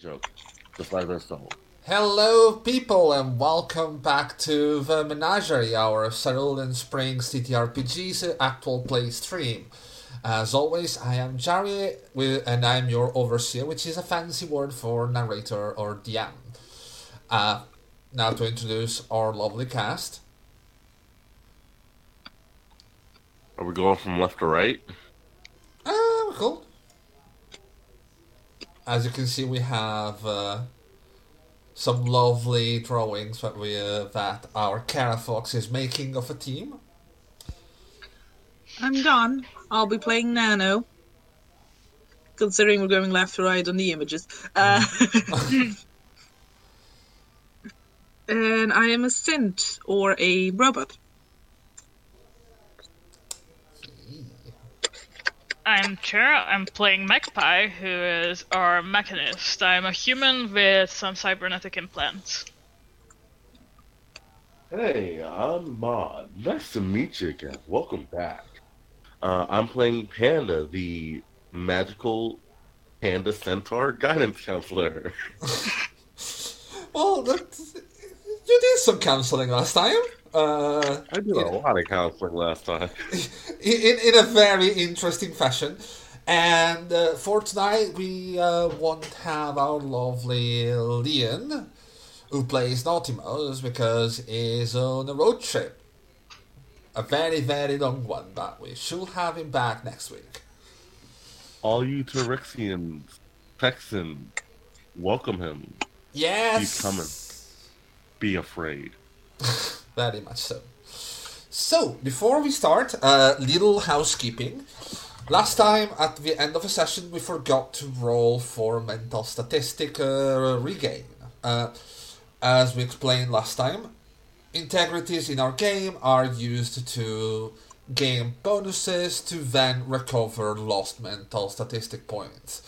joke. Just like this song. Hello, people, and welcome back to the Menagerie, our Cerulean Springs TTRPG's actual play stream. As always, I am Jari, and I'm your overseer, which is a fancy word for narrator or DM. Uh, now to introduce our lovely cast. Are we going from left to right? Uh, cool. As you can see, we have uh, some lovely drawings that we uh, that our Cara Fox is making of a team. I'm done. I'll be playing Nano. Considering we're going left to right on the images. Uh, and I am a synth or a robot. I'm Cher. I'm playing Magpie, who is our mechanist. I'm a human with some cybernetic implants. Hey, I'm Mod. Nice to meet you again. Welcome back. Uh, I'm playing Panda, the magical panda centaur guidance counselor. Well, that, you did some counseling last time. Uh, I did a lot of counseling last time. in, in a very interesting fashion. And uh, for tonight, we uh, won't have our lovely Leon, who plays Naughtimos, because he's on a road trip. A very, very long one, but we should have him back next week. All you Tyrexians, Texans, welcome him. Yes! He's coming. Be afraid. Very much so. So, before we start, a uh, little housekeeping. Last time, at the end of a session, we forgot to roll for mental statistic uh, regain. Uh, as we explained last time, integrities in our game are used to gain bonuses to then recover lost mental statistic points.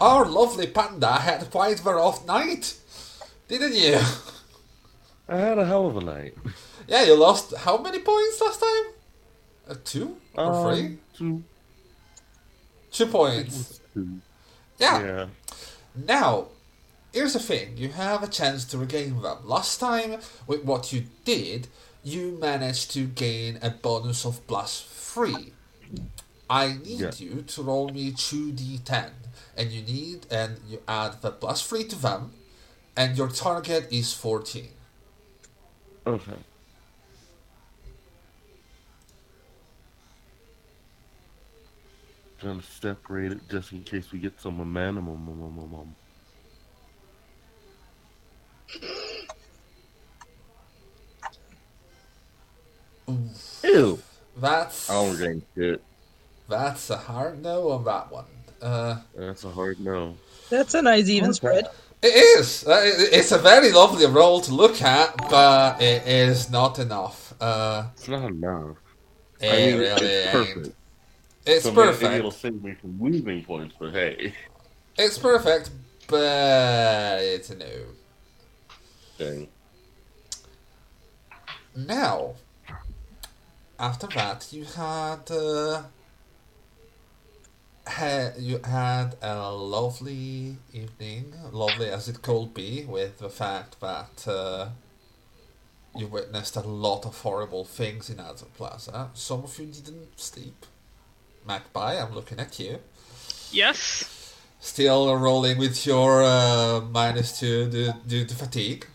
Our lovely panda had quite a rough night, didn't you? I had a hell of a night. Yeah, you lost how many points last time? Uh, two or Um, three? two. Two points. two. Yeah. Yeah. Now, here's the thing: you have a chance to regain them. Last time, with what you did, you managed to gain a bonus of plus three. I need Yeah. you to roll me two d10, and you need and you add the plus three to them, and your target is fourteen. Okay. Trying to separate it just in case we get some momentum. um, um, um, um. Ew. That's I don't regain shit. that's a hard no on that one. Uh, That's a hard no. That's a nice even spread. It is. Uh, It's a very lovely roll to look at, but it is not enough. Uh, It's not enough. it I mean, really it's ain't. perfect. It's So maybe perfect. it'll save me from losing points, but hey. It's perfect, but it's a no. Dang. Now, after that, you had uh, ha- you had a lovely evening, lovely as it could be, with the fact that uh, you witnessed a lot of horrible things in Azure Plaza. Some of you didn't sleep. Magpie, I'm looking at you. Yes. Still rolling with your uh, minus two due, due to fatigue.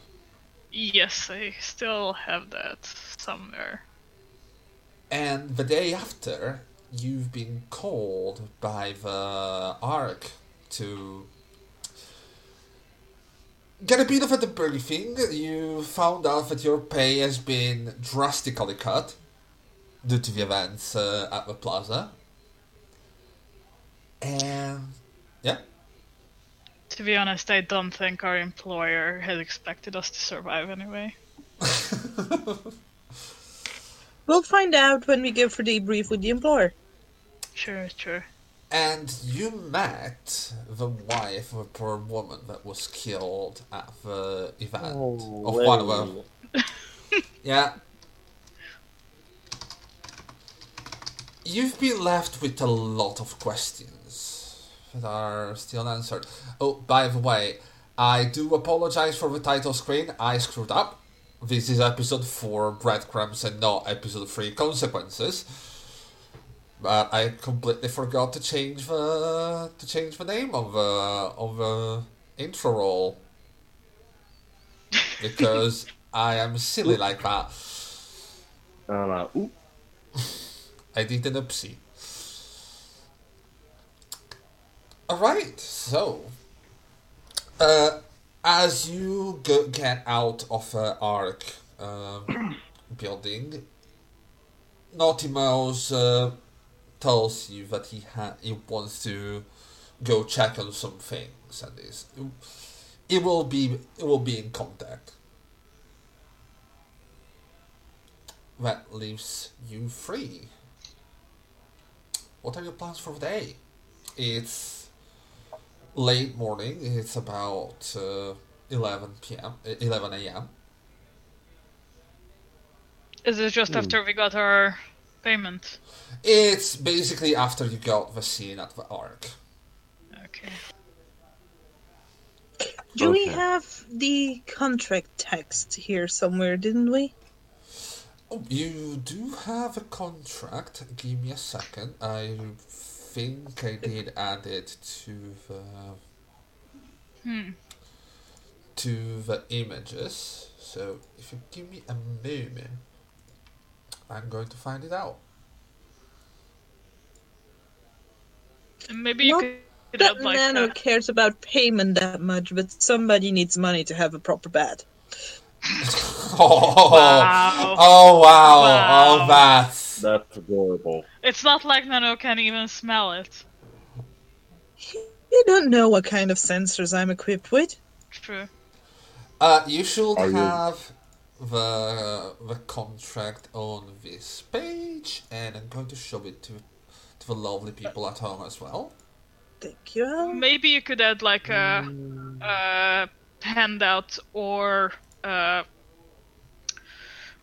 Yes, I still have that somewhere. And the day after, you've been called by the ARC to get a bit of a debriefing. You found out that your pay has been drastically cut due to the events uh, at the plaza. And yeah, To be honest, I don't think our employer had expected us to survive anyway. We'll find out when we go for debrief with the employer. Sure, sure. and you met the wife of a poor woman that was killed at the event oh, of one of them. Yeah. You've been left with a lot of questions that are still unanswered. Oh, by the way, I do apologize for the title screen. I screwed up. This is episode 4 breadcrumbs and not episode 3 consequences. But I completely forgot to change the to change the name of the of the intro roll because I am silly like that. And, uh, oop. I did an oopsie. Alright, so. Uh, as you go, get out of the ARC um, building, Naughtimos uh, tells you that he ha- he wants to go check on some things and this. It will be it will be in contact. That leaves you free. What are your plans for the day? It's late morning. It's about uh, 11 p.m. uh, 11 a.m. Is it just after we got our payment? It's basically after you got the scene at the ARC. Okay. Do we have the contract text here somewhere, didn't we? Oh, you do have a contract. Give me a second. I think I did add it to the Hmm. to the images. So if you give me a moment, I'm going to find it out. Maybe you Not could That add like Nano a, cares about payment that much, but somebody needs money to have a proper bed. Oh Wow. Oh wow! Wow. Oh that's That's adorable. It's not like Nano can even smell it. You don't know what kind of sensors I'm equipped with. True. uh you should Are you- have the the contract on this page and I'm going to show it to to the lovely people at home as well. Thank you. Maybe you could add like a, a handout or uh,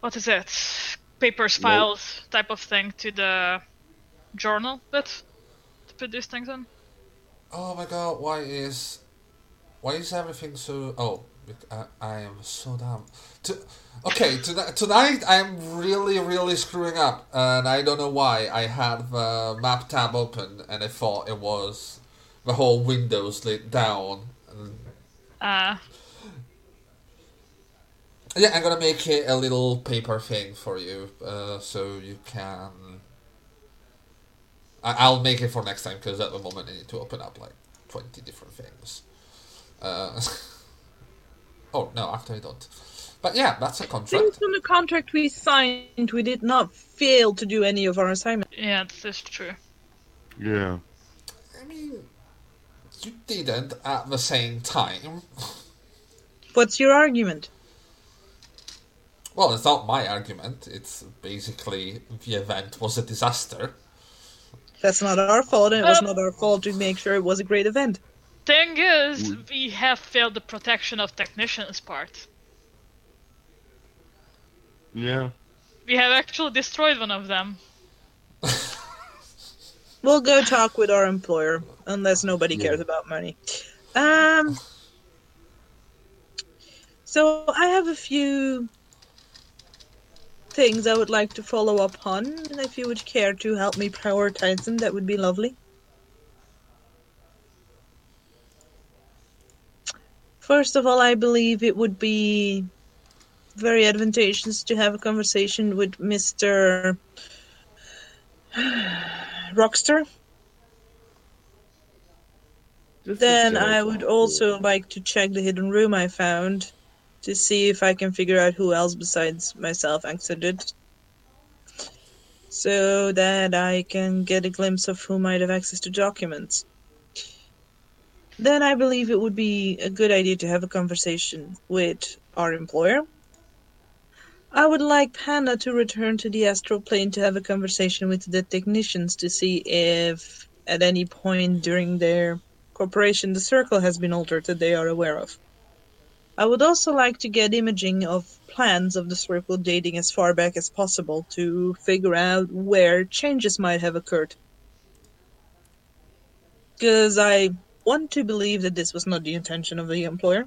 what is it? Papers, Note. files type of thing to the journal bit to put these things in. Oh my god, why is why is everything so oh bec- I, I am so dumb. To, okay, tonight, tonight I'm really really screwing up and I don't know why. I had the map tab open and I thought it was the whole Windows lit down. And Uh, yeah, I'm gonna make it a little paper thing for you, uh, so you can. I- I'll make it for next time because at the moment I need to open up like twenty different things. Uh, oh no, after I don't. But yeah, that's a Things contract. on the contract we signed, we did not fail to do any of our assignments. yeah, this is true. Yeah. I mean, you didn't at the same time. What's your argument? Well, it's not my argument. It's basically the event was a disaster. That's not our fault, and it was Um, not our fault to make sure it was a great event. Thing is, we have failed the protection of technicians part. Yeah. We have actually destroyed one of them. We'll go talk with our employer, unless nobody cares about money. Um. So I have a few things I would like to follow up on, and if you would care to help me prioritize them, that would be lovely. First of all, I believe it would be very advantageous to have a conversation with Mr. Rockster. Just Then I would also like to check the hidden room I found to see if I can figure out who else besides myself exited. So that I can get a glimpse of who might have access to documents. Then I believe it would be a good idea to have a conversation with our employer. I would like Panda to return to the astral plane to have a conversation with the technicians to see if at any point during their corporation the circle has been altered that they are aware of. I would also like to get imaging of plans of the circle dating as far back as possible to figure out where changes might have occurred. Because I want to believe that this was not the intention of the employer.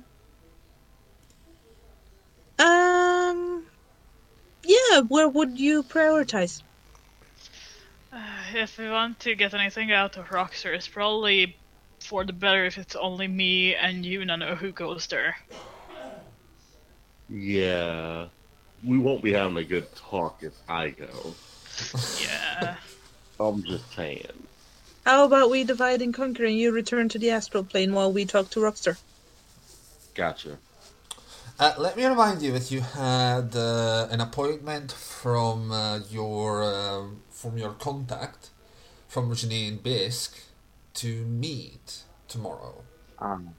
Um, yeah, where would you prioritize? Uh, if we want to get anything out of Roxer, it's probably for the better if it's only me and you know who goes there. Yeah. We won't be having a good talk if I go. Yeah. I'm just saying. How about we divide and conquer and you return to the astral plane while we talk to Rockstar? Gotcha. Uh, let me remind you that you had uh, an appointment from uh, your uh, from your contact from Janine Bisk to meet tomorrow. Um,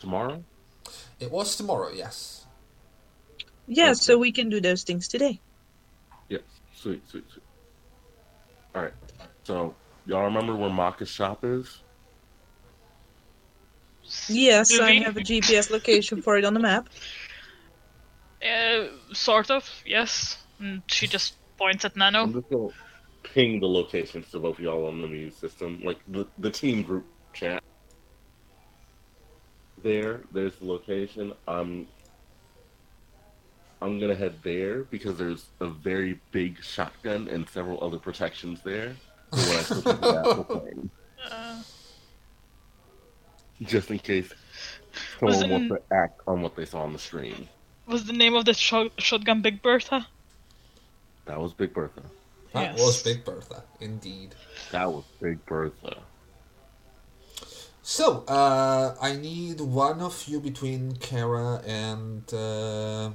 tomorrow? It was tomorrow, yes. Yeah, Okay. so we can do those things today. Yes. Sweet, sweet, sweet. Alright. So, y'all remember where Maka's shop is? Yes, Do I we? have a GPS location for it on the map. Uh, sort of, yes. And she just points at Nano. I'm just gonna ping the locations to both of y'all on the menu system, like the, the team group chat. There, there's the location. I'm I'm gonna head there because there's a very big shotgun and several other protections there. For when I switch to the astral plane. Uh, Just in case Was someone wants to act on what they saw on the stream. was the name of the shot- shotgun Big Bertha? That was Big Bertha. That Yes. was Big Bertha, indeed. That was Big Bertha. So, uh, I need one of you between Kara and uh,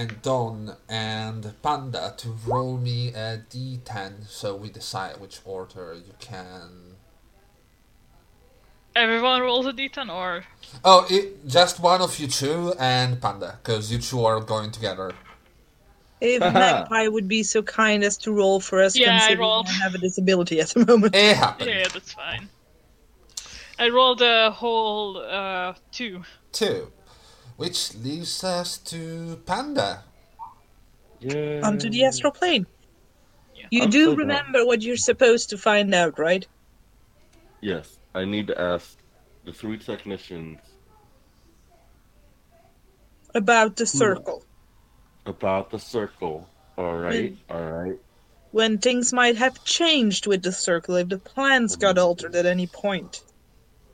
and Don and Panda to roll me a d10 so we decide which order you can. Everyone rolls a d10, or Oh, it, just one of you two and Panda, because you two are going together. If Magpie would be so kind as to roll for us, Yeah, I rolled. I have a disability at the moment. It happened. yeah, that's fine. I rolled a whole uh, two. Two. Which leaves us to Panda. Yeah. Onto the astral plane. Yeah. You I'm do so remember what you're supposed to find out, right? Yes, I need to ask the three technicians About the hmm. circle. about the circle. All right, all right. When things might have changed with the circle, if the plans got altered at any point.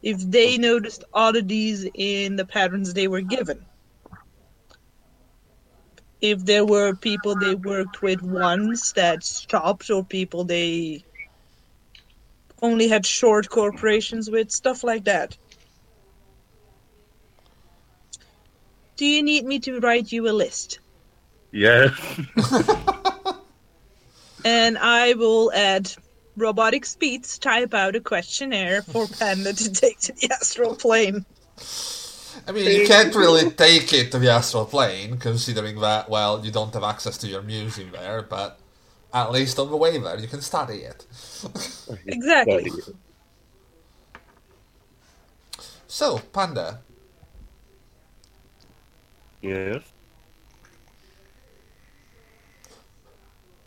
If they noticed oddities in the patterns they were given. If there were people they worked with once that stopped, or people they only had short corporations with, stuff like that. Do you need me to write you a list? Yes. And I will add robotic speeds, type out a questionnaire for Panda to take to the astral plane. I mean, you can't really take it to the astral plane, considering that, well, you don't have access to your museum there, but at least on the way there, you can study it. Exactly. So, Panda, Yes.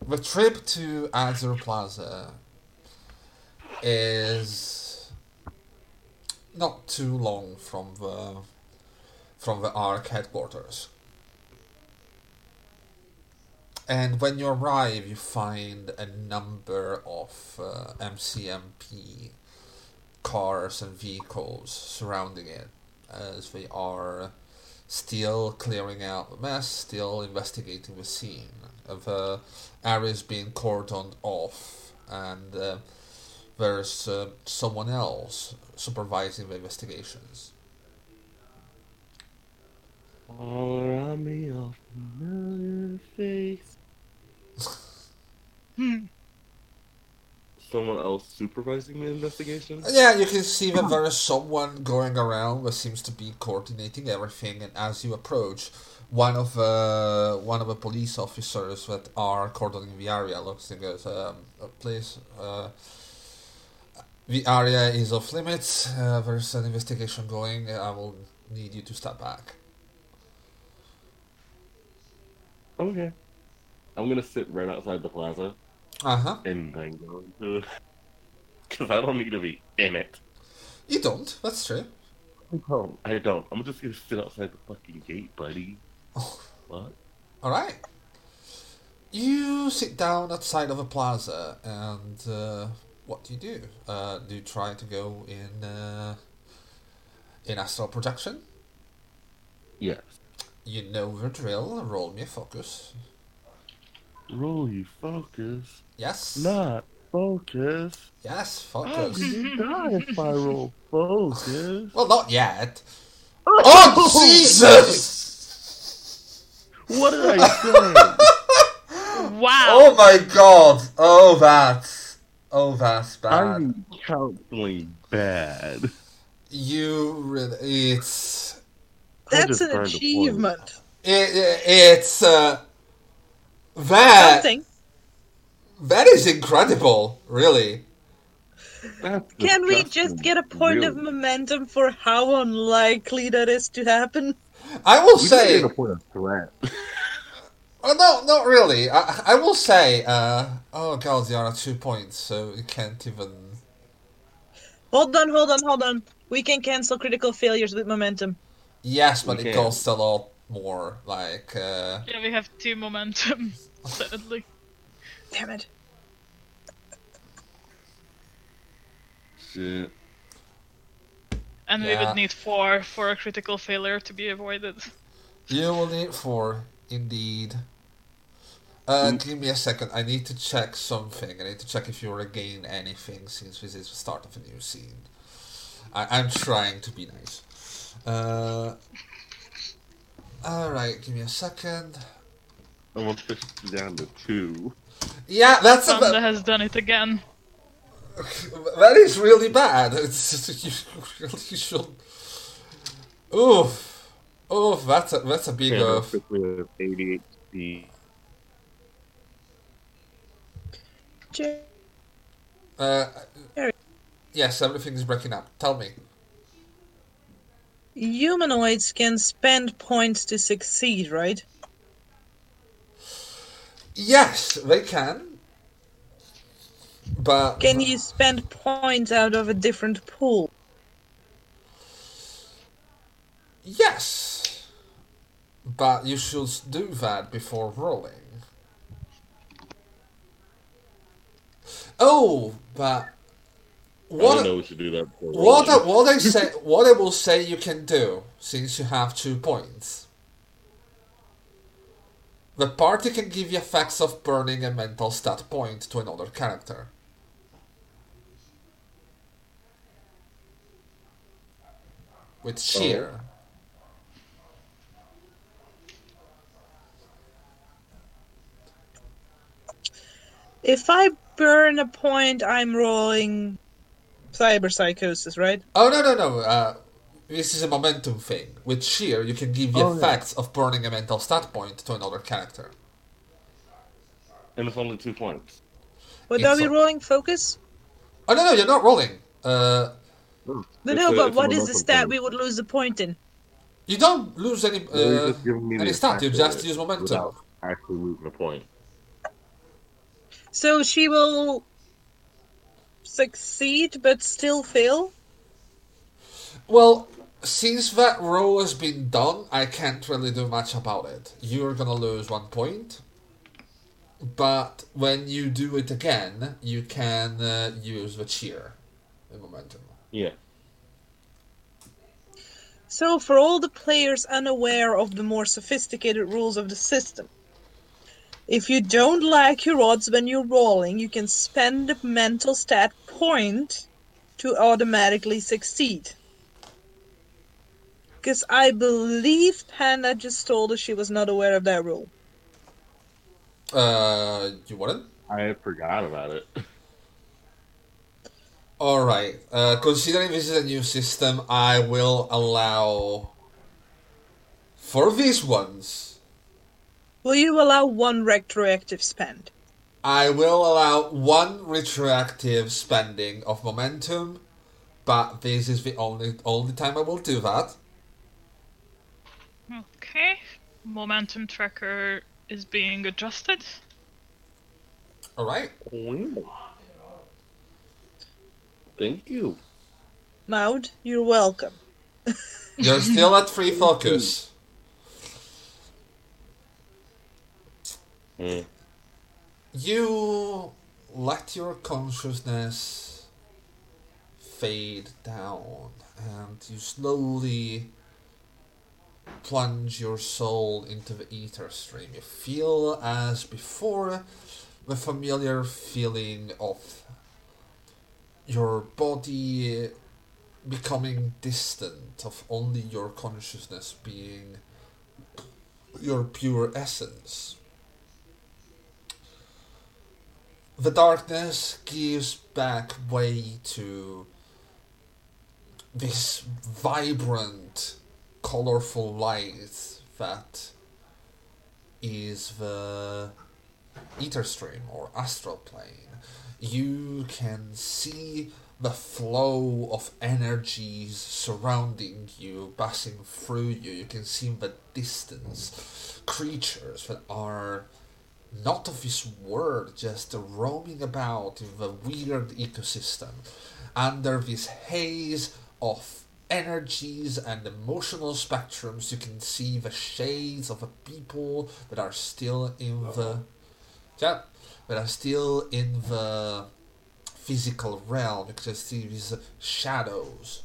the trip to Azure Plaza is not too long from the from the ARC headquarters. And when you arrive, you find a number of uh, MCMP cars and vehicles surrounding it as they are still clearing out the mess, still investigating the scene of uh, areas being cordoned off, and uh, there's uh, someone else supervising the investigations. All around me, a familiar face. Someone else supervising the investigation? Yeah, you can see that there is someone going around that seems to be coordinating everything, and as you approach, one of uh, one of the police officers that are cordoning the area looks and goes, um, "Please, uh, the area is off limits. Uh, there's an investigation going. I will need you to step back." Okay. I'm gonna sit right outside the plaza Uh huh. and then go into because I don't need to be in it. You don't. That's true. I don't. I don't. I'm just gonna sit outside the fucking gate, buddy. Oh. What? All right. You sit down outside of a plaza, and uh, what do you do? Uh, do you try to go in uh, in astral projection? Yes. You know the drill. Roll me a focus. Roll you focus, Yes. not focus. Yes, Oh, focus. you die if I roll focus. Well, not yet. Oh Jesus! What did I say? Wow. Oh my God! Oh that! Oh that's bad. I'm counseling bad. You really, it's That's an burned a point. achievement. it, it- it's uh that Something. that is incredible. Really. Can we just get a point of momentum for how unlikely that is to happen? I will We just say. need a point of threat. Oh, no, not really. I, I will say. Uh, oh god, you're two points, so you can't even. Hold on, hold on, hold on. We can cancel critical failures with momentum. Yes, but We it can. costs a lot more. Like, uh, Yeah, we have two momentum, sadly. Damn it. Shit. And we would need four for a critical failure to be avoided. you will need four, indeed. Uh, Mm. give me a second. I need to check something. I need to check if you regain anything since this is the start of a new scene. I, I'm trying to be nice. Uh, Alright, give me a second. I want to push down to two. Yeah, that's a Panda has done it again. That is really bad. It's, you really should. Oof. Oof, that's a, that's a big Yeah, oof. quickly with ADHD. Jer- Uh, yes, everything is breaking up. Tell me. Humanoids can spend points to succeed, right? Yes, they can. But. Can you spend points out of a different pool? Yes. But you should do that before rolling. Oh, but. I What? don't know we should do that. before What I, what I say what I will say you can do since you have two points. The party can give you effects of burning a mental stat point to another character. With oh. cheer. If I burn a point, I'm rolling cyber psychosis, right? Oh no no no! Uh, this is a momentum thing. With sheer, you can give the Oh, yeah. effects of burning a mental stat point to another character. And it's only two points. But It's are we a- rolling focus? Oh no no! You're not rolling. Uh, No, no, a- but what is the stat thing. we would lose a point in? you don't lose any. You're Uh, just giving me any stat. You just use momentum. Without actually losing a point. So she will succeed but still fail? Well, since that roll has been done, I can't really do much about it. You're gonna lose one point, but when you do it again, you can uh, use the cheer, the momentum. Yeah. So, for all the players unaware of the more sophisticated rules of the system, if you don't like your odds when you're rolling, you can spend a mental stat point to automatically succeed. Because I believe Panda just told us she was not aware of that rule. Uh, you wouldn't? I forgot about it. Alright, uh, considering this is a new system, I will allow. For these ones, Will you allow one retroactive spend? I will allow one retroactive spending of momentum, but this is the only only time I will do that. Okay. Momentum tracker is being adjusted. Alright. Thank you. Maud, you're welcome. You're still at free focus. Mm. You let your consciousness fade down and you slowly plunge your soul into the ether stream. You feel as before the familiar feeling of your body becoming distant, of only your consciousness being your pure essence. The darkness gives back way to this vibrant, colorful light that is the ether stream or astral plane. You can see the flow of energies surrounding you, passing through you. You can see in the distance creatures that are not of this world, just roaming about in the weird ecosystem under this haze of energies and emotional spectrums. You can see the shades of the people that are still in the yeah, that are still in the physical realm. You can see these shadows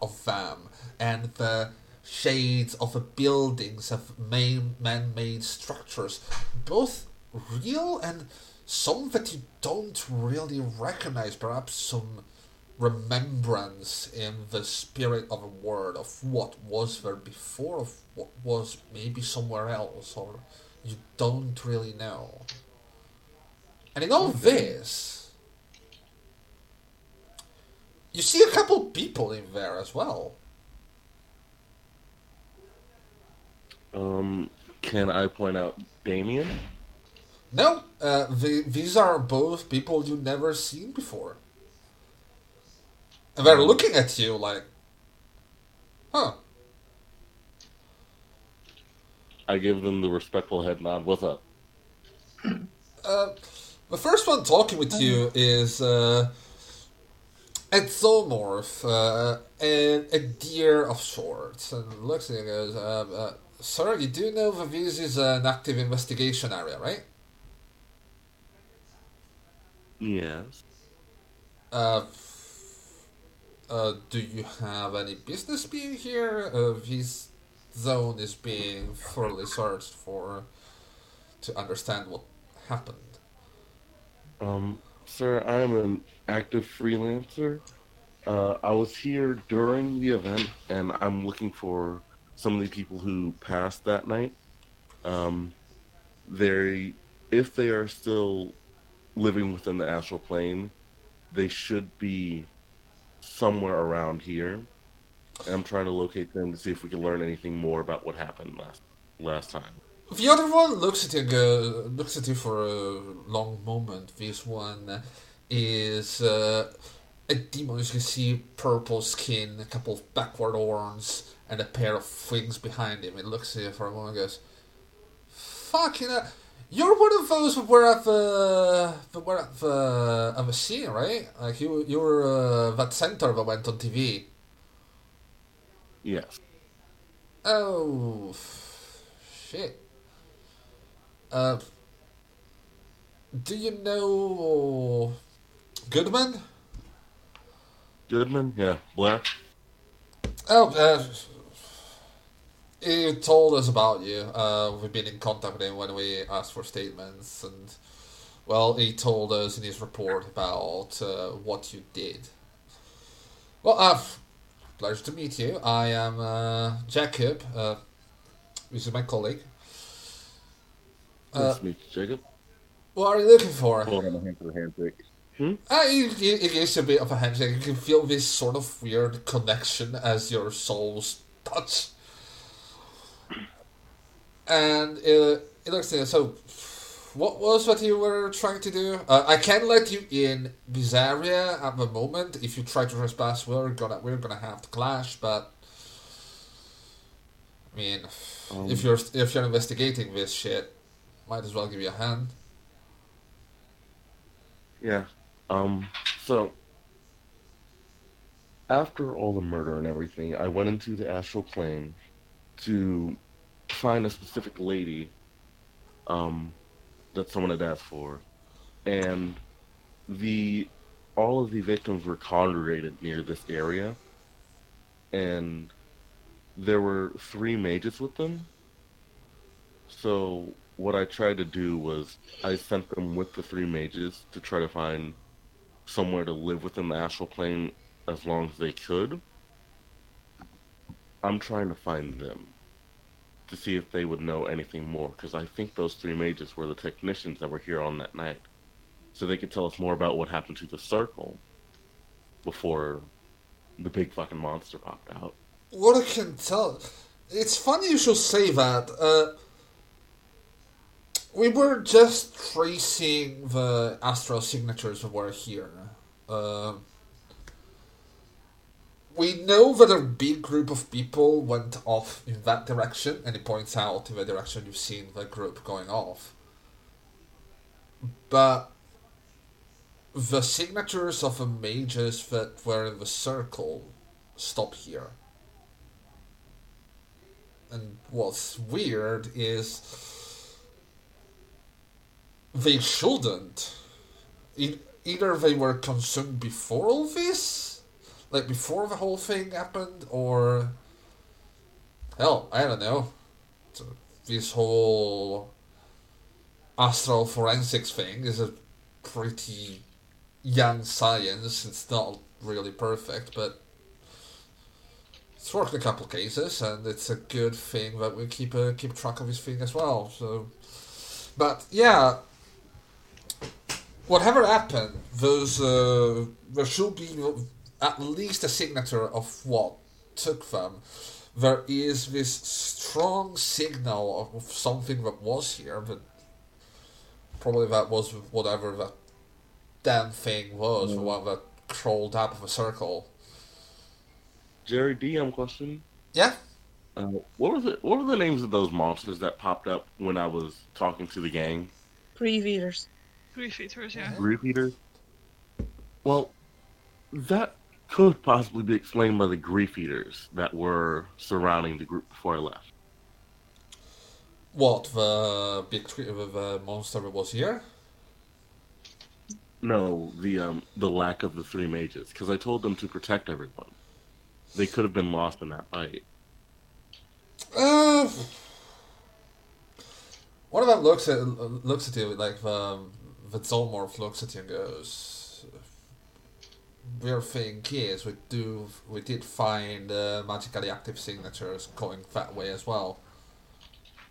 of them and the shades of the buildings of main man-made structures, both real and some that you don't really recognize. Perhaps some remembrance in the spirit of a word of what was there before, of what was maybe somewhere else, or you don't really know. And in all this, you see a couple people in there as well. Um, can I point out Damien? No, uh, the, these are both people you've never seen before. And they're looking at you like, huh. I give them the respectful head nod. What's up? Uh, the first one talking with you is uh, a zoomorph, uh, a, a deer of sorts, and looks at you and goes, uh, uh, "Sir, you do know that this is an active investigation area, right?" Yes. Uh, uh, do you have any business being here? Uh, this zone is being thoroughly searched for to understand what happened. Um, sir, I am an active freelancer. Uh, I was here during the event, and I'm looking for some of the people who passed that night. Um, they, if they are still living within the astral plane, they should be somewhere around here. And I'm trying to locate them to see if we can learn anything more about what happened last last time. The other one looks at you, go, looks at you for a long moment. This one is uh, a demon. You can see purple skin, a couple of backward horns, and a pair of wings behind him. It looks at you for a moment and goes, Fucking hell. You're one of those who were at the, the were at the, right? Like you, you were uh, that center that went on TV. Yes. Oh, shit. Uh, do you know Goodman? Goodman? Yeah. Black? Oh, uh, he told us about you. Uh, we've been in contact with him when we asked for statements, and well, he told us in his report about uh, what you did. Well, uh, pleasure to meet you. I am uh, Jacob. Uh, this is my colleague. Uh, Nice to meet you, Jacob. what are you looking for? Hold on a hand for the handshake. Uh, it, it, it gives you a bit of a handshake. You can feel this sort of weird connection as your souls touch. And uh, it looks like so. What was what you were trying to do? Uh, I can let you in this area at the moment. If you try to trespass, we're gonna we're gonna have to clash. But I mean, Um, if you're if you're investigating this shit, might as well give you a hand. Yeah. Um. So, after all the murder and everything, I went into the astral plane to find a specific lady um, that someone had asked for, and the all of the victims were congregated near this area, and there were three mages with them. So what I tried to do was I sent them with the three mages to try to find somewhere to live within the astral plane as long as they could. I'm trying to find them to see if they would know anything more because I think those three mages were the technicians that were here on that night, so they could tell us more about what happened to the circle before the big fucking monster popped out. What I can tell, it's funny you should say that. Uh, we were just tracing the astral signatures that were here. Uh, we know that a big group of people went off in that direction, and it points out in the direction you've seen the group going off. But the signatures of the mages that were in the circle stop here. And what's weird is they shouldn't. Either they were consumed before all this, like before the whole thing happened, or hell, I don't know. This whole astral forensics thing is a pretty young science. It's not really perfect, but it's worked a couple cases, and it's a good thing that we keep uh, keep track of this thing as well. So, but yeah, whatever happened, those uh, there should be at least a signature of what took them. There is this strong signal of something that was here, but probably that was whatever that damn thing was, the one that crawled out of a circle. Jerry, DM question. Yeah. Uh, what was it? What were the names of those monsters that popped up when I was talking to the gang? Grief eaters. Grief eaters, yeah. Grief eaters. Well, that could possibly be explained by the grief eaters that were surrounding the group before I left. What the big tree, the, the monster that was here? No, the um the lack of the three mages because I told them to protect everyone. They could have been lost in that fight. Uh, one of them looks at looks at you like the the zoomorph looks at you and goes, "Weird thing is, we do we did find uh, magically active signatures going that way as well.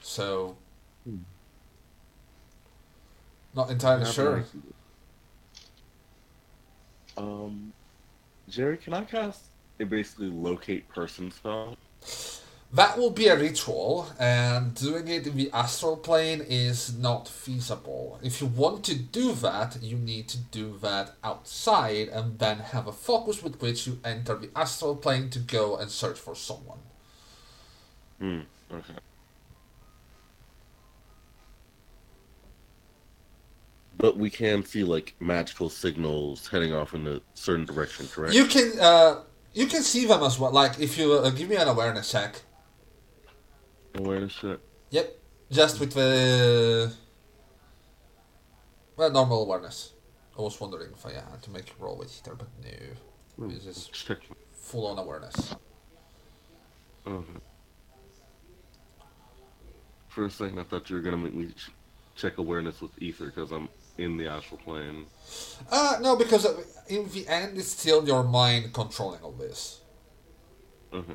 So, Hmm. not entirely sure. Um, Jerry, can I cast a basically locate person spell? That will be a ritual, and doing it in the astral plane is not feasible. If you want to do that, you need to do that outside and then have a focus with which you enter the astral plane to go and search for someone. Hmm. Okay. But we can see like magical signals heading off in a certain direction, correct? You can uh, you can see them as well. Like if you uh, give me an awareness check. Awareness check. Yep, just with the well normal awareness. I was wondering if I had to make a roll with either, but no. It's just Check. full on awareness. Okay. For a second, I thought you were gonna make me check awareness with ether because I'm in the astral plane. Uh, no, because uh, in the end, it's still your mind controlling all this. Okay.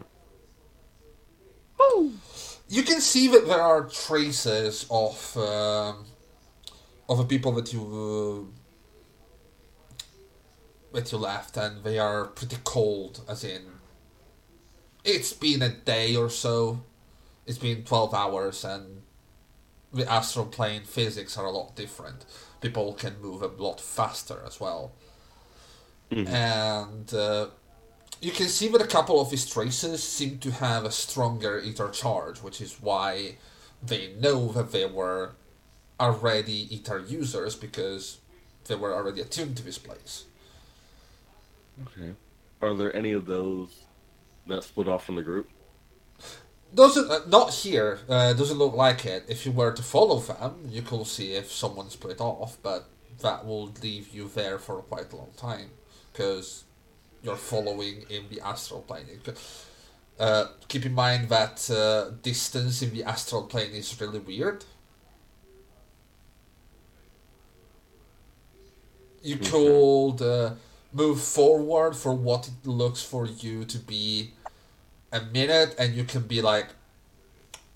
You can see that there are traces of um, of the people that you uh, that you left, and they are pretty cold. As in, it's been a day or so. It's been twelve hours, and the astral plane physics are a lot different. People can move a lot faster as well. and uh, you can see that a couple of these traces seem to have a stronger ether charge, which is why they know that they were already ether users because they were already attuned to this place. Okay. are there any of those that split off from the group? Doesn't uh, not here. Uh, doesn't look like it. If you were to follow them, you could see if someone split off, but that will leave you there for quite a long time because you're following in the astral plane. Uh, keep in mind that uh, distance in the astral plane is really weird. You could uh, move forward for what it looks for you to be a minute, and you can be like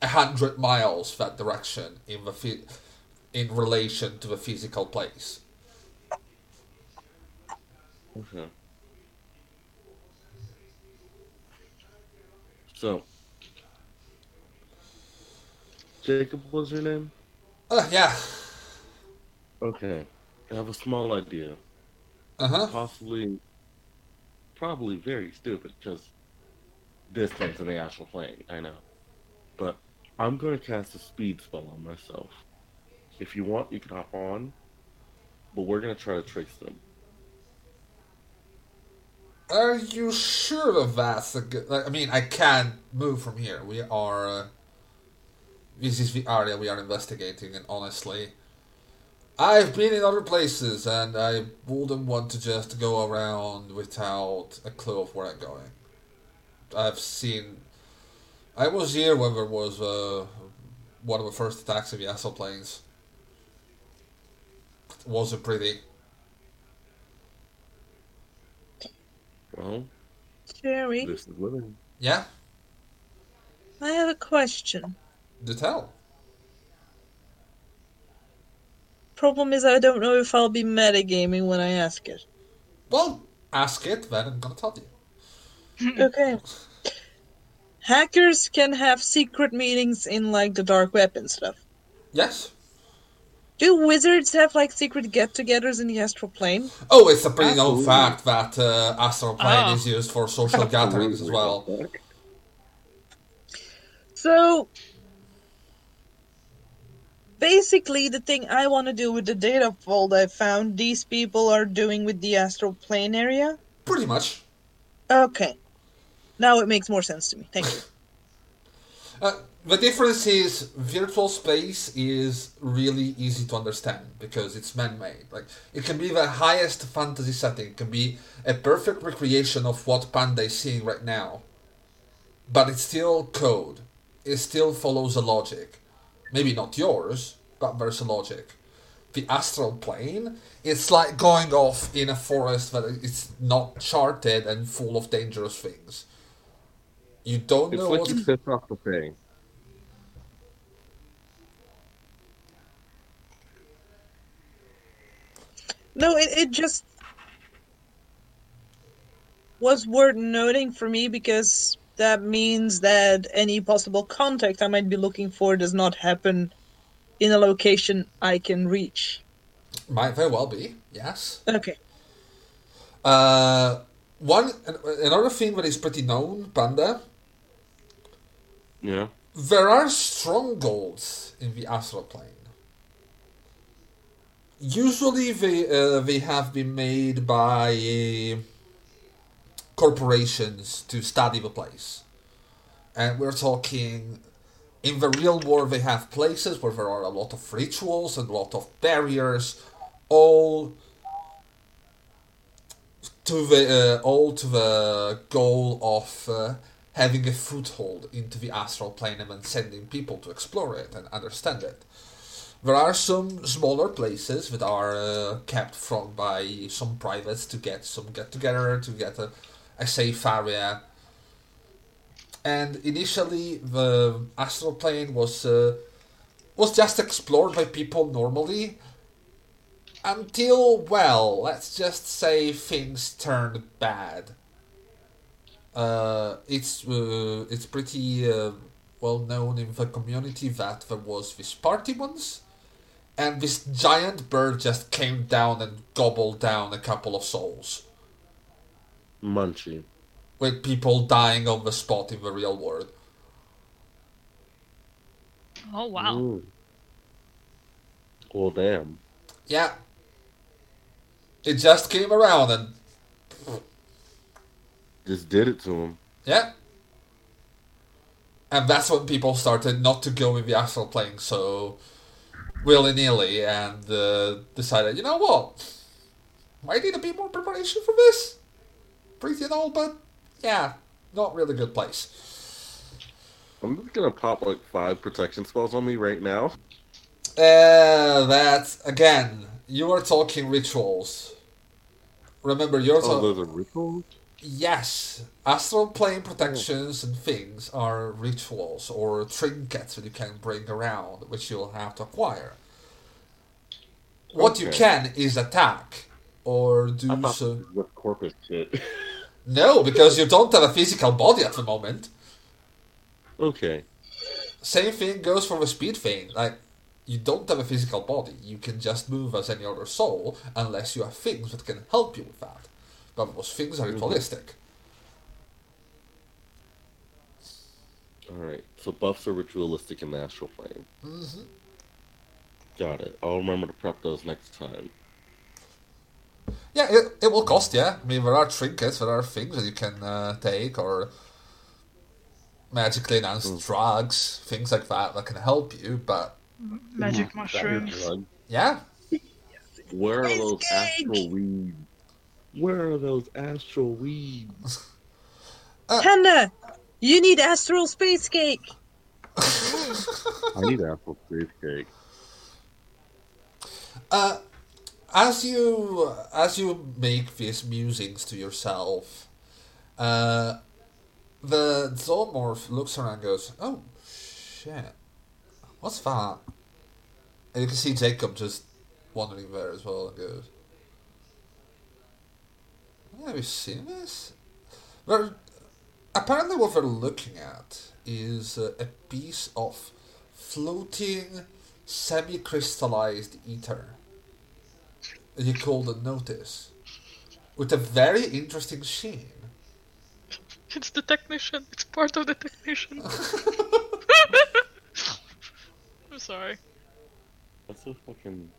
a hundred miles that direction in the phy- in relation to the physical place. Okay. So, Jacob was your name? Uh, yeah. Okay. I have a small idea. Uh huh. Possibly, probably very stupid because distance in the astral plane, I know. But I'm going to cast a speed spell on myself. If you want, you can hop on, but we're going to try to trace them. Are you sure that? a good- like, I mean, I can't move from here. We are. Uh, this is the area we are investigating, and honestly, I've been in other places, and I wouldn't want to just go around without a clue of where I'm going. I've seen. I was here when there was uh, one of the first attacks of the Astral planes. It wasn't pretty. Well, Jerry, this is living. Yeah, I have a question. do tell. Problem is, I don't know if I'll be metagaming when I ask it. Well, ask it, then I'm gonna tell you. Okay. Hackers can have secret meetings in like the dark web and stuff. Yes. Do wizards have like secret get-togethers in the astral plane? Oh, it's a pretty known Absolutely. fact that uh, astral plane Oh. is used for social gatherings as well. So basically the thing I want to do with the data vault I found these people are doing with the astral plane area. Pretty much. Okay. Now it makes more sense to me. Thank you. Uh, the difference is virtual space is really easy to understand because it's man-made. Like it can be the highest fantasy setting, it can be a perfect recreation of what Panda is seeing right now, but it's still code. It still follows a logic. Maybe not yours, but there's a logic. The astral plane, it's like going off in a forest that it's not charted and full of dangerous things. You don't It's know like what's you pissed off the thing. No, it, it just was worth noting for me because that means that any possible contact I might be looking for does not happen in a location I can reach. Might very well be, yes. Okay. Uh, one another thing that is pretty known, Panda. Yeah. There are strongholds in the astral plane. Usually, they uh, they have been made by corporations to study the place, and we're talking. In the real world, they have places where there are a lot of rituals and a lot of barriers, all to the uh, all to the goal of uh, having a foothold into the astral plane and then sending people to explore it and understand it. There are some smaller places that are uh, kept from by some privates to get some get together to get a, a safe area. And initially, the astral plane was uh, was just explored by people normally, until well, let's just say things turned bad. Uh, it's uh, it's pretty uh, well known in the community that there was this party once, and this giant bird just came down and gobbled down a couple of souls, Munchie. with people dying on the spot in the real world. Oh wow. Ooh. Well, damn. Yeah, it just came around and just did it to him. Yeah. And that's when people started not to go with the astral plane so willy nilly and uh, decided, you know what? Might need a bit more preparation for this. Pretty and all, but yeah, not really good place. I'm just gonna pop like five protection spells on me right now. Uh, that's again, you are talking rituals. Remember, you're Oh, talking. rituals. Yes, astral plane hmm. protections and things are rituals or trinkets that you can bring around, which you'll have to acquire. What you can is attack or do I thought so. this corpus shit. No, because you don't have a physical body at the moment. okay. Same thing goes for the speed thing. Like, you don't have a physical body. You can just move as any other soul unless you have things that can help you with that. But those things are ritualistic. All right. So buffs are ritualistic in the astral plane. hmm Got it. I'll remember to prep those next time. Yeah, it, it will cost yeah. I mean, there are trinkets, there are things that you can uh, take, or magically enhanced drugs, things like that that can help you. But Magic mushrooms. yeah, Where are those Cheesecake! astral weeds? Where are those astral weeds? Panda, you need astral space cake. I need apple space cake. uh, as you as you make these musings to yourself, uh, the zoomorph looks around and goes, "Oh shit, what's that?" And you can see Jacob just wandering there as well and goes, "Have you seen this?" They're, apparently, what they're looking at is uh, a piece of floating, semi-crystallized ether. that You call the notice, with a very interesting sheen. It's the technician. It's part of the technician. I'm sorry. That's a fucking.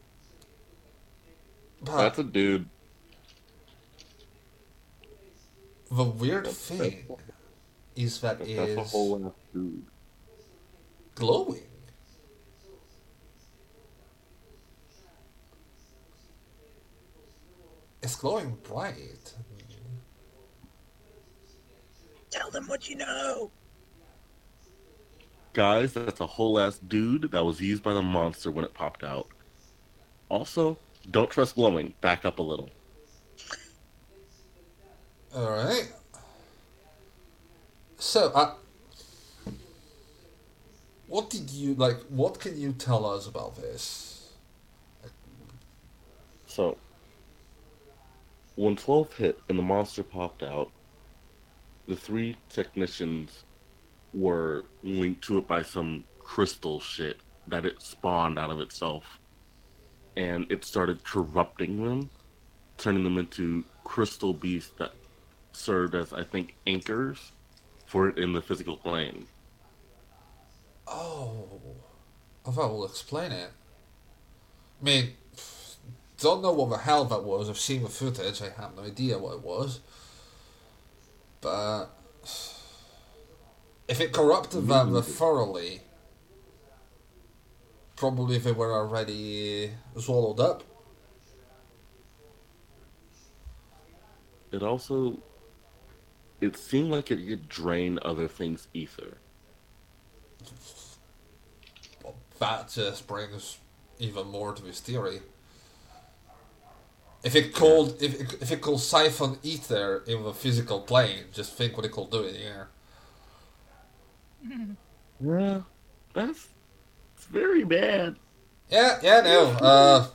But That's a dude. The weird That's- thing is that That's is a whole ass dude. glowing. It's glowing bright. Tell them what you know. Guys, that's a whole ass dude that was used by the monster when it popped out. Also, don't trust glowing. Back up a little. All right. So, what did you like? What can you tell us about this? So, when 12 hit and the monster popped out, the three technicians were linked to it by some crystal shit that it spawned out of itself. And it started corrupting them, turning them into crystal beasts that served as, I think, anchors for it in the physical plane. Oh, I thought we'll explain it. I mean, don't know what the hell that was. I've seen the footage. I have no idea what it was. But if it corrupted them Mm. thoroughly, probably they were already swallowed up. It also, it seemed like it could drain other things' ether. Well, that just brings even more to his theory. If it could, if it, if it could siphon ether in the physical plane, just think what it could do in here. Yeah, that's it's very bad. Yeah, yeah, no. Uh,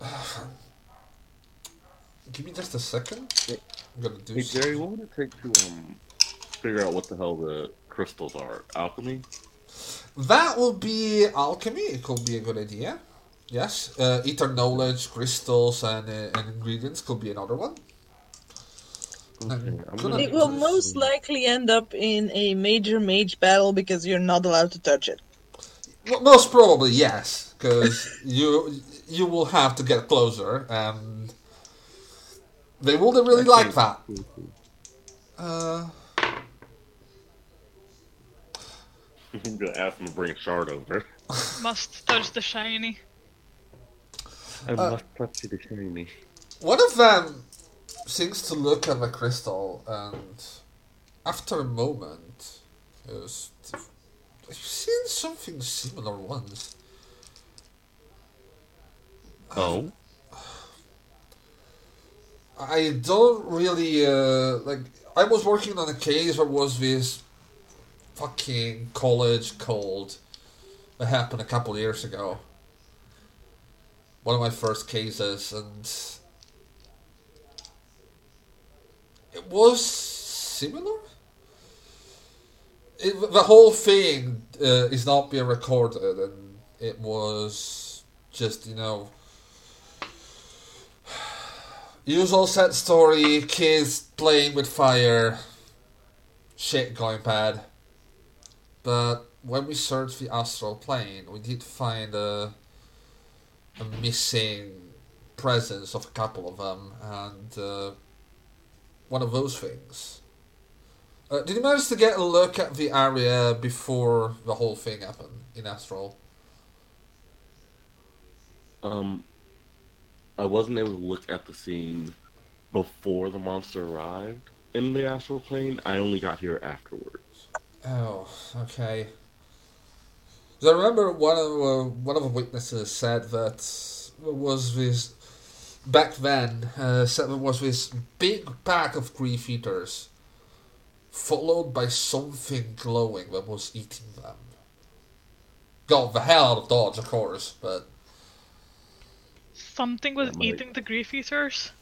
give me just a second. I'm gonna do. Hey Jerry, what would it take to um figure out what the hell the crystals are? Alchemy? That will be alchemy. It could be a good idea. Yes, uh, ether knowledge, crystals, and, uh, and ingredients could be another one. Okay, I'm Couldn't gonna It will most likely end up in a major mage battle because you're not allowed to touch it. Well, most probably yes, because you you will have to get closer, and They wouldn't really I like think- that. Uh, I'm gonna ask him to bring a shard over. Must touch the shiny. I Uh, must touch the shiny. one of them seems to look at the crystal, and after a moment, goes, I've seen something similar once. Oh, I don't really uh, like. I was working on a case where was this fucking college cold that happened a couple years ago. One of my first cases, and it was similar. It, the whole thing uh, is not being recorded, and it was just you know Usual set story, kids playing with fire, shit going bad. But when we searched the astral plane, we did find a, a missing presence of a couple of them, and uh, one of those things. Uh, did you manage to get a look at the area before the whole thing happened in astral? um, I wasn't able to look at the scene before the monster arrived in the astral plane. I only got here afterwards. Oh, okay. I remember one of uh, one of the witnesses said that was this back then uh, said there was this big pack of grief eaters, followed by something glowing that was eating them. Got the hell out of dodge, of course, but Something was That eating the grief eaters.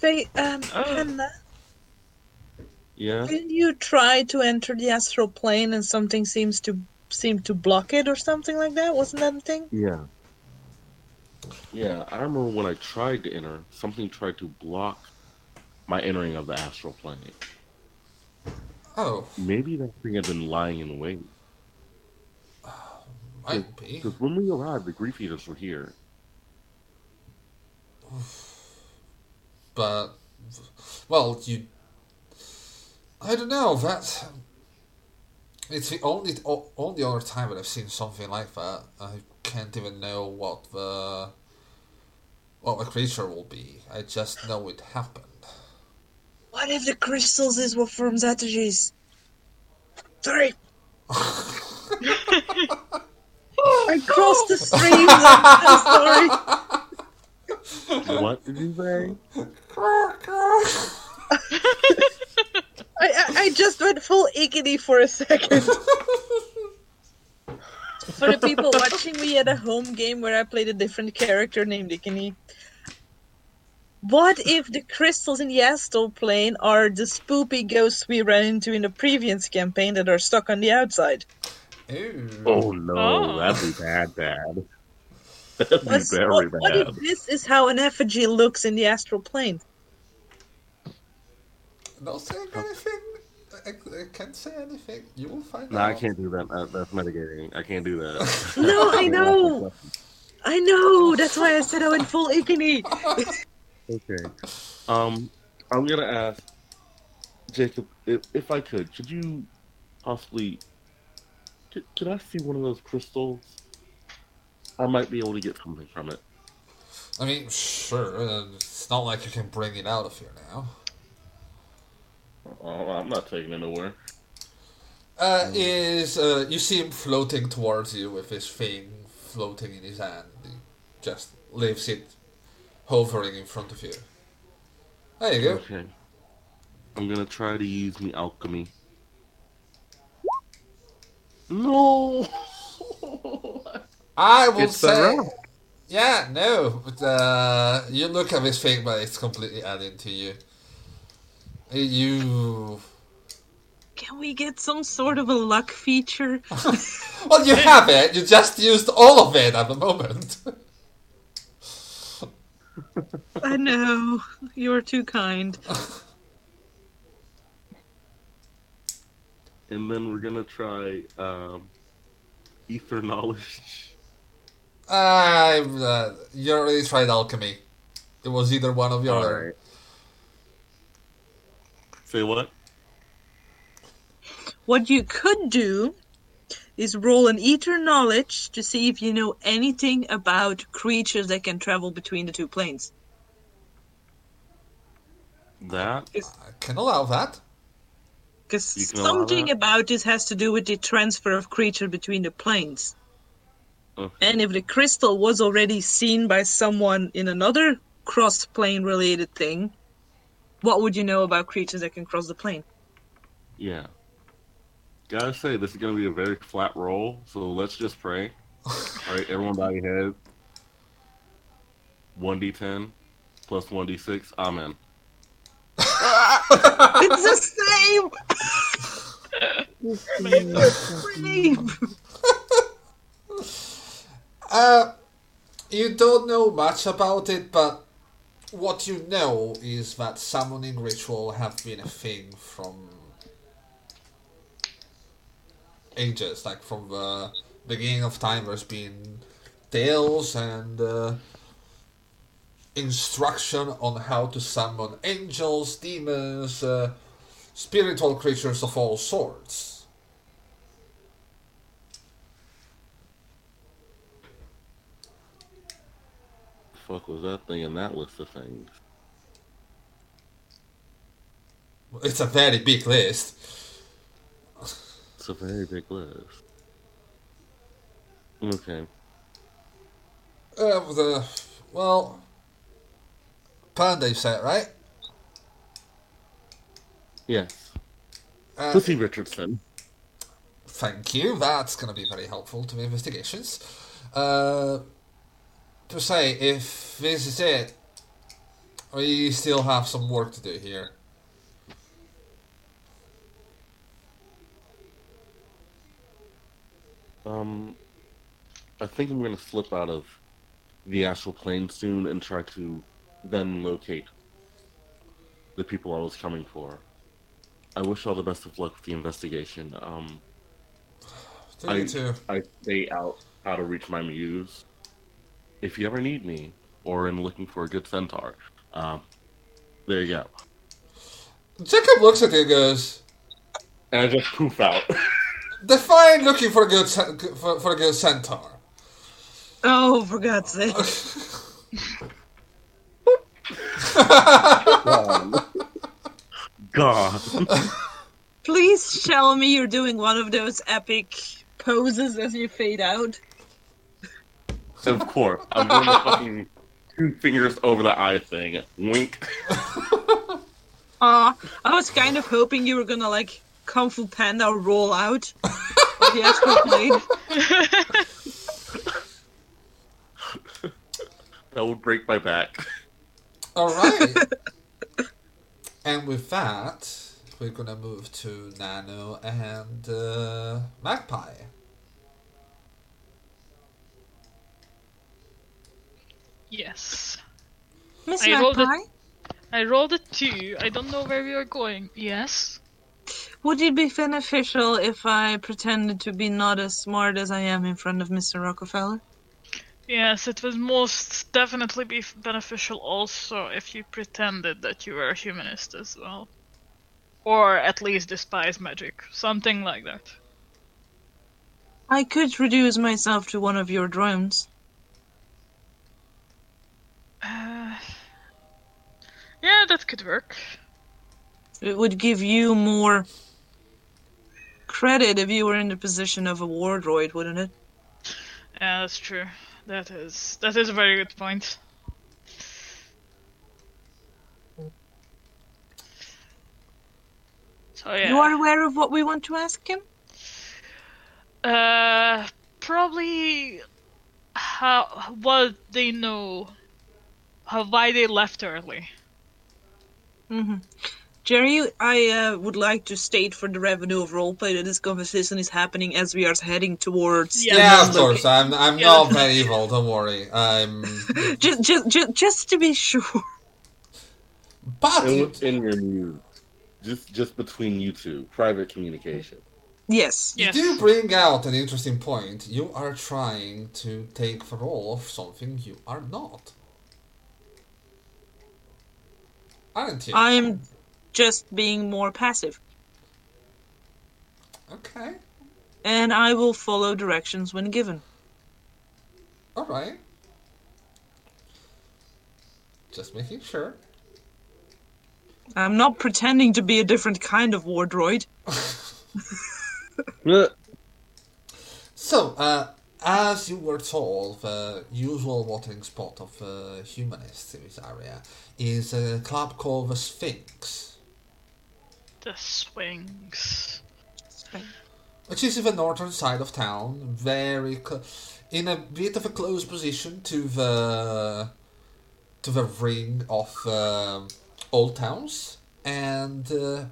They, um, Oh. Hannah, Yeah. didn't you try to enter the astral plane and something seems to seem to block it or something like that? Wasn't that the thing? Yeah. Yeah, I remember when I tried to enter, something tried to block my entering of the astral plane. oh, Maybe that thing had been lying in wait. Might be. Because when we arrived, the grief eaters were here. but well, you. I don't know. That it's the only only other time that I've seen something like that. I can't even know what the what the creature will be. I just know it happened. What if the crystals is what forms Attergees? Sorry. I crossed the stream. I'm sorry. what did you say? I, I, I just went full Ickeny for a second. for the people watching, we had a home game where I played a different character named Ickeny. What if the crystals in the astral plane are the spoopy ghosts we ran into in the previous campaign that are stuck on the outside? Ooh. Oh no, Oh. that'd be bad, bad. That'd be What's- very what, what if this is how an effigy looks in the astral plane? Not saying anything. I, I can't say anything. You will find No, out. I can't do that. That- That's mitigating. I can't do that. No, I know. I know. That's why I said I went full Ickeny. Okay. Um, I'm gonna ask Jacob if, if I could. Could you possibly? Could I see one of those crystals? I might be able to get something from it. I mean, sure. uh, It's not like you can bring it out of here now. Oh, I'm not taking it nowhere. Uh, is uh, you see him floating towards you with his thing floating in his hand. He just leaves it hovering in front of you. There you go. Okay. I'm gonna try to use me alchemy. No. I will It's say, yeah, no. But, uh, you look at this thing, but it's completely alien to you. You, Can we get some sort of a luck feature? well, you have it. You just used all of it at the moment. I know. You're too kind. And then we're gonna try um, ether knowledge. I'm. Uh, you already tried alchemy. It was either one of your. All right. Say what? What you could do is roll an ether knowledge to see if you know anything about creatures that can travel between the two planes. That? I can allow that. Because You can allow something about this has to do with the transfer of creature between the planes. Okay. And if the crystal was already seen by someone in another cross plane related thing, what would you know about creatures that can cross the plane? Yeah. Gotta say, this is gonna be a very flat roll, so let's just pray. Alright, everyone bow your head. 1d10 plus 1d6. Amen. It's the same! Same. Uh, you don't know much about it, but what you know is that summoning ritual have been a thing from ages, like from the beginning of time. There's been tales and uh, instruction on how to summon angels, demons, uh, spiritual creatures of all sorts. Fuck was that thing in that list of things? It's a very big list. It's a very big list. Okay. Uh, the well, Panda, you said right? Yes. Uh, Pussy Richardson. thank you. That's going to be very helpful to the investigations. Uh, to say, if this is it, we still have some work to do here. Um, I think I'm gonna slip out of the astral plane soon and try to then locate the people I was coming for. I wish all the best of luck with the investigation. Um, Do you I, too? I stay out how to reach my muse. If you ever need me, or in looking for a good centaur, um, there you go. Jacob looks at you and goes, And I just poof out. "Define looking for a good for, for a good centaur." Oh, for God's sake. God. Please tell me you're doing one of those epic poses as you fade out. of course. I'm doing the fucking two fingers over the eye thing. Wink. Aw, I was kind of hoping you were gonna like Kung Fu Panda roll out of the astral plane. That would break my back. All right. and with that, we're gonna move to Nano and uh, Magpie. Yes. Miss I rolled it. Magpie, I rolled a two. I don't know where we are going. Yes. would it be beneficial if I pretended to be not as smart as I am in front of Mr. Rockefeller? Yes, it would most definitely be beneficial also if you pretended that you were a humanist as well. Or at least despise magic. Something like that. I could reduce myself to one of your drones. Uh, yeah, that could work. It would give you more credit if you were in the position of a war droid, wouldn't it? Yeah, that's true. That is that is a very good point. So yeah. You are aware of what we want to ask him? Uh, probably how what they know, how why they left early. hmm Jerry, I uh, would like to state for the revenue of roleplay that this conversation is happening as we are heading towards. Yeah. Yeah, of course. I'm I'm Yeah. not very evil. Don't worry. I'm. Just, just, just, just to be sure. But And you, within your muse. Just just between you two. Private communication. Yes. you Yes. do bring out an interesting point. You are trying to take the role of something you are not. aren't you? I'm just being more passive, Okay. and I will follow directions when given. All right. Just making sure. I'm not pretending to be a different kind of war droid. So, uh, as you were told, the usual watering spot of uh, humanists in this area is a club called the Sphinx, The swings. which is in the northern side of town, very cl- in a bit of a close position to the to the ring of um old towns, and uh,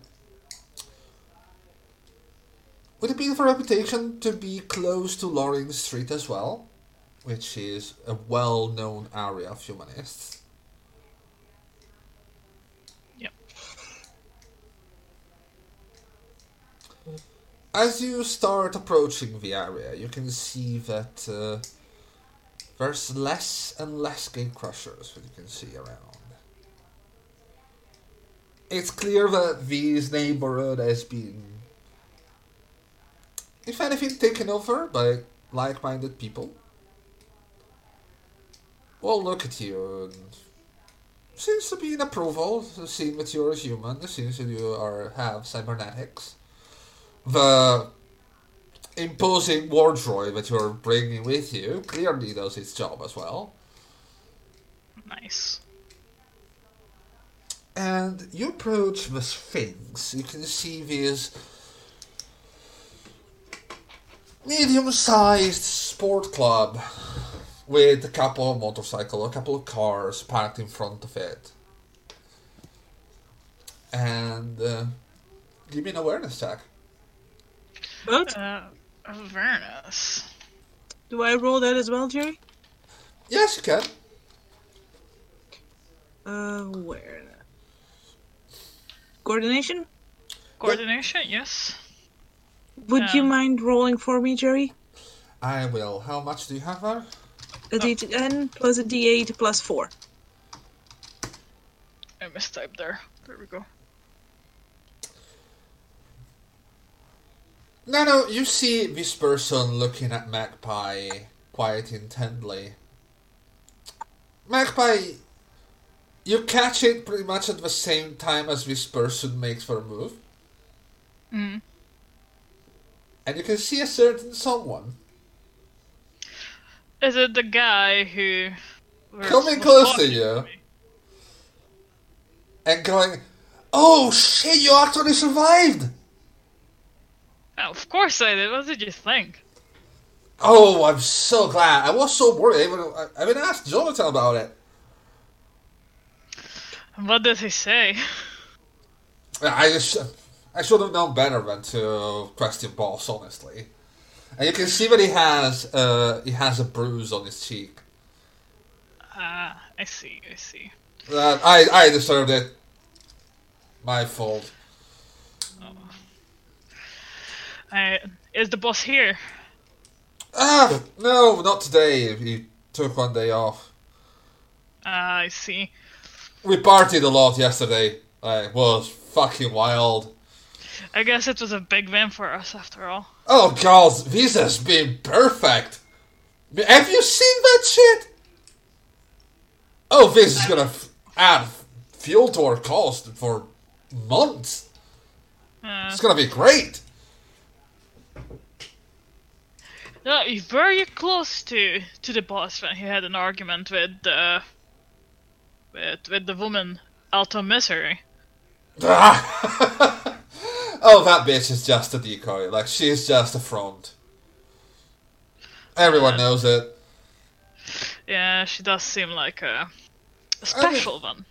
with a bit of a reputation to be close to Loring Street as well, which is a well-known area of humanists. As you start approaching the area, you can see that uh, there's less and less gate crushers that you can see around. It's clear that this neighborhood has been, if anything, taken over by like-minded people. Well, look at you. Seems to be an approval, seeing that you're a human, seems that you are have cybernetics the imposing war droid that you're bringing with you clearly does its job as well. Nice. And you approach the Sphinx. You can see this medium-sized sport club with a couple of motorcycles, a couple of cars parked in front of it. And uh, give me an awareness check. But Uh, awareness. do I roll that as well, Jerry? Yes, you can. Awareness. Coordination? Coordination, yes. Would you Um, mind rolling for me, Jerry? I will. How much do you have there? A d10 plus a d8 plus 4. I mistyped there. There we go. No, no, you see this person looking at Magpie quite intently. Magpie, you catch it pretty much at the same time as this person makes their move. Mm. And you can see a certain someone Is it the guy who. Coming close to you. and going, Oh shit, you actually survived! Oh, of course I did. What did you think? Oh, I'm so glad. I was so worried. I even, I even asked Jonathan about it. What did he say? I just, I should have known better than to question boss, honestly. And you can see that he has, uh, he has a bruise on his cheek. Ah, I see, I see. Uh, I, I deserved it. My fault. I, is the boss here? Ah, no, not today. He took one day off. Ah, I see. We partied a lot yesterday. It was fucking wild. I guess it was a big win for us after all. Oh god, this has been perfect. Have you seen that shit? Oh, this is gonna f- add fuel to our cost for months. Uh, It's gonna be great. No, were you close to to the boss when he had an argument with uh, with with the woman Alto Misery? oh, that bitch is just a decoy. Like, she's just a front. Everyone knows it. Yeah, she does seem like a, a special one.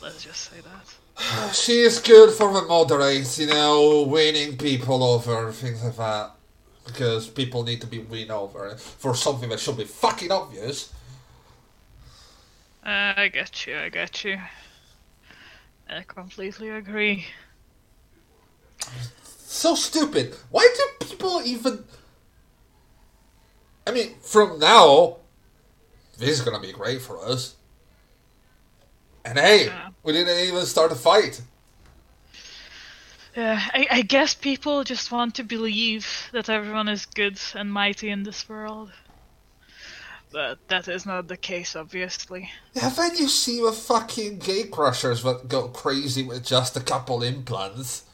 Let's just say that. She is good for the moderates, you know, winning people over, things like that. Because people need to be win over for something that should be fucking obvious. Uh, I get you. I get you. I completely agree. So stupid. Why do people even. I mean, from now, this is gonna be great for us. And hey, Yeah. We didn't even start a fight. Yeah, I, I guess people just want to believe that everyone is good and mighty in this world. But that is not the case, obviously. Haven't you seen the fucking gate crushers that go crazy with just a couple implants?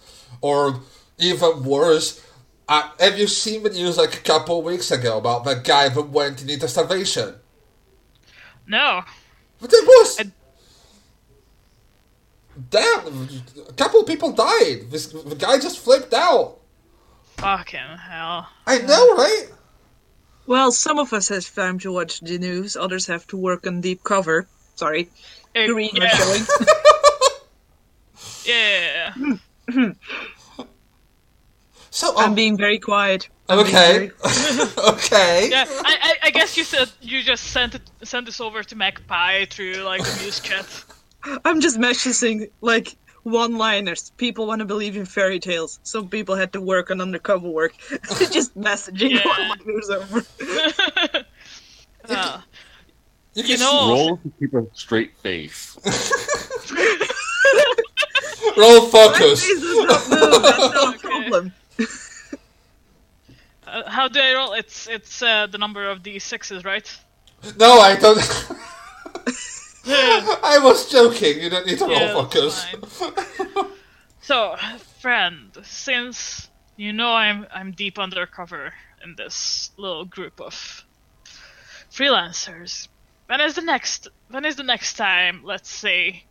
Or even worse, uh, have you seen the news like a couple weeks ago about that guy that went into starvation? No. But it was. I- Damn, a couple people died. This the guy just flipped out. Fucking hell. I know, right? Well, some of us have time to watch the news, others have to work on deep cover. Sorry, to read my yeah, showing. yeah. So I'm um, being very quiet. I'm okay, very- okay. Yeah, I, I, I guess you said you just sent it sent this over to Magpie through like the muse chat. I'm just messaging like one-liners. People want to believe in fairy tales. Some people had to work on undercover work. just messaging Yeah. while my news over. Uh, You you can know, Roll to keep a straight face. roll focus. face does not move. That's no problem. uh, how do I roll? It's it's uh, the number of d sixes, right? No, I don't. I was joking. You don't need to roll Yeah, focus. that's So, friend, since you know I'm I'm deep undercover in this little group of freelancers, when is the next when is the next time, let's say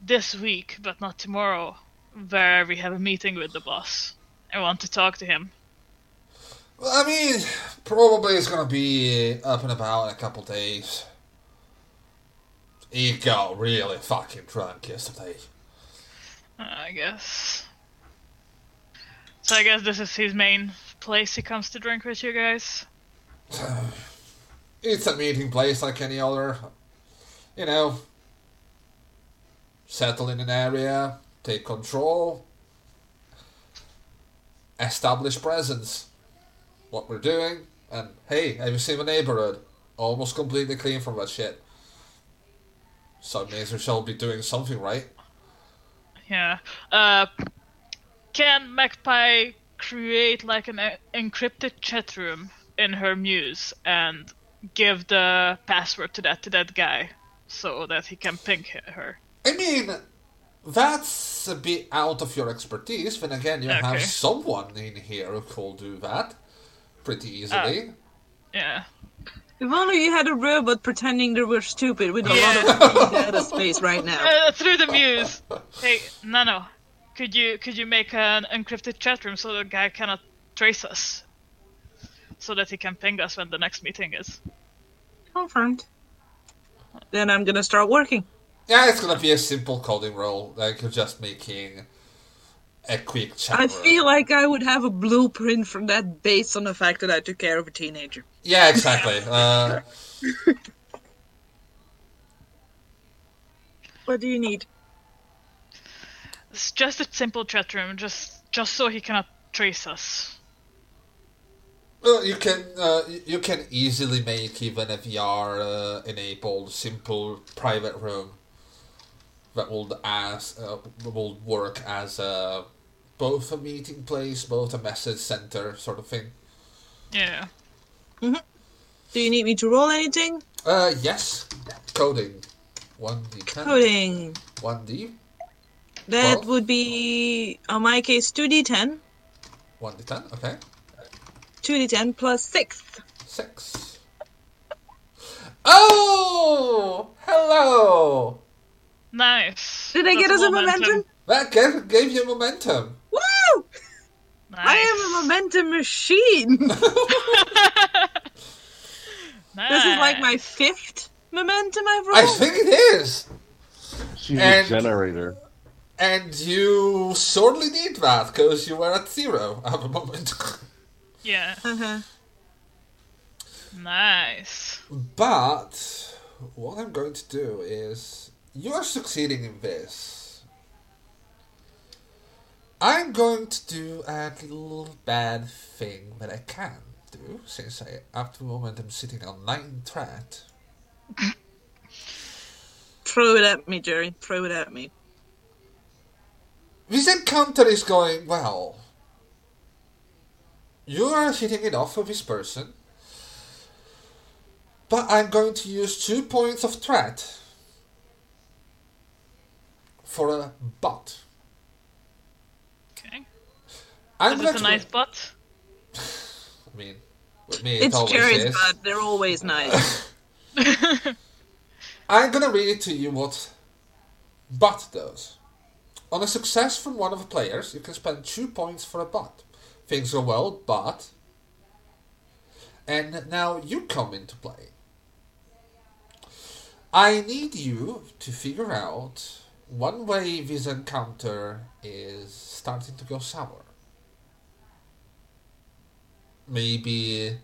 this week, but not tomorrow, where we have a meeting with the boss? I want to talk to him. Well, I mean, probably it's gonna be up and about in a couple days. He got really fucking drunk yesterday. I guess. So I guess this is his main place he comes to drink with you guys. It's a meeting place like any other. You know, settle in an area, take control, establish presence. What we're doing, and hey, have you seen the neighborhood? Almost completely clean from that shit. So it means we shall be doing something right. Yeah. Uh, can Magpie create like an e- encrypted chat room in her muse and give the password to that to that guy so that he can ping her? I mean, that's a bit out of your expertise. Then again, you have someone in here who could do that pretty easily. Yeah. If only you had a robot pretending they were stupid with a Yeah. lot of free data space right now. Uh, through the muse. Hey, Nano, could you could you make an encrypted chat room so the guy cannot trace us, so that he can ping us when the next meeting is? Confirmed. Then I'm gonna start working. Yeah, it's gonna be a simple coding role, like you're just making a quick chat. I room. feel like I would have a blueprint for that based on the fact that I took care of a teenager. Yeah, exactly. Uh, What do you need? It's just a simple chat room, just just so he cannot trace us. well, you can uh, you can easily make even a VR uh, enabled simple private room that will as uh, will work as a both a meeting place, both a message center sort of thing. Yeah. Do you need me to roll anything? Uh, yes, coding. One d ten. Coding. One d. That Twelve? would be, on my case, 2d10. One d ten. Okay. 2d10 plus 6. Six. Oh, hello. Nice. Did I That's get us a momentum? That gave, gave you momentum. Woo! Nice. I am a momentum machine! this is like my fifth momentum I've rolled. I think it is. She's And- a generator. And you sorely need that because you were at zero at the moment. Yeah. Uh-huh. Nice. but what I'm going to do is you are succeeding in this. I'm going to do a little bad thing that I can do since I at the moment I'm sitting on nine threat. Throw it at me, Jerry. Throw it at me. This encounter is going well. You are hitting it off with this person. But I'm going to use two points of threat for a butt. Okay. I'm Is going it a nice butt? I mean, with me, it It's always Jerry's is. butt. They're always nice. I'm gonna read it to you what butt does. On a success from one of the players, you can spend two points for a butt. Things go well, but. And now you come into play. I need you to figure out one way this encounter is starting to go sour. Maybe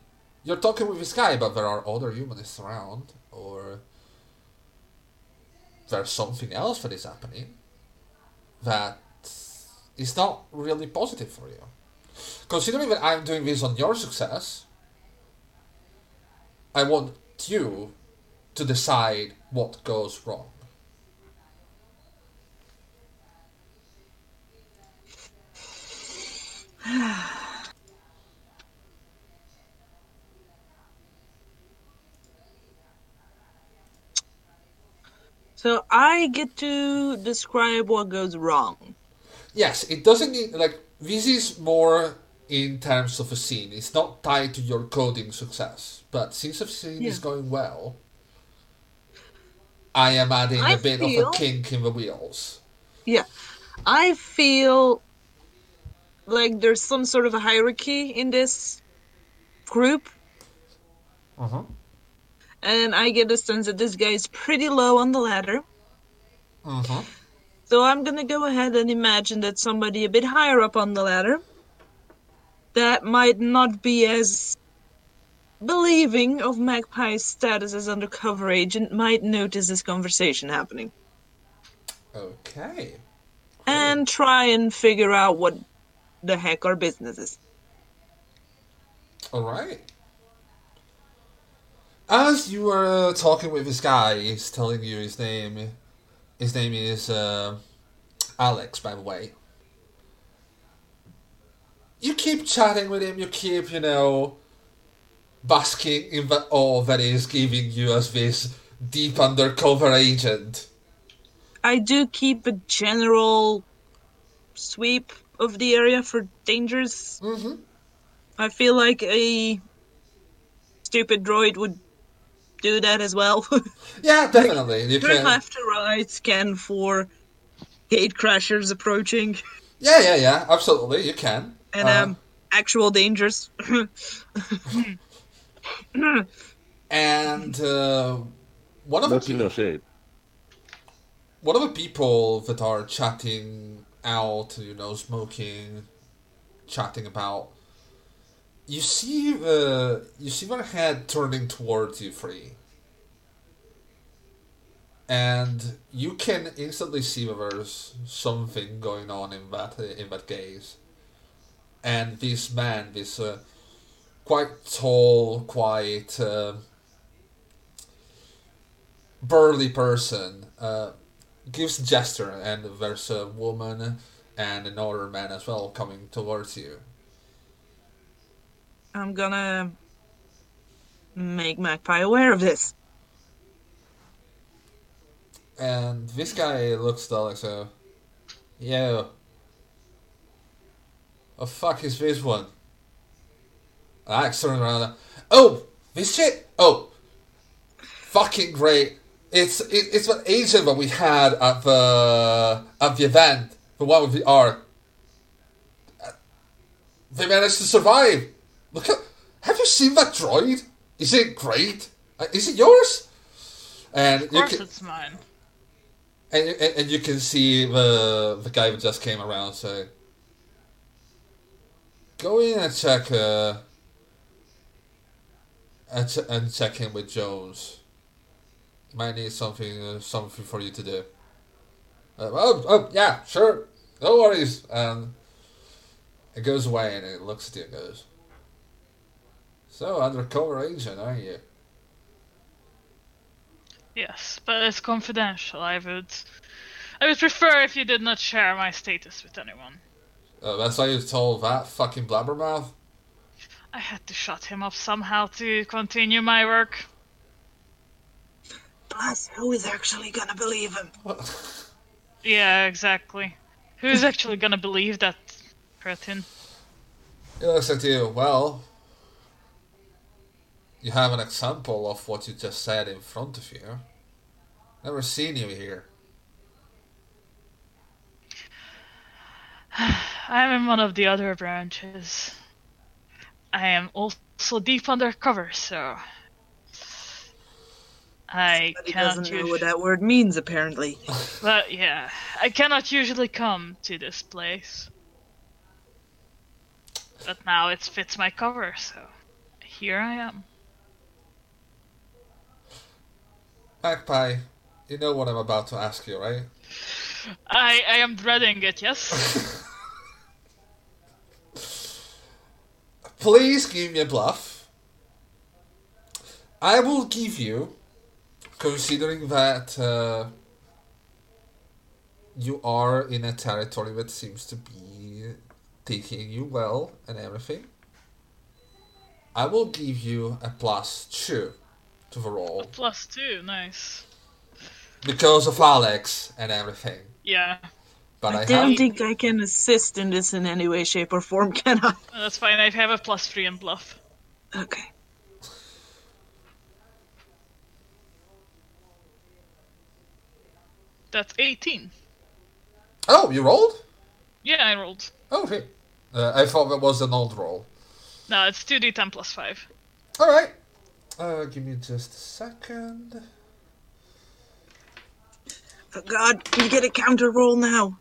you're talking with this guy, but there are other humanists around, or there's something else that is happening that is not really positive for you. Considering that I'm doing this on your success, I want you to decide what goes wrong. So I get to describe what goes wrong. Yes, it doesn't need like this is more in terms of a scene. It's not tied to your coding success. But since the scene is Yeah. going well, I am adding I a bit of a kink in the wheels. Yeah. I feel like there's some sort of a hierarchy in this group, Uh-huh. And I get a sense that this guy is pretty low on the ladder. Uh-huh. So I'm gonna go ahead and imagine that somebody a bit higher up on the ladder that might not be as believing of Magpie's status as undercover agent might notice this conversation happening Okay. and try and figure out what the heck our business is. All right. As you were talking with this guy, he's telling you his name. His name is uh, Alex, by the way. You keep chatting with him. You keep, you know, basking in the awe that he's giving you as this deep undercover agent. I do keep a general sweep of the area for dangers. Mm-hmm. I feel like a stupid droid would do that as well. Yeah, definitely. You Turn can. left to right, scan for gate crashers approaching, Yeah, yeah, yeah. Absolutely, you can. and Uh, um, actual dangers. and uh, one of the That's you no shade. one of the people that are chatting out, you know, smoking, chatting about, you see the you see their head turning towards you, free, and you can instantly see that there's something going on in that in that gaze, and this man, this uh, quite tall, quite. Uh, burly person uh, gives gesture, and there's a woman and another man as well coming towards you. I'm gonna make Magpie aware of this. And this guy looks like so, yo, the fuck is this one? Alex turns around, oh, this shit, oh, fucking great. It's it, it's an agent that we had at the at the event, the one with the arc. They managed to survive. Look at, have you seen that droid? Is it great? Uh, Is it yours? And Of you course can, it's mine. and, and, and you can see the the guy who just came around say, "Go in and check uh, and, ch- and check in with Jones. Might need something uh, something for you to do." Uh, oh, oh yeah, sure, no worries. And it goes away and it looks at you and goes, "So undercover agent, are you?" Yes, but it's confidential. I would, I would prefer if you did not share my status with anyone. Uh, that's why you told that fucking blabbermouth? I had to shut him up somehow to continue my work. Plus, who is actually gonna believe him? Yeah, exactly. Who's actually gonna believe that cretin? It looks like you, well, you have an example of what you just said in front of you. Never seen you here. I'm in one of the other branches. I am also deep undercover, so I But he cannot doesn't know what that word means, apparently. But yeah, I cannot usually come to this place. But now it fits my cover, so here I am. Magpie, you know what I'm about to ask you, right? I I am dreading it, yes? Please give me a bluff. I will give you, considering that uh, you are in a territory that seems to be taking you well and everything. I will give you a plus two to the roll Plus two, nice. because of Alex and everything. Yeah, But I, I don't think I can assist in this in any way, shape, or form, can I? that's fine. I have a plus three in bluff. Okay. That's 18. Oh, you rolled? Yeah, I rolled. Oh, okay. Uh, I thought that was an old roll. No, it's 2d10 plus 5. All right. Uh, give me just a second. Oh god, you get a counter roll now.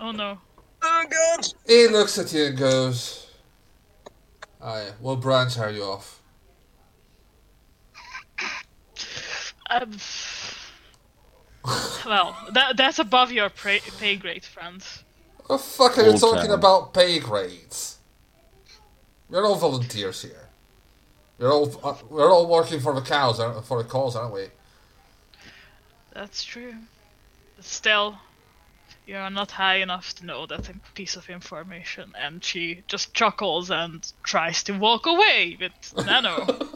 Oh no. Oh god! He looks at you and goes, "Ah, yeah. What branch are you off?" Um, well, that that's above your pay, pay grade, friend. What the fuck are you Old talking town. about pay grades? We're all volunteers here. We're all uh, we're all working for the cows, aren't- for the cause, aren't we? That's true. Still, you are not high enough to know that piece of information. And she just chuckles and tries to walk away with Nano.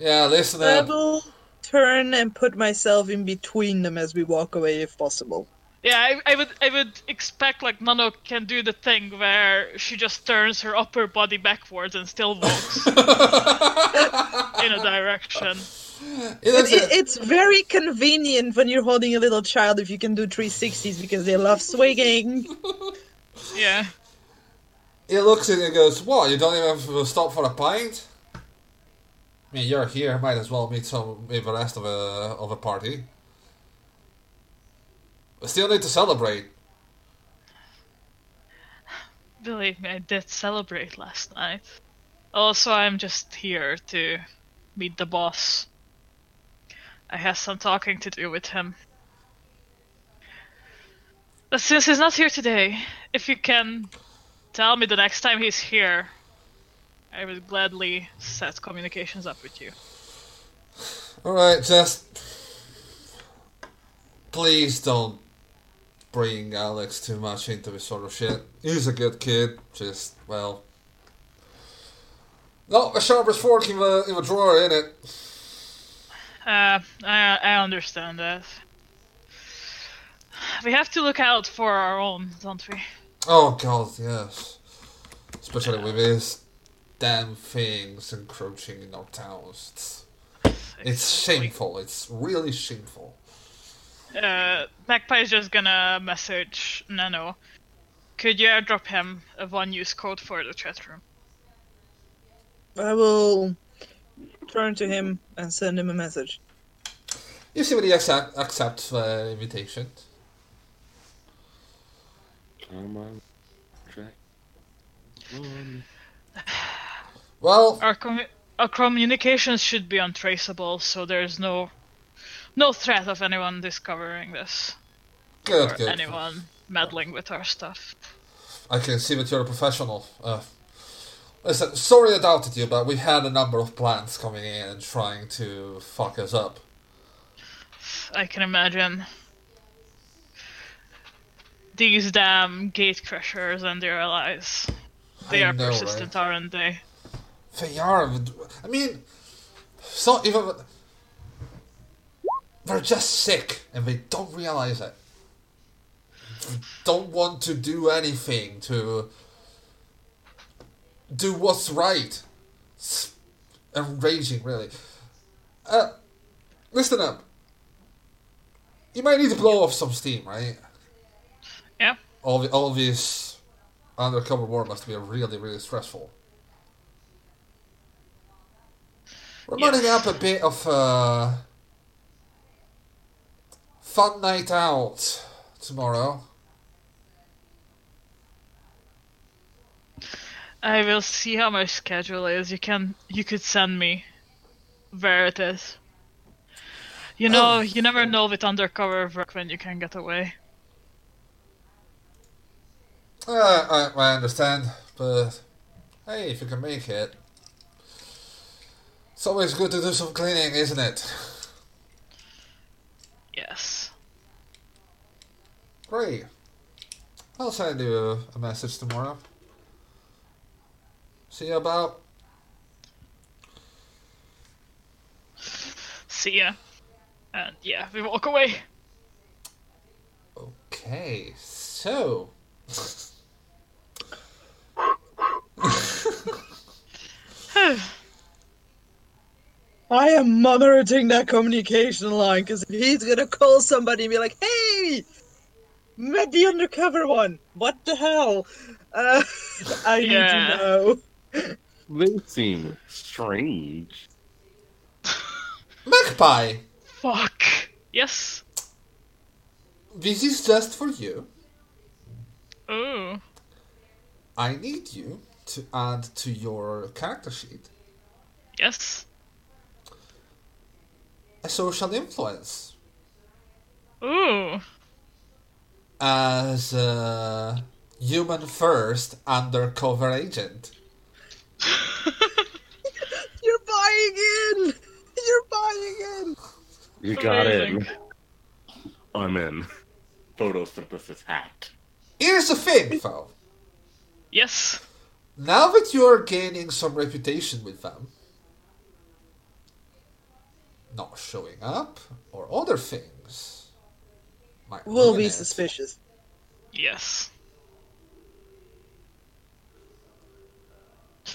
Yeah, listen I will turn and put myself in between them as we walk away if possible. Yeah, I, I would I would expect like Nano can do the thing where she just turns her upper body backwards and still walks in a direction. He looks It, it's very convenient when you're holding a little child if you can do 360s because they love swinging. Yeah. He looks at you and goes, What, you don't even have to stop for a pint? I mean, you're here, might as well meet some with the rest of a, of a party. We still need to celebrate. Believe me, I did celebrate last night. Also, I'm just here to meet the boss. I have some talking to do with him. But since he's not here today, if you can tell me the next time he's here, I would gladly set communications up with you. Alright, just. Please don't bring Alex too much into this sort of shit. He's a good kid, just, well. Not the sharpest fork in the, in the drawer, innit? Uh, I, I understand that. We have to look out for our own, don't we? Oh god, yes. Especially with these damn things encroaching in our towns. It's, it's shameful. It's really shameful. Uh, Magpie's just gonna message Nano. Could you airdrop him a one use code for the chat room? I will turn to him and send him a message. You see when he accept, accepts the invitation. I'm on track. Well, Our, commu- our communications should be untraceable, so there's no no threat of anyone discovering this good, or good. anyone meddling with our stuff. I can see that you're a professional. Uh, Listen, sorry I doubted you, but we had a number of plants coming in and trying to fuck us up. I can imagine. These damn gate crushers and their allies. They I are know, persistent, aren't they? They are. I mean, not even. They're just sick, and they don't realize it. They don't want to do anything to do what's right. It's enraging, really. Uh, listen up. You might need to blow off some steam, right? Yeah. All the, all this undercover war must be really, really stressful. We're Yes. running up a bit of a fun night out tomorrow. I will see how my schedule is. You can you could send me where it is. You know, Oh. you never know with undercover work when you can get away. Uh, I, I understand, but hey, if you can make it, it's always good to do some cleaning, isn't it? Yes. Great. I'll send you a message tomorrow. See you about. See ya. And yeah, we walk away. Okay, so. I am monitoring that communication line because if he's gonna call somebody and be like, "Hey, met the undercover one. What the hell?" Uh, I need to know. They seem strange. Magpie! Fuck. Yes. This is just for you. Ooh. I need you to add to your character sheet Yes. a social influence Ooh. As a human first undercover agent. You're buying in. You're buying in. You got Amazing. in. I'm in. Photosynthesis hacked. Here's the thing, though. Yes. Now that you're gaining some reputation with them, not showing up or other things might We'll be it. suspicious. Yes.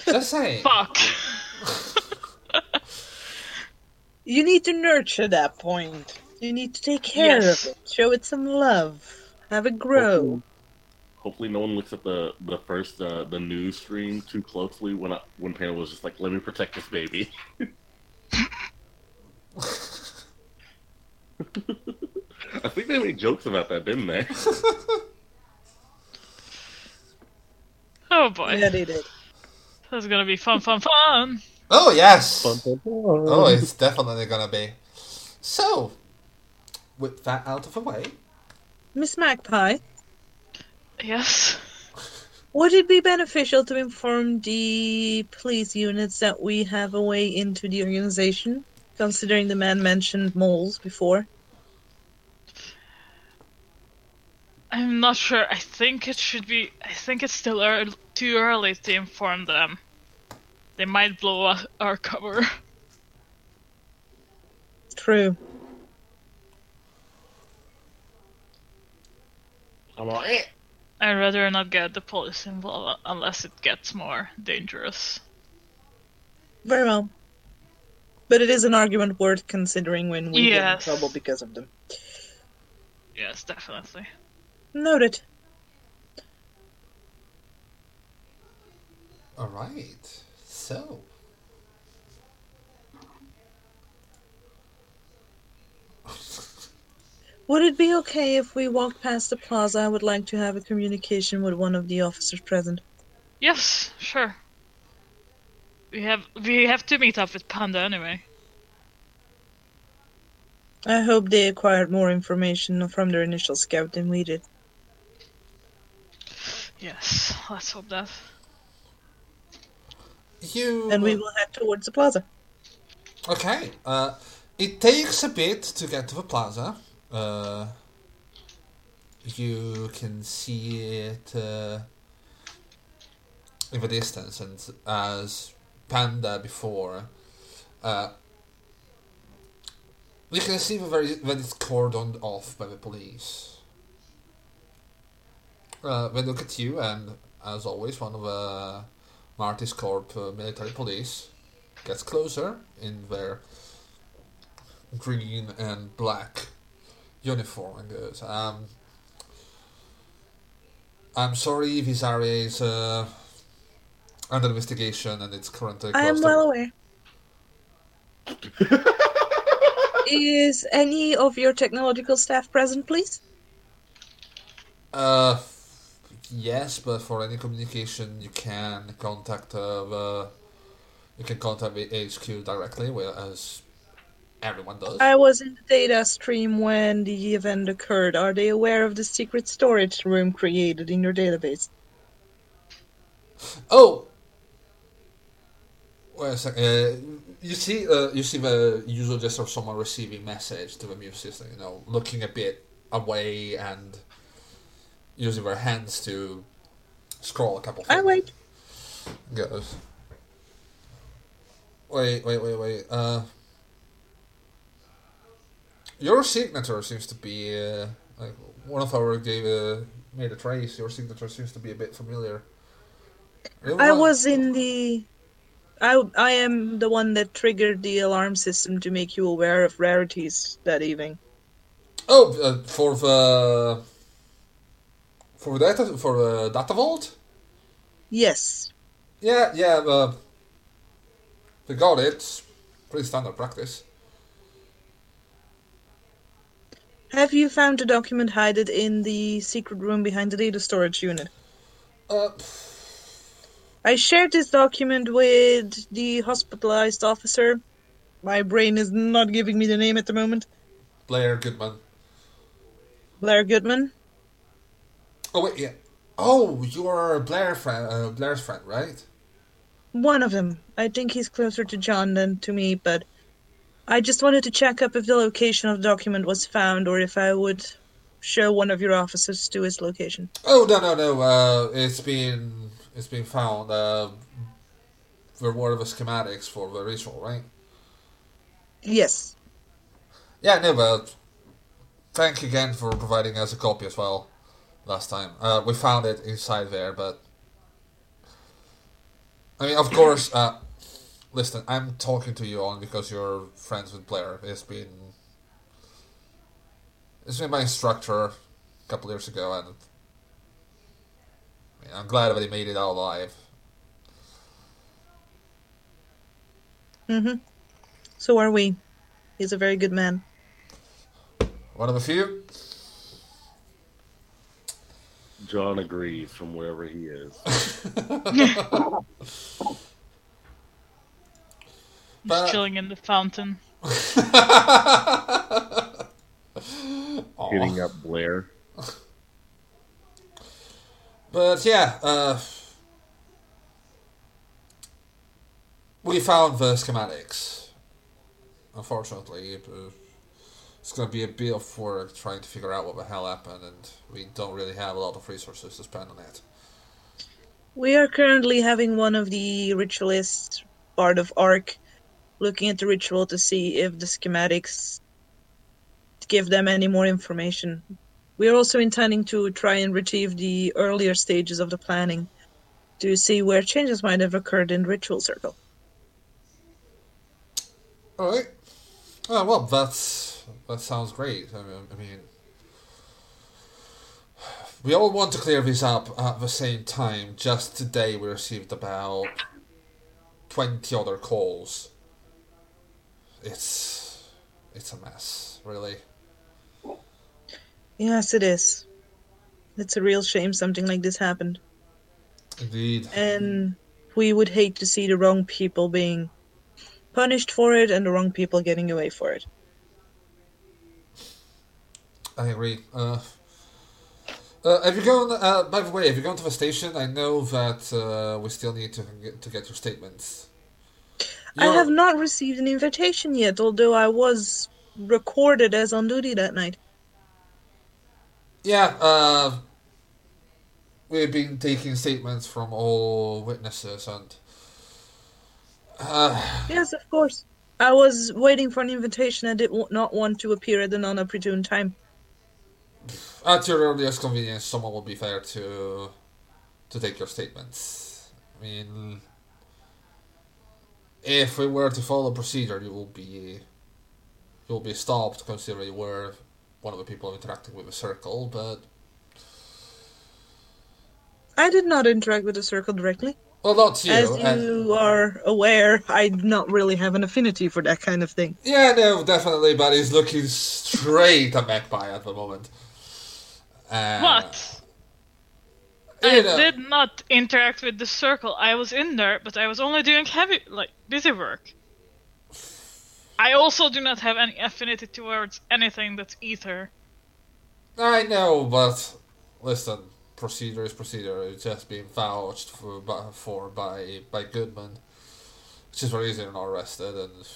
Just saying. Fuck. You need to nurture that point. You need to take care Yes. of it. Show it some love. Have it grow. Hopefully, no one looks at the the first uh, the news stream too closely when I, when Panda was just like, "Let me protect this baby." I think they made jokes about that, didn't they? Oh boy. Yeah, they did. That's gonna be fun, fun, fun. Oh yes. Fun, fun, fun. Oh, it's definitely gonna be. So, with that out of the way, Miss Magpie, Yes. would it be beneficial to inform the police units that we have a way into the organization, considering the man mentioned moles before? I'm not sure. I think it should be. I think it's still ear too early to inform them. They might blow us- our cover. True. I'm all right. I'd rather not get the police involved unless it gets more dangerous. Very well. But it is an argument worth considering when we get in trouble because of them. Yes, definitely. Noted. all right. So, Would it be okay if we walked past the plaza? I would like to have a communication with one of the officers present. Yes, sure. We have we have to meet up with Panda anyway. I hope they acquired more information from their initial scout than we did. Yes, let's hope that. You and we will head towards the plaza. Okay. Uh, it takes a bit to get to the plaza. Uh, you can see it uh, in the distance, and as Panda before, uh, you can see that, very, that it's cordoned off by the police. Uh, they look at you, and as always, one of the Martis Corp uh, military police gets closer in their green and black uniform and goes, um, I'm sorry, this area is uh, under investigation and it's currently I am well aware. Is any of your technological staff present, please? Uh, yes, but for any communication, you can contact uh, the you can contact the HQ directly, as everyone does. I was in the data stream when the event occurred. Are they aware of the secret storage room created in your database? Oh, wait a second. Uh, you see, uh, you see the usual gesture of someone receiving message to the muse system. You know, looking a bit away and using their hands to scroll a couple. things. I wait. Goes. Wait, wait, wait, wait. Uh, your signature seems to be uh, like one of our gave uh, made a trace. Your signature seems to be a bit familiar. I was in the. I, I am the one that triggered the alarm system to make you aware of rarities that evening. Oh, uh, for the for the data for the data vault. Yes. Yeah, yeah. Uh, we got it. Pretty standard practice. Have you found a document hidden in the secret room behind the data storage unit? Uh, I shared this document with the hospitalized officer. My brain is not giving me the name at the moment. Blair Goodman. Blair Goodman. Oh wait, yeah. Oh, you are Blair friend, uh, Blair's friend, right? One of them. I think he's closer to John than to me, but I just wanted to check up if the location of the document was found or if I would show one of your officers to his location. Oh no no no! Uh, it's been it's been found. Uh, for one of the schematics for the ritual, right? Yes. Yeah, no, but thank you again for providing us a copy as well. Last time uh, we found it inside there, but I mean, of course. Uh, listen, I'm talking to you only because you're friends with Blair. It's been it's been my instructor a couple years ago, and I mean, I'm glad that he made it out alive. Mm-hmm. So are we. He's a very good man. One of a few. John agrees from wherever he is. But- Just chilling in the fountain. Aw. Hitting up Blair. But yeah, uh, we found the schematics. Unfortunately, it, uh, it's going to be a bit of work trying to figure out what the hell happened, and we don't really have a lot of resources to spend on it. We are currently having one of the ritualists, part of ARC, looking at the ritual to see if the schematics give them any more information. We are also intending to try and retrieve the earlier stages of the planning to see where changes might have occurred in ritual circle. All right. Oh, well, that's that sounds great. I mean, I mean, we all want to clear this up at the same time. Just today, we received about twenty other calls. It's it's a mess, really. Yes, it is. It's a real shame something like this happened. Indeed. And we would hate to see the wrong people being punished for it and the wrong people getting away for it. I agree. Uh, Uh, have you gone? Uh, by the way, have you gone to the station? I know that uh, we still need to get to get your statements. I You're- have not received an invitation yet, although I was recorded as on duty that night. Yeah, uh, we've been taking statements from all witnesses, and uh, Yes, of course. I was waiting for an invitation. I did not want to appear at the non-opportune time. At your earliest convenience, someone will be there to to take your statements. I mean, if we were to follow procedure, you will be you will be stopped, considering you were one of the people interacting with the circle. But I did not interact with the circle directly. well, not you. As and- you are aware, I do not really have an affinity for that kind of thing. Yeah, no, definitely, but he's looking straight at Magpie at the moment. Uh, What? I know, did not interact with the circle. I was in there, but I was only doing heavy, like, busy work. I also do not have any affinity towards anything that's ether. I know, but listen, procedure is procedure. It's just being vouched for by, for by by Goodman, which is reason you're not arrested. And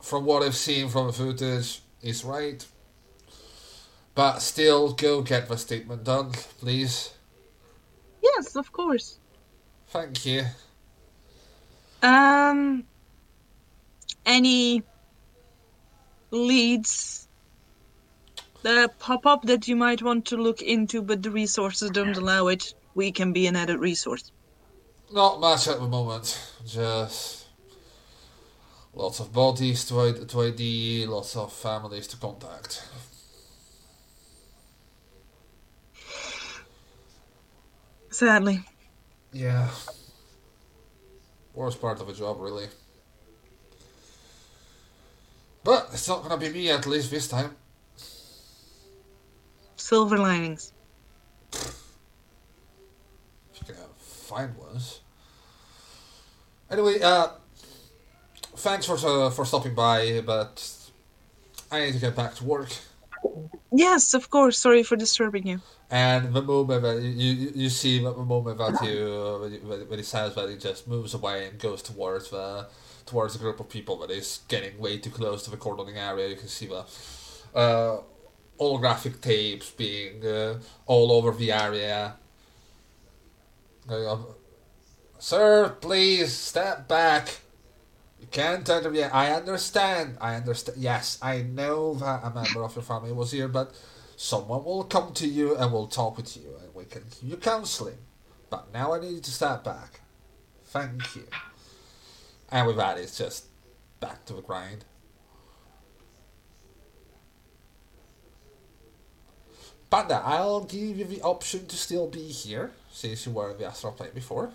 from what I've seen from the footage, he's right. But still, go get the statement done, please. Yes, of course. Thank you. Um, any leads that pop up that you might want to look into, but the resources don't allow it? We can be an added resource. Not much at the moment. Just lots of bodies to ID, to ID lots of families to contact. Sadly. Yeah. Worst part of a job, really. But it's not gonna be me at least this time. Silver linings. If you can find ones. Anyway, uh, thanks for uh, for stopping by, but I need to get back to work. Yes, of course. Sorry for disturbing you. And the moment that you, you, see the moment that you when, he says that he just moves away and goes towards the towards a group of people that is getting way too close to the cordoning area. You can see the uh, holographic tapes being uh, all over the area. Sir, please step back. You can't enter yet. I understand. I understand. Yes, I know that a member of your family was here, but someone will come to you and will talk with you, and we can give you counseling. But now I need to step back. Thank you. And with that, it's just back to the grind. Panda, I'll give you the option to still be here, since you were in the astral plane before.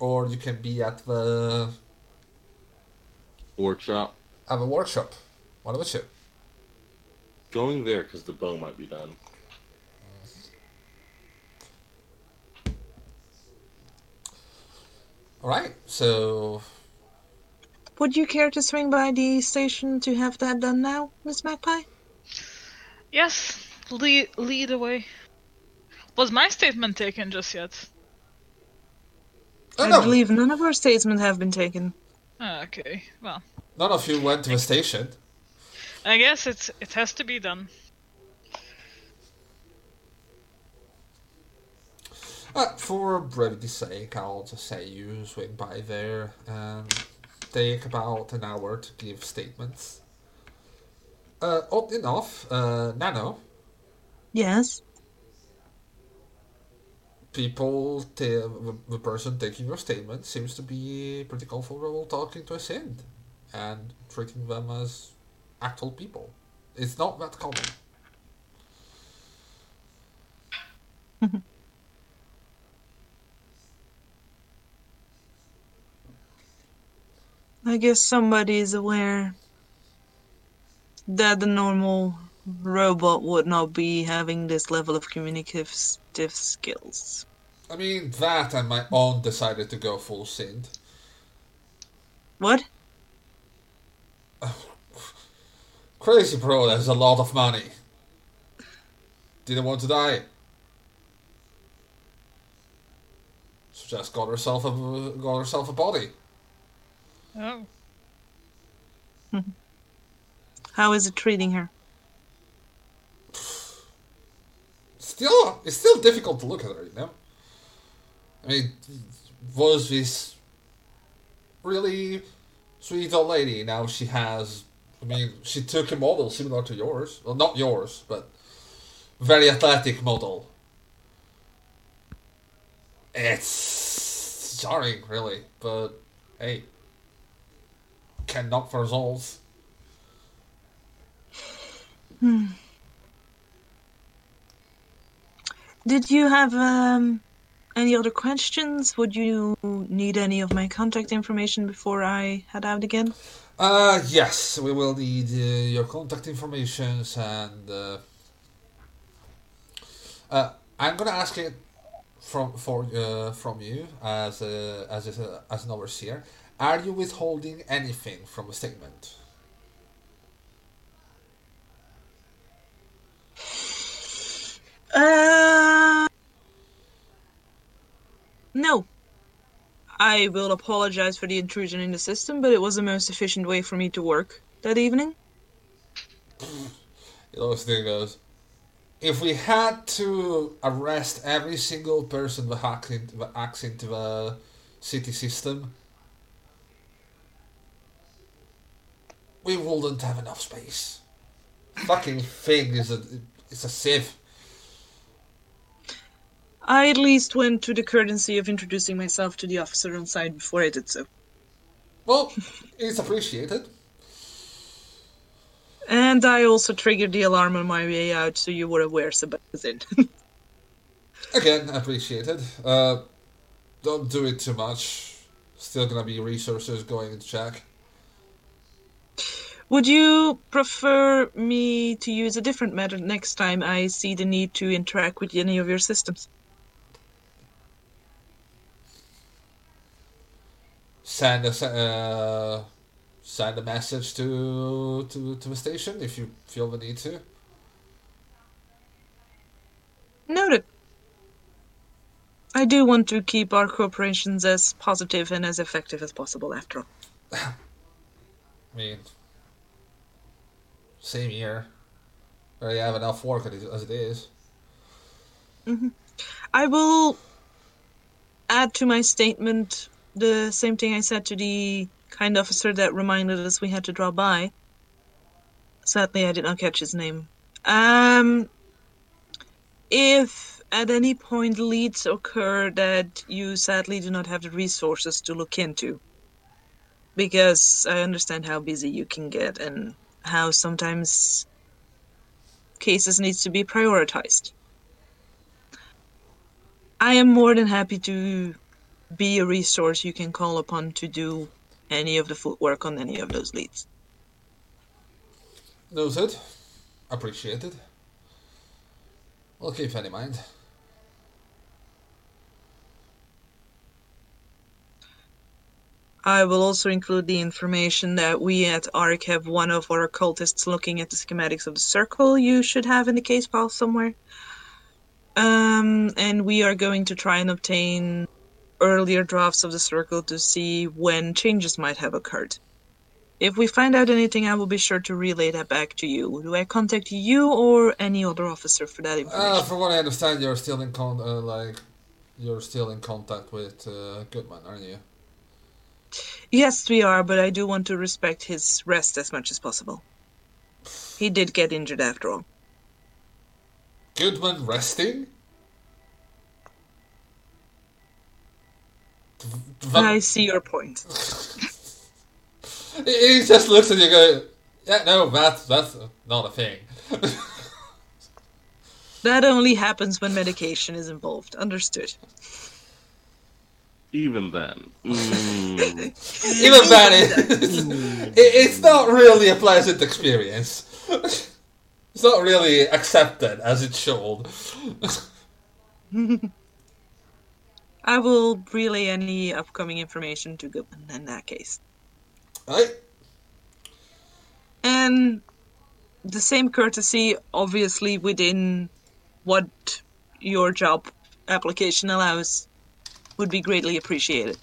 Or you can be at the Workshop. I have a workshop. One of the two. Going there because the bow might be done. Alright, so Would you care to swing by the station to have that done now, Miss Magpie? Yes, lead, lead away. Was my statement taken just yet? Oh, I no. believe none of our statements have been taken. Ah, okay, well, none of you went to the station. I guess it's it has to be done. Uh, for brevity's sake, I'll just say you swing by there and take about an hour to give statements. Uh, odd enough, uh, Nano, Yes. People, the, the person taking your statement seems to be pretty comfortable talking to a Synth and treating them as actual people. It's not that common. I guess somebody is aware that the normal robot would not be having this level of communicative skills. I mean, that and my aunt decided to go full Synth. What? Crazy Pro has a lot of money. didn't want to die. So just got herself a got herself a body. Oh. How is it treating her? Still, it's still difficult to look at her, you know. I mean, was this really sweet old lady? Now she has. I mean, she took a model similar to yours. Well, not yours, but very athletic model. It's jarring, really, but hey, can knock for results. Hmm. Did you have um, any other questions? Would you need any of my contact information before I head out again? Uh, yes, we will need uh, your contact informations and uh, uh, I'm gonna ask it from for uh, from you as a, as a, as an overseer. Are you withholding anything from a statement? Uh, no. I will apologize for the intrusion in the system, but it was the most efficient way for me to work that evening. Know, thing goes. If we had to arrest every single person that hacks into, that hacks into the city system, we wouldn't have enough space. Fucking thing is a it's a sieve. I at least went to the courtesy of introducing myself to the officer on site before I did so. Well, it's appreciated. And I also triggered the alarm on my way out so you were aware Sebastian. Again, appreciated. Uh, don't do it too much. Still gonna be resources going into check. Would you prefer me to use a different method next time I see the need to interact with any of your systems? Send a uh, send a message to to to the station if you feel the need to. Noted. I do want to keep our cooperations as positive and as effective as possible after all. I mean, same here. Already have enough work as it- as it is. I will add to my statement the same thing I said to the kind officer that reminded us we had to draw by. Sadly, I did not catch his name. Um, if at any point leads occur that you sadly do not have the resources to look into, because I understand how busy you can get and how sometimes cases needs to be prioritized. I am more than happy to be a resource you can call upon to do any of the footwork on any of those leads. Noted. Appreciated. We'll keep that in mind. I will also include the information that we at ARC have one of our occultists looking at the schematics of the circle you should have in the case file somewhere. Um, and we are going to try and obtain earlier drafts of the circle to see when changes might have occurred. If we find out anything, I will be sure to relay that back to you. Do I contact you or any other officer for that information? Uh, from what I understand, you're still in con uh, like you're still in contact with uh, Goodman, aren't you? Yes, we are, but I do want to respect his rest as much as possible. He did get injured after all. Goodman resting? I see your point. He he just looks at you and goes, Yeah, no, that's, that's not a thing. That only happens when medication is involved. Understood. Even then. Mm, Even that is, it, it's not really a pleasant experience. It's not really accepted as it should. I will relay any upcoming information to Goodman in that case. Right? And the same courtesy, obviously, within what your job application allows would be greatly appreciated.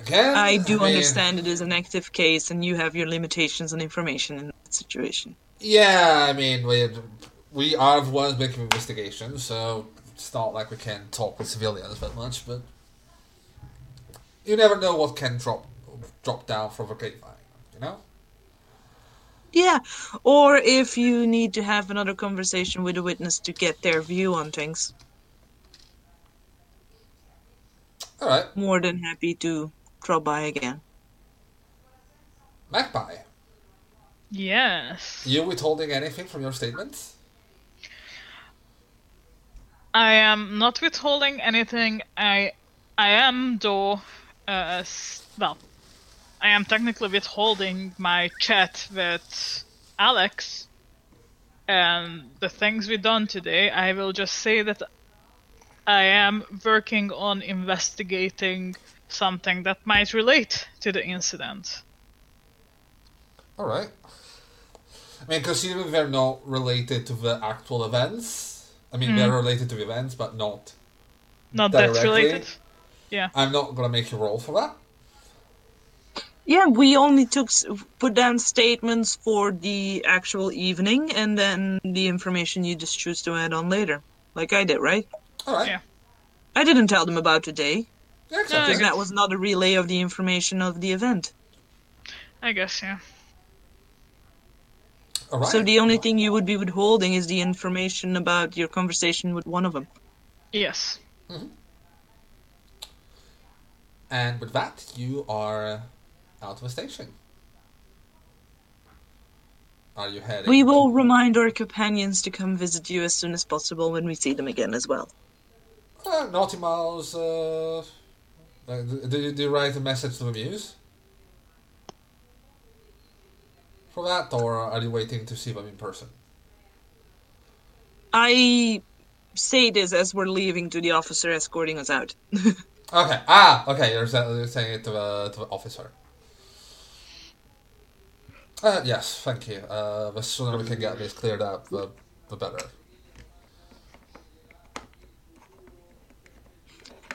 Again, I do mean, understand it is an active case and you have your limitations on information in that situation. Yeah, I mean, we we are the ones making investigations, so it's not like we can talk with civilians that much. But you never know what can drop drop down from the grapevine, you know. Yeah, or if you need to have another conversation with a witness to get their view on things, All right, more than happy to drop by again. Magpie, Yes. you withholding anything from your statements? I am not withholding anything. I I am though uh well I am technically withholding my chat with Alex and the things we done today. I will just say that I am working on investigating something that might relate to the incident. All right. I mean, considering they're not related to the actual events. I mean, they're hmm. related to the events, but not. Not that Directly? related. Yeah. I'm not gonna make you roll for that. Yeah, we only took put down statements for the actual evening, and then the information you just choose to add on later, like I did, right? All right. Yeah. I didn't tell them about today Yeah, exactly. because that was not a relay of the information of the event. I guess yeah. All right. So the only thing you would be withholding is the information about your conversation with one of them. Yes. And with that, you are out of the station. Are you heading? We will remind our companions to come visit you as soon as possible when we see them again as well. Uh, Naughtimos. Uh, do, do you write a message to the Muse? For that, or are you waiting to see them in person? I say this as we're leaving to the officer escorting us out. Okay. Ah, okay. You're, you're saying it to the, to the officer. Uh, yes, thank you. Uh, the sooner we can get this cleared up, the, the better.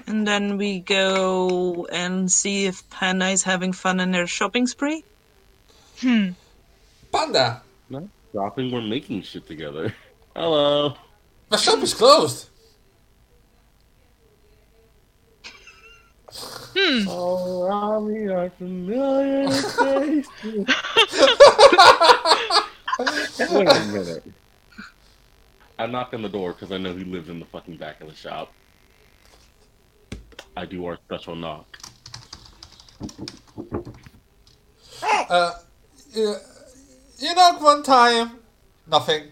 and then we go and see if Panda is having fun in their shopping spree. Panda, No, shopping. We're making shit together. Hello. the shop is closed. All around me are familiar faces. Wait a minute. I knock on the door because I know he lives in the fucking back of the shop. I do our special knock. Uh, you, you knock one time, nothing.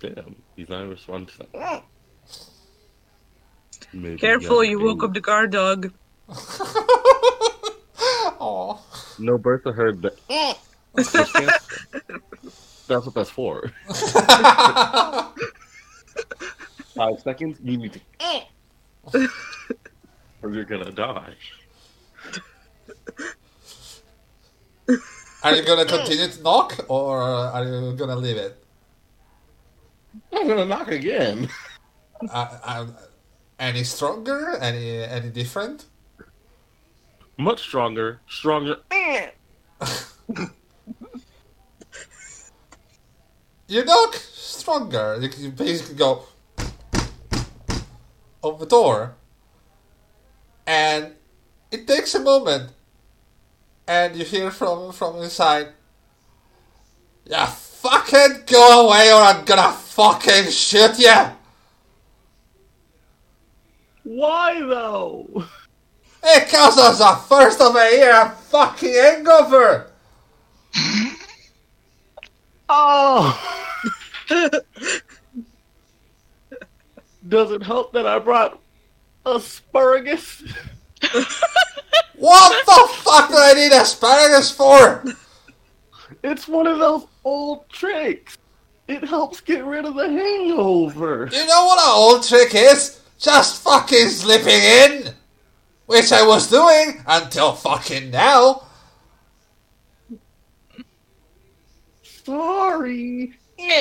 Damn, he's not responding to that. Maybe Careful, you woke up the guard dog. Aw. No, Bertha heard that. that's what that's for. Five seconds, you need to. or you're gonna die. Are you gonna continue to knock, or are you gonna leave it? I'm gonna knock again. Uh, uh, any stronger? Any any different? Much stronger, stronger. You knock stronger. You, you basically go on the door, and it takes a moment, and you hear from from inside. Yeah, fucking go away, or I'm gonna fucking shoot you. Why though? Because it's the first of the year fucking hangover. Oh. Does it help that I brought asparagus? What the fuck do I need asparagus for? It's one of those old tricks. It helps get rid of the hangover. You know what an old trick is? Just fucking slipping in. Which I was doing until fucking now. sorry.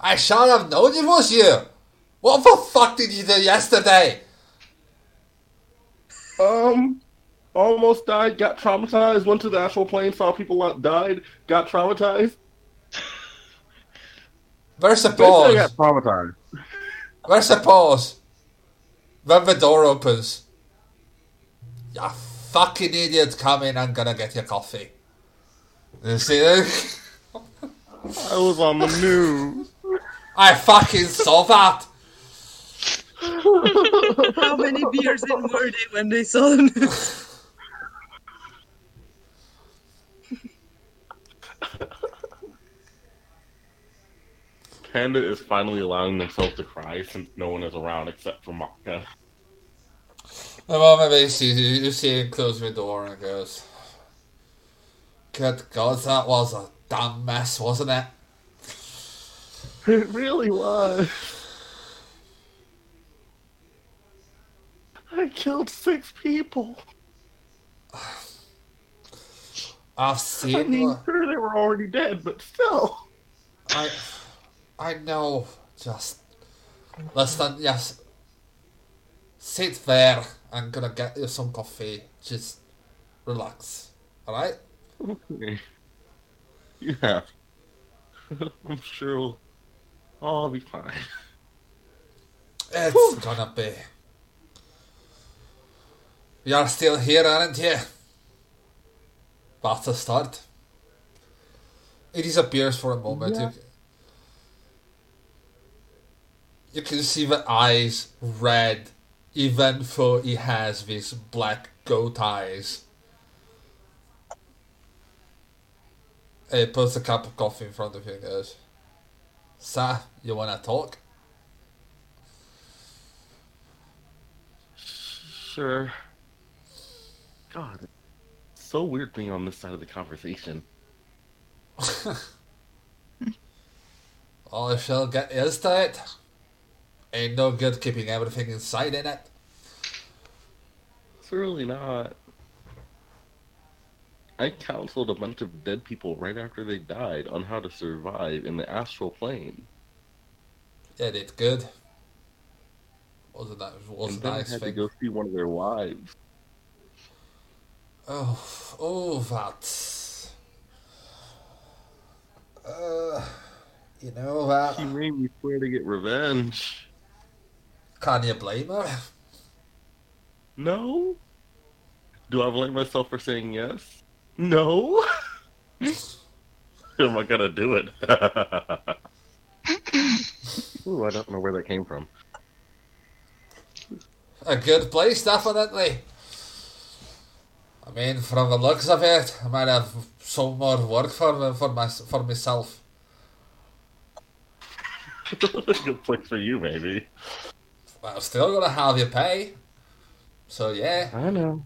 I should have known it was you. What the fuck did you do yesterday? Um, almost died, got traumatized, went to the astral plane, saw people that died, got traumatized. Where's the Basically, I pause? got traumatized. Where's the pause? When the door opens. You fucking idiot, come in, I'm gonna get your coffee. You see that? I was on the news. I fucking saw that! How many beers in were they when they saw the news? Panda is finally allowing themselves to cry since no one is around except for Maka. The moment he sees you, you see him close the door and goes, Good God, that was a damn mess, wasn't it? It really was. I killed six people. I've seen. I mean, what- uh, sure they were already dead, but still. I, I know. Just listen. Yes. Sit there. I'm gonna get you some coffee. Just relax. All right. Okay. Yeah. I'm sure I'll be fine. It's gonna be. You're still here, aren't you? That's a start. He disappears for a moment. Yeah. You, you can see the eyes red, even though he has these black goat eyes. He puts a cup of coffee in front of you and goes, Sir, you wanna talk? Sure. God, so weird being on this side of the conversation. All I shall get used to it. Ain't no good keeping everything inside in it. It's really not. I counseled a bunch of dead people right after they died on how to survive in the astral plane. Yeah, did good. Wasn't that was and a then nice I had thing. to go see one of their wives. Oh, oh, that. Uh, you know that. She made me swear to get revenge. Can you blame her? No? Do I blame myself for saying yes? No? Am I gonna do it? Ooh, I don't know where that came from. A good place, definitely. I mean, from the looks of it, I might have some more work for for my for myself. Good place for you, maybe. Well, still gonna have you pay. So yeah. I know.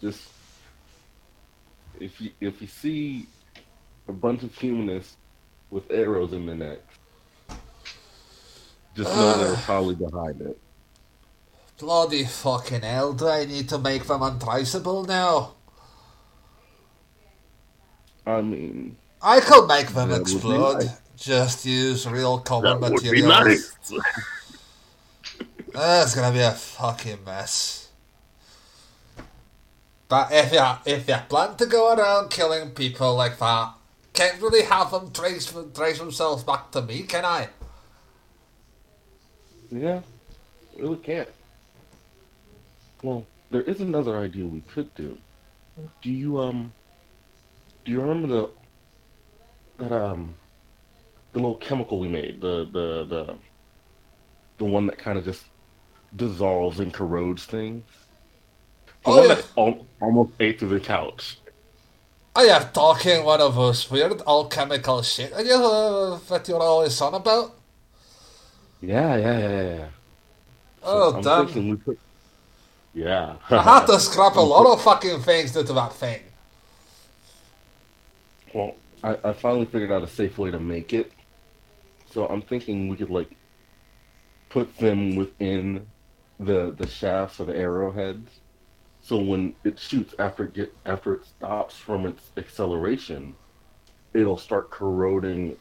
Just if you if you see a bunch of humanists with arrows in their neck, just know they're probably behind it. Bloody fucking hell, do I need to make them untraceable now? I mean, I could make them That would be explode. nice. Just use real common that would be materials. nice. That's gonna be a fucking mess. But if you if you plan to go around killing people like that, can't really have them trace trace themselves back to me, can I? Yeah, really can't. Well, there is another idea we could do. Do you um? Do you remember the that um the little chemical we made the the the the one that kind of just dissolves and corrodes things? The Oh, one yeah. that al- almost ate through the couch. I am talking one of those weird alchemical shit that, you, uh, that you're always on about. Yeah, yeah, yeah, yeah. Oh I'm damn! we. Yeah. I had to scrap a lot of fucking things due to that thing. Well, I, I finally figured out a safe way to make it. So I'm thinking we could like put them within the the shafts or the arrowheads, So when it shoots after it get after it stops from its acceleration, it'll start corroding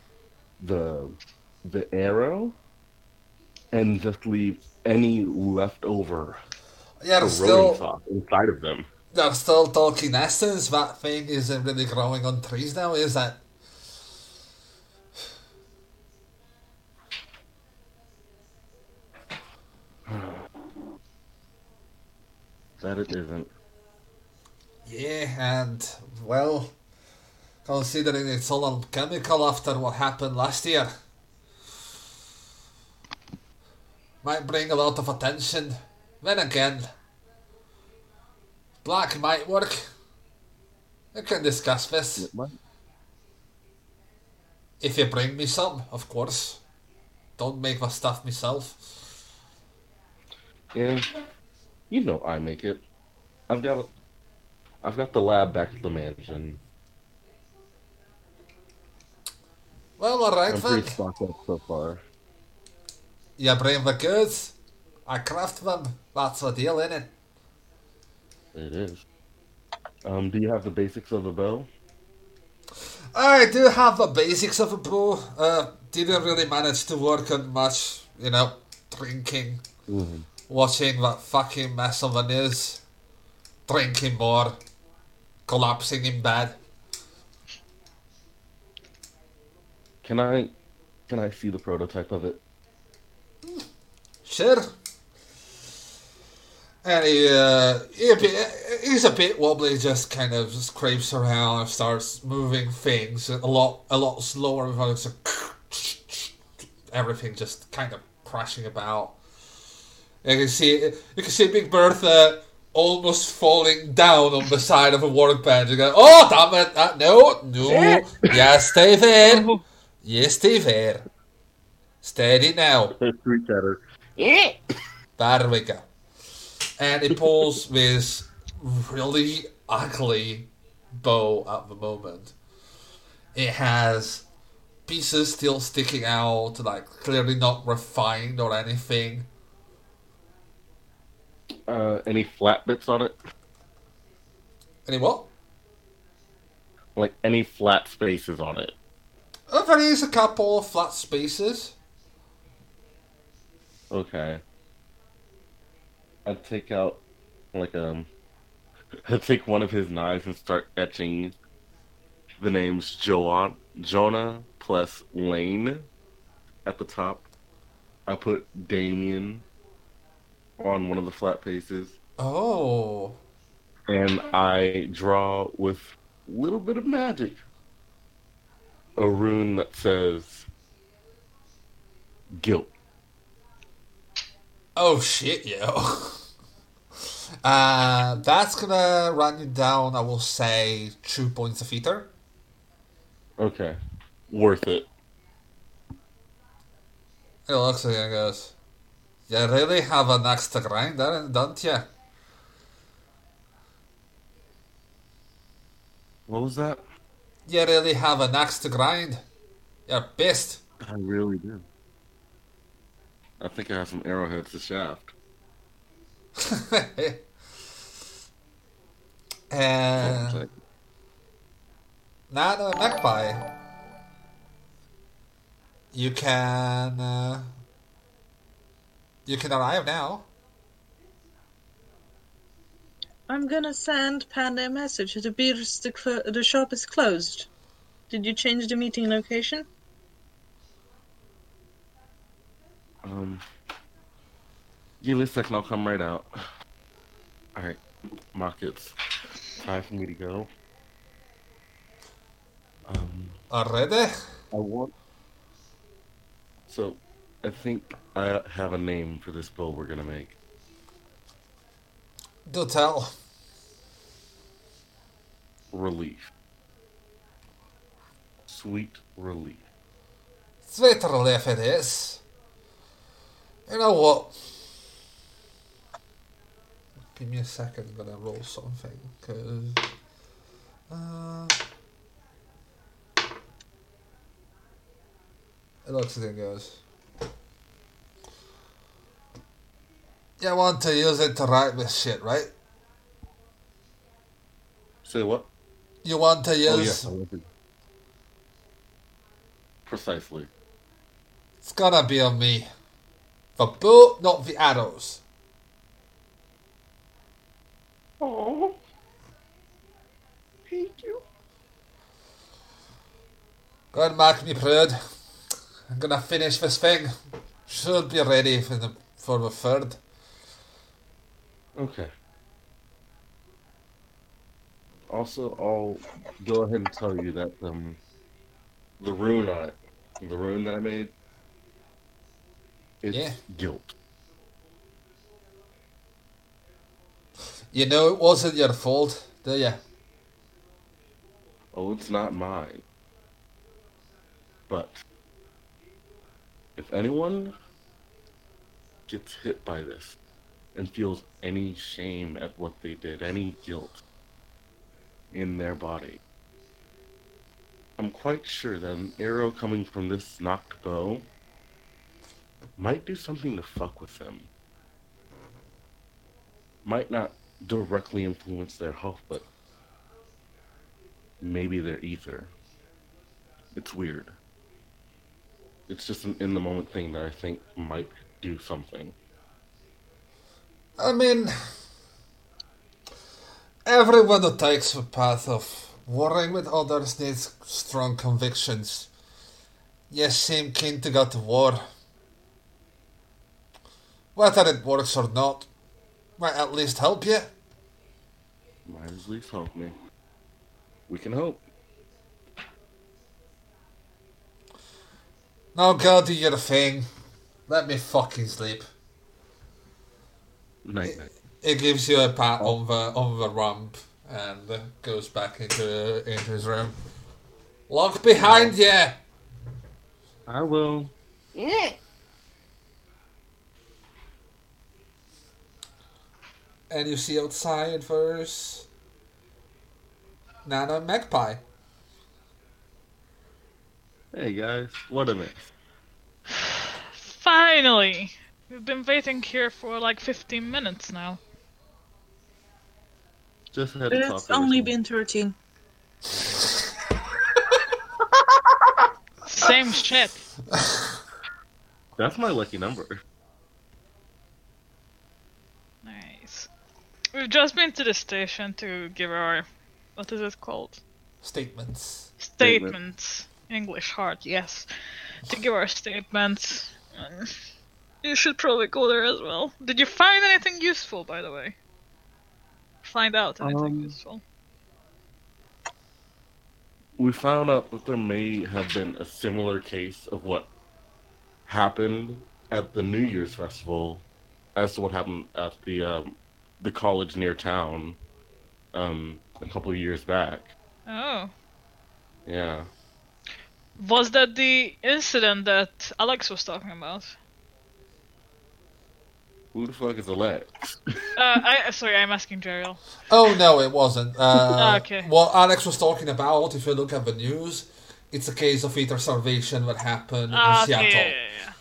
the the arrow and just leave any leftover Yeah, corroding still, inside of them. they're still talking essence. That thing isn't really growing on trees now, is that? That it isn't. Yeah, and well, considering it's all chemical after what happened last year, might bring a lot of attention. Then again, black might work. We can discuss this. If you bring me some, of course. Don't make the stuff myself. Yeah, you know I make it. I've got, I've got the lab back at the mansion. Well, alright I'm then. pretty stocked up so far. You bring the goods, I craft them. That's the deal, innit? It is. Um, do you have the basics of a bow? I do have the basics of a bow. Uh, didn't really manage to work on much, you know, drinking, Mm-hmm. watching that fucking mess of the news, drinking more, collapsing in bed. Can I, can I see the prototype of it? Sure. And he, uh, he a bit, he's a bit wobbly, just kind of just creeps around and starts moving things a lot, a lot slower. Without it's everything just kind of crashing about. You can see, you can see Big Bertha almost falling down on the side of a workbench. You go, oh damn it! Uh, no, no, yeah, stay there. Yeah, stay there. Steady now. Street chatter. There we go. And it pulls this really ugly bow at the moment. It has pieces still sticking out, like clearly not refined or anything. Uh, any flat bits on it? Any what? Like any flat spaces on it? Uh, there is a couple of flat spaces. Okay. I'd take out like um I'd take one of his knives and start etching the names Joan Jonah plus Lane at the top. I put Damien on one of the flat faces. Oh. And I draw with a little bit of magic. A rune that says guilt. Oh shit, yo. Uh, that's gonna run you down, I will say, two points of ether. Okay. Worth it. It looks like it goes. You really have an axe to grind, don't don't you? What was that? You really have an axe to grind. You're pissed. I really do. I think I have some arrowheads to shaft. and Check. now the magpie. You can uh, you can arrive now. I'm gonna send Panda a message. It appears the, cl- the shop is closed. Did you change the meeting location? Um, give me a second. I'll come right out. All right, Mock, it's time for me to go. Um, Already? I want. So, I think I have a name for this bow we're gonna make. Do tell. Relief. Sweet relief. Sweet relief it is. You know what? Give me a second, I'm gonna roll something, cause... Uh, it looks like it goes. You want to use it to write this shit, right? Say what? You want to Oh, use? want to- Precisely. It's gonna be on me. The bow, not the arrows. Oh. Thank you. Go and mark me proud. I'm gonna finish this thing. Should be ready for the for the third. Okay. Also, I'll go ahead and tell you that um, the rune on it, the rune that I made, it's Yeah. guilt. You know it wasn't your fault, do you? Oh, it's not mine. But if anyone gets hit by this and feels any shame at what they did, any guilt in their body, I'm quite sure that an arrow coming from this knocked bow might do something to fuck with them. Might not directly influence their health, but maybe their ether. It's weird. It's just an in the moment thing that I think might do something. I mean, everyone who takes the path of warring with others needs strong convictions. You seem keen to go to war. Whether it works or not, might at least help you. Might at least help me. We can hope. Now go do your thing. Let me fucking sleep. Night night. It gives you a pat on the on the ramp and uh, goes back into into his room. Lock behind you. I will. And you see outside there's Nana Magpie. Hey guys, what a miss. Finally! We've been waiting here for like 15 minutes now. Just had to talk It's only been 13. Same shit. That's my lucky number. Nice. We've just been to the station to give our. What is it called? Statements. Statement. Statements. English hard, yes. To give our statements. You should probably go there as well. Did you find anything useful, by the way? Find out anything Um, useful. We found out that there may have been a similar case of what happened at the New Year's festival as to what happened at the um, the college near town um, a couple of years back. Oh. Yeah. Was that the incident that Alex was talking about? Who the fuck is Alex? Uh, I sorry, I'm asking Jeriel. Oh no, it wasn't. Uh, Okay. What Alex was talking about, if you look at the news, it's a case of ether starvation that happened Ah, in okay, Seattle. yeah, yeah, yeah.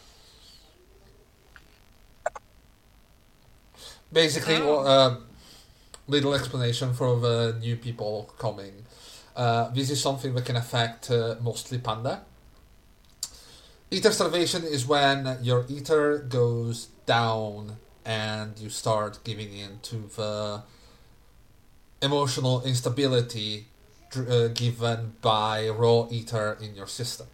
Basically, Oh. uh, little explanation for the new people coming. Uh, this is something that can affect uh, mostly panda. Ether starvation is when your ether goes down and you start giving in to the emotional instability uh, given by raw ether in your system.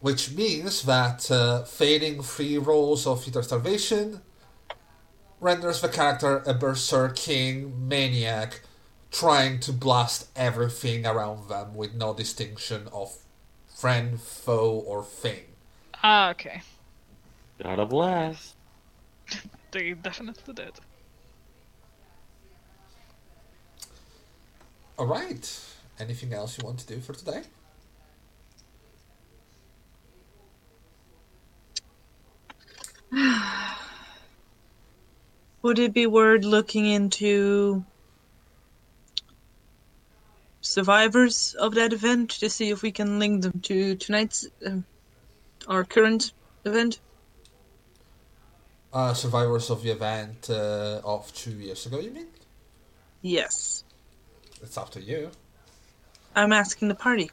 Which means that uh, fading three rolls of ether starvation renders the character a berserking maniac trying to blast everything around them with no distinction of friend, foe, or thing. Ah, okay. Got a blast. They definitely did. Alright. Anything else you want to do for today? Would it be worth looking into survivors of that event to see if we can link them to tonight's, um, our current event? Uh, survivors of the event uh, of two years ago, you mean? Yes. it's up to you. I'm asking the party.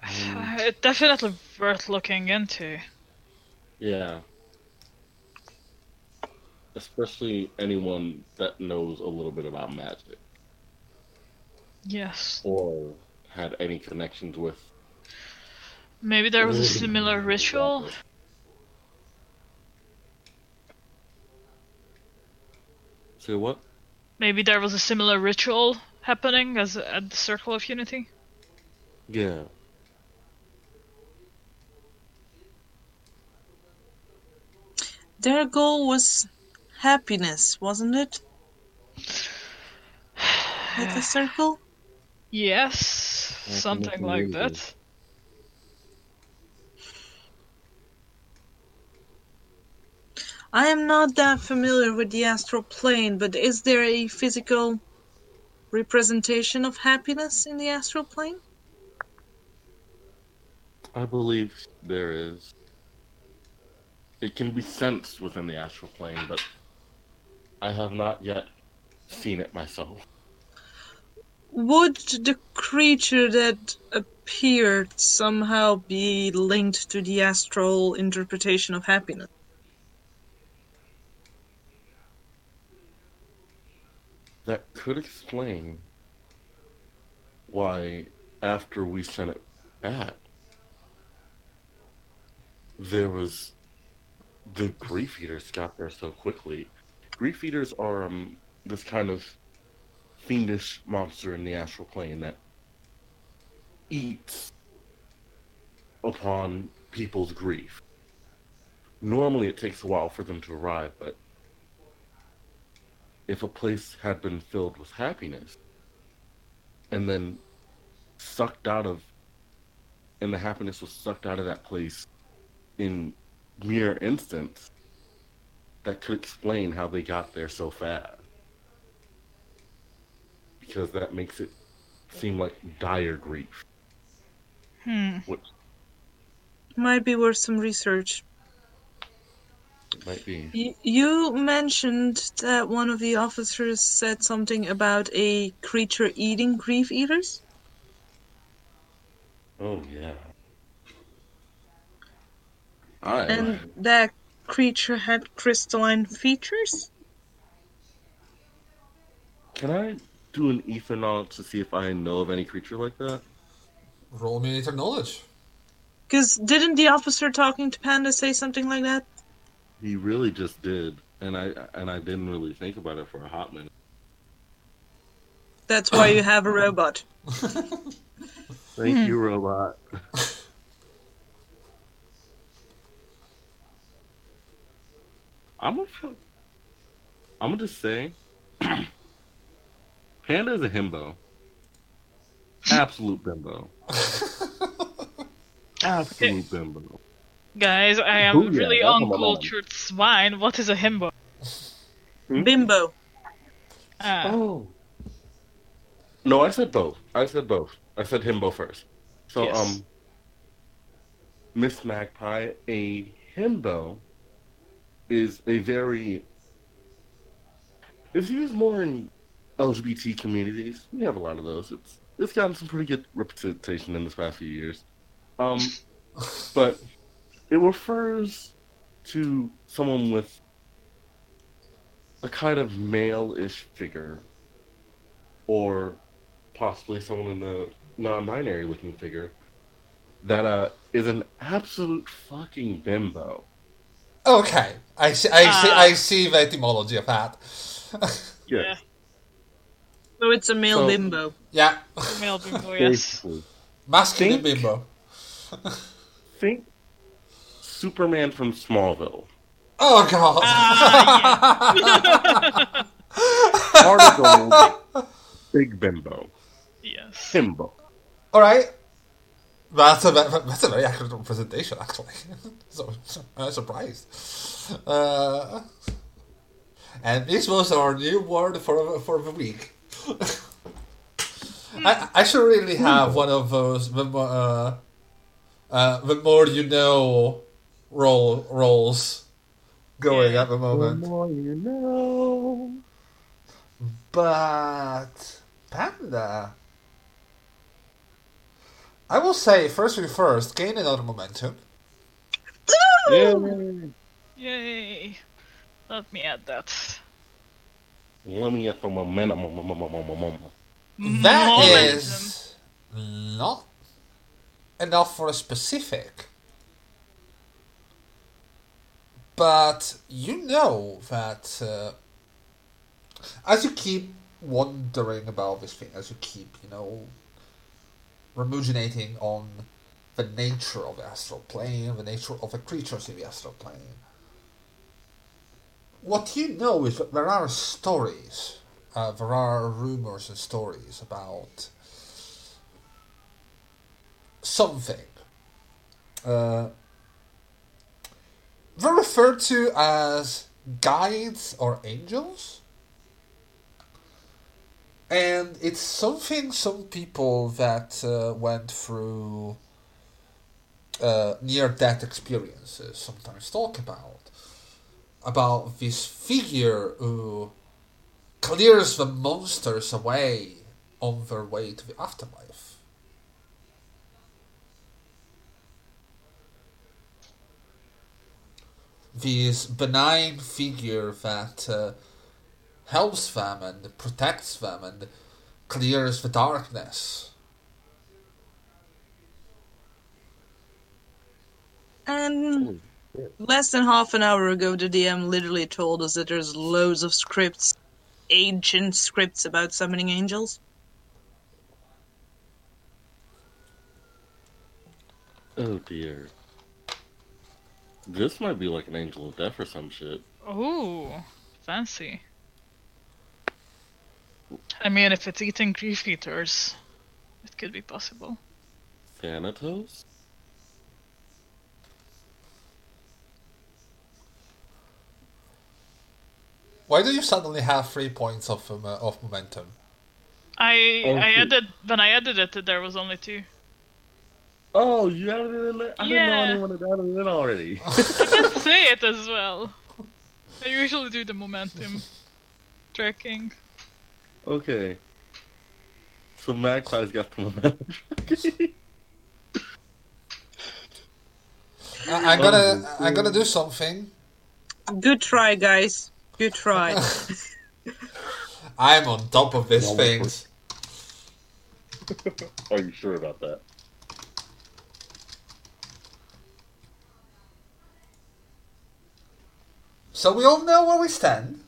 Uh, it's definitely worth looking into. Yeah. Especially anyone that knows a little bit about magic Yes. or had any connections with. Maybe there was a similar ritual. Say what? Maybe there was a similar ritual happening as at the Circle of Unity. Yeah. Their goal was happiness, wasn't it? At the circle? Yes, Happiness something like that. I am not that familiar with the astral plane, but is there a physical representation of happiness in the astral plane? I believe there is. It can be sensed within the astral plane, but I have not yet seen it myself. Would the creature that appeared somehow be linked to the astral interpretation of happiness? That could explain why, after we sent it back, there was the grief eaters got there so quickly. Grief eaters are um, this kind of fiendish monster in the astral plane that eats upon people's grief. Normally, it takes a while for them to arrive, but if a place had been filled with happiness and then sucked out of and the happiness was sucked out of that place in mere instants that could explain how they got there so fast because that makes it seem like dire grief Hmm. which Might be worth some research. it might be Y- You mentioned that one of the officers said something about a creature eating grief eaters. oh yeah I And that creature had crystalline features? can I do an ether knowledge to see if I know of any creature like that? Roll me into knowledge. Because didn't the officer talking to Panda say something like that? He really just did, and I and I didn't really think about it for a hot minute. That's why you have a robot. Thank you, hmm. robot. I'm gonna, I'm gonna just say, Panda is a himbo, absolute bimbo, absolute bimbo. Guys, I am Booyah, really that's on my uncultured swine. What is a himbo? Bimbo. Ah, Oh. No, I said both. I said both. I said himbo first. So, Yes. um, Miss Magpie, a himbo is a very. It's used more in LGBT communities. We have a lot of those. It's it's gotten some pretty good representation in this past few years. Um, but it refers to someone with a kind of male-ish figure, or possibly someone in the non-binary looking figure that uh is an absolute fucking bimbo. Okay, I see. I see. Ah. I see the etymology of that. yeah. So it's a male So- bimbo. yeah, Male bimbo, yes. Basically, masculine Think- bimbo. think Superman from Smallville. Oh god. Ah, Particle, big bimbo, yes. himbo. All right. That's a that's a very accurate representation, actually. so I'm surprised. Uh, and this was our new word for for the week. I, I should really have one of those the more, uh, uh, the more you know roll rolls going at the The moment. more you know. But Panda, I will say first thing first, gain another momentum. Yeah. Yay! Let me add that. Let me get some momentum. That Momentum. is not enough for a specific. But you know that uh, as you keep wondering about this thing, as you keep, you know, ruminating on the nature of the astral plane, the nature of the creatures in the astral plane, what you know is that there are stories, uh, there are rumors and stories about something. Uh, they're referred to as guides or angels. And it's something some people that uh, went through uh, near death experiences sometimes talk about. About this figure who clears the monsters away on their way to the afterlife. This benign figure that uh, helps them and protects them and clears the darkness. Um, and less than half an hour ago, the DM literally told us that there's loads of scripts, ancient scripts about summoning angels. Oh dear. This might be like an angel of death or some shit. Ooh, fancy. I mean, if it's eating grief eaters, it could be possible. Thanatos? Why do you suddenly have three points of um, uh, of momentum? I Oh, I shoot. added when I added it, there was only two. Oh, you added it in there? I didn't Yeah. know anyone had added it already. I did say it as well. I usually do the momentum tracking. Okay. So Magpie's got the momentum. I, I'm gonna oh, I'm gonna do something. Good try, guys. Good try. I'm on top of these Well, things. Are you sure about that? So we all know where we stand.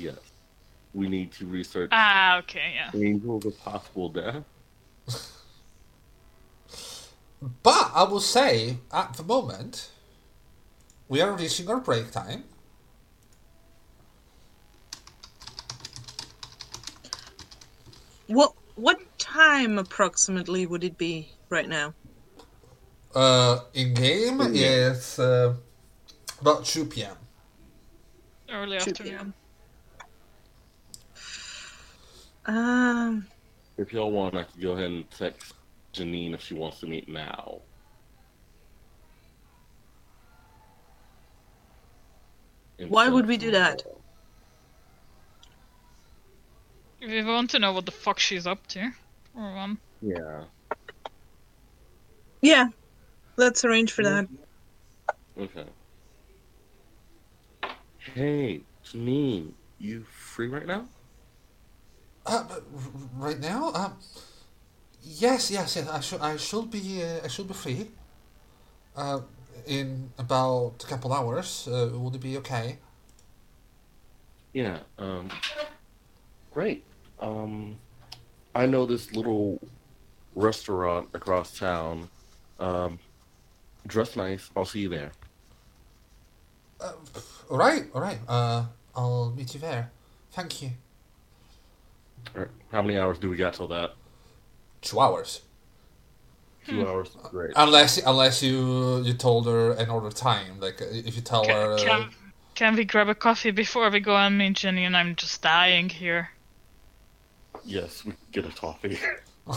Yes. We need to research Ah, okay, yeah. angels of possible death. But I will say, at the moment, we are reaching our break time. what what time approximately would it be right now? Uh, in game Yeah. it's uh, about 2 p.m. Early 2 afternoon. Um, If y'all want, I could go ahead and text Janine if she wants to meet now. Why would we do that? If you want to know what the fuck she's up to, or one. Yeah. yeah, let's arrange for that. Okay. Hey, Janine, you free right now? Uh, right now, um, yes, yes, yes. I should, I should be, uh, I should be free. Uh, in about a couple hours. Uh, would it be okay? Yeah. Um. Great. Um, I know this little restaurant across town. Um, dress nice. I'll see you there. Uh, all right, all right. Uh, I'll meet you there. Thank you. All right. How many hours do we got till that? Two hours, Two hours. Great. unless unless you you told her another time. Like uh, if you tell her. Can, Uh, can, can we grab a coffee before we go and meet Jenny? And I'm just dying here. Yes, we can get a coffee. Yeah.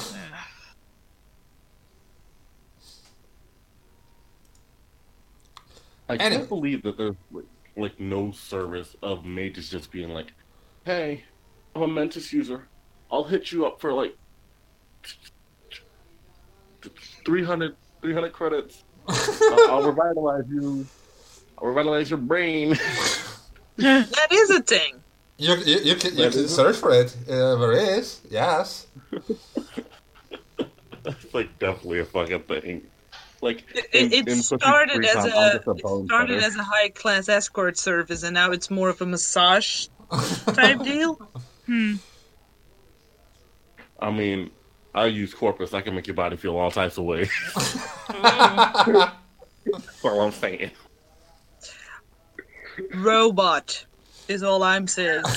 I can't believe that there's like like no service of mages just being like, "Hey, I'm a Mentis user. I'll hit you up for like 300, 300 credits. I'll, I'll revitalize you. I'll revitalize your brain." That is a thing. You, you, you can, you can search for it. Uh, there is, yes. That's like definitely a fucking thing. Like It, in- it in started as time, a, I'm just it started setter. as a high class escort service, and now it's more of a massage type deal. Hmm. I mean, I use Corpus. I can make your body feel all types of ways. Ooh. That's all I'm saying. Robot is all I'm saying.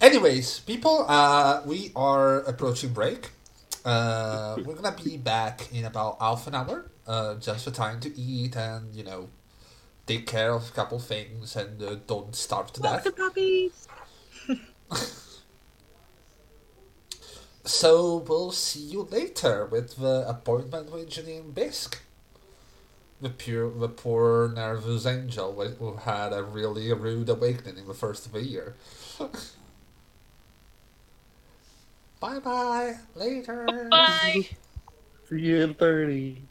Anyways, people, uh, we are approaching break. Uh, we're gonna be back in about half an hour, uh, just for time to eat and you know, take care of a couple things and uh, don't starve to Walk death. the puppies. So we'll see you later with the appointment with Janine Bisk. The pure, the poor nervous angel who who had a really rude awakening in the first of the year. bye bye. Later. Bye. See you in 30.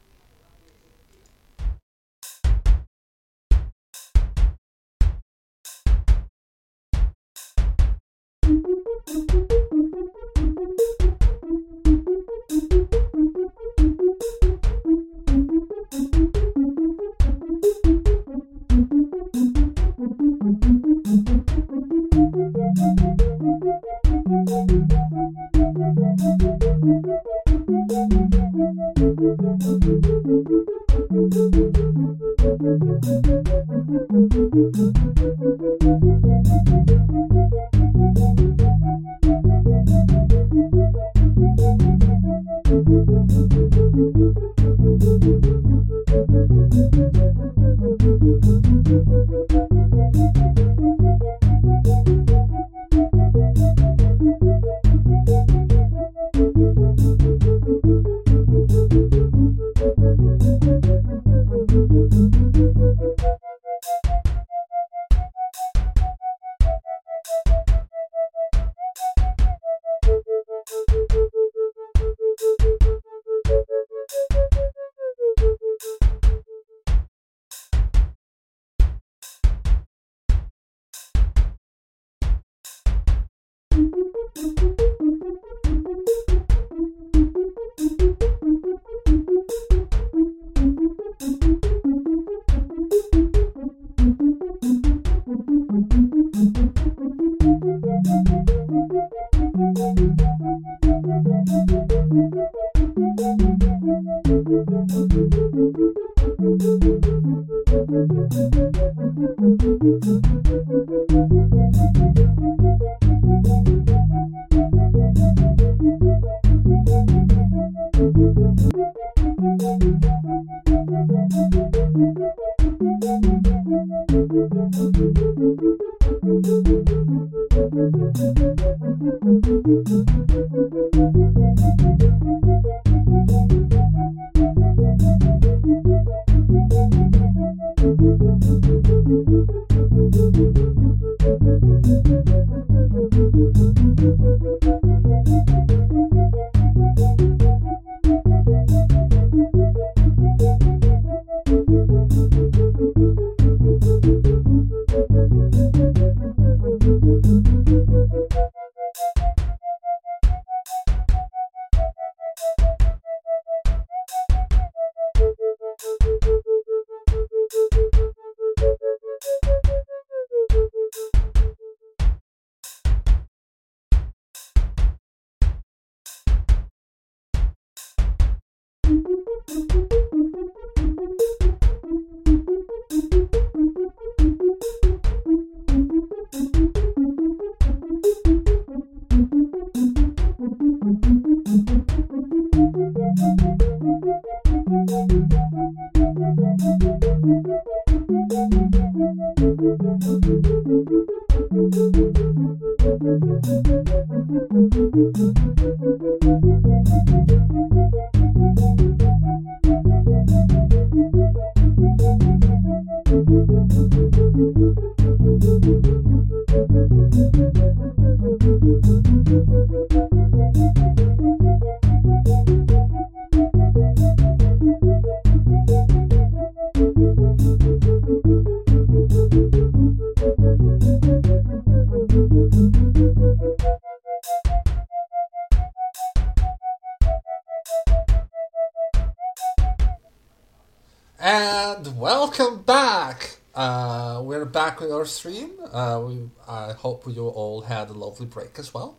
Back with our stream. Uh, we, I hope you all had a lovely break as well.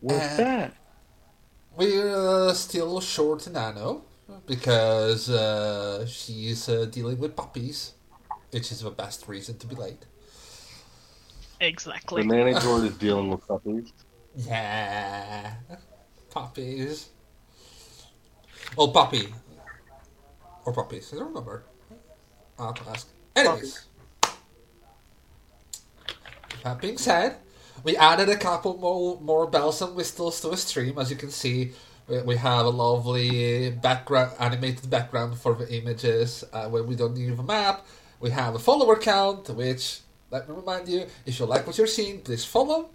We're Uh, back. We're uh, still short Nano because uh, she's uh, dealing with puppies, which is the best reason to be late. Exactly. The manager is dealing with puppies. Yeah, puppies. Oh, puppy or puppies. I don't remember. I'll have to ask. Anyways, that being said, we added a couple more more bells and whistles to the stream. As you can see, we, have a lovely background, animated background for the images. Uh, where we don't need a map, we have a follower count. Which let me remind you, if you like what you're seeing, please follow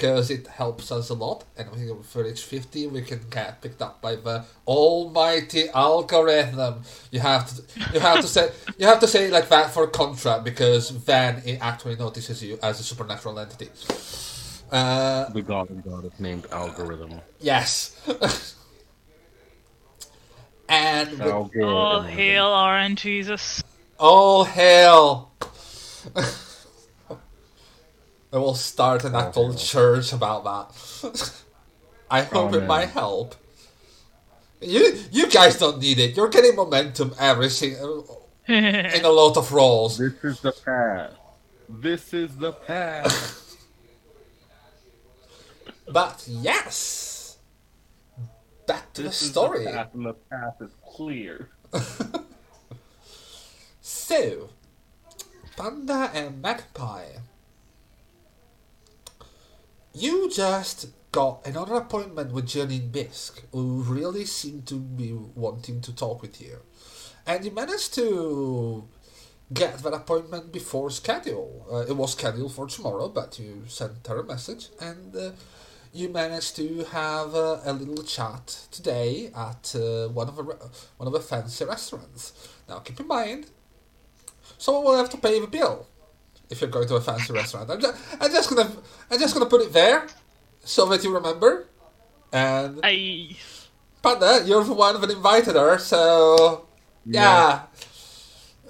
because it helps us a lot. And when we reach 50, we can get picked up by the almighty algorithm. You have to, you have to say, you have to say it like that for Contra because then it actually notices you as a supernatural entity. Uh, The god and goddess named Algorithm. yes. and with- Algorithm. Oh, hail RNGesus. all hail. I will start an oh, actual hail. church about that. I hope oh, it might help. You you guys don't need it. You're getting momentum every single in a lot of roles. This is the path. This is the path. But yes, back to this the is story. the path, and the path is clear. So, Panda and Magpie, you just got another appointment with Janine Bisk, who really seemed to be wanting to talk with you. And you managed to get that appointment before schedule. Uh, it was scheduled for tomorrow, but you sent her a message, and uh, you managed to have uh, a little chat today at uh, one of the re- one of the fancy restaurants. Now, keep in mind, someone will have to pay the bill if you're going to a fancy restaurant. I'm just, I'm just gonna, I'm just gonna put it there so that you remember. And I. Panda, you're the one that invited her, so yeah.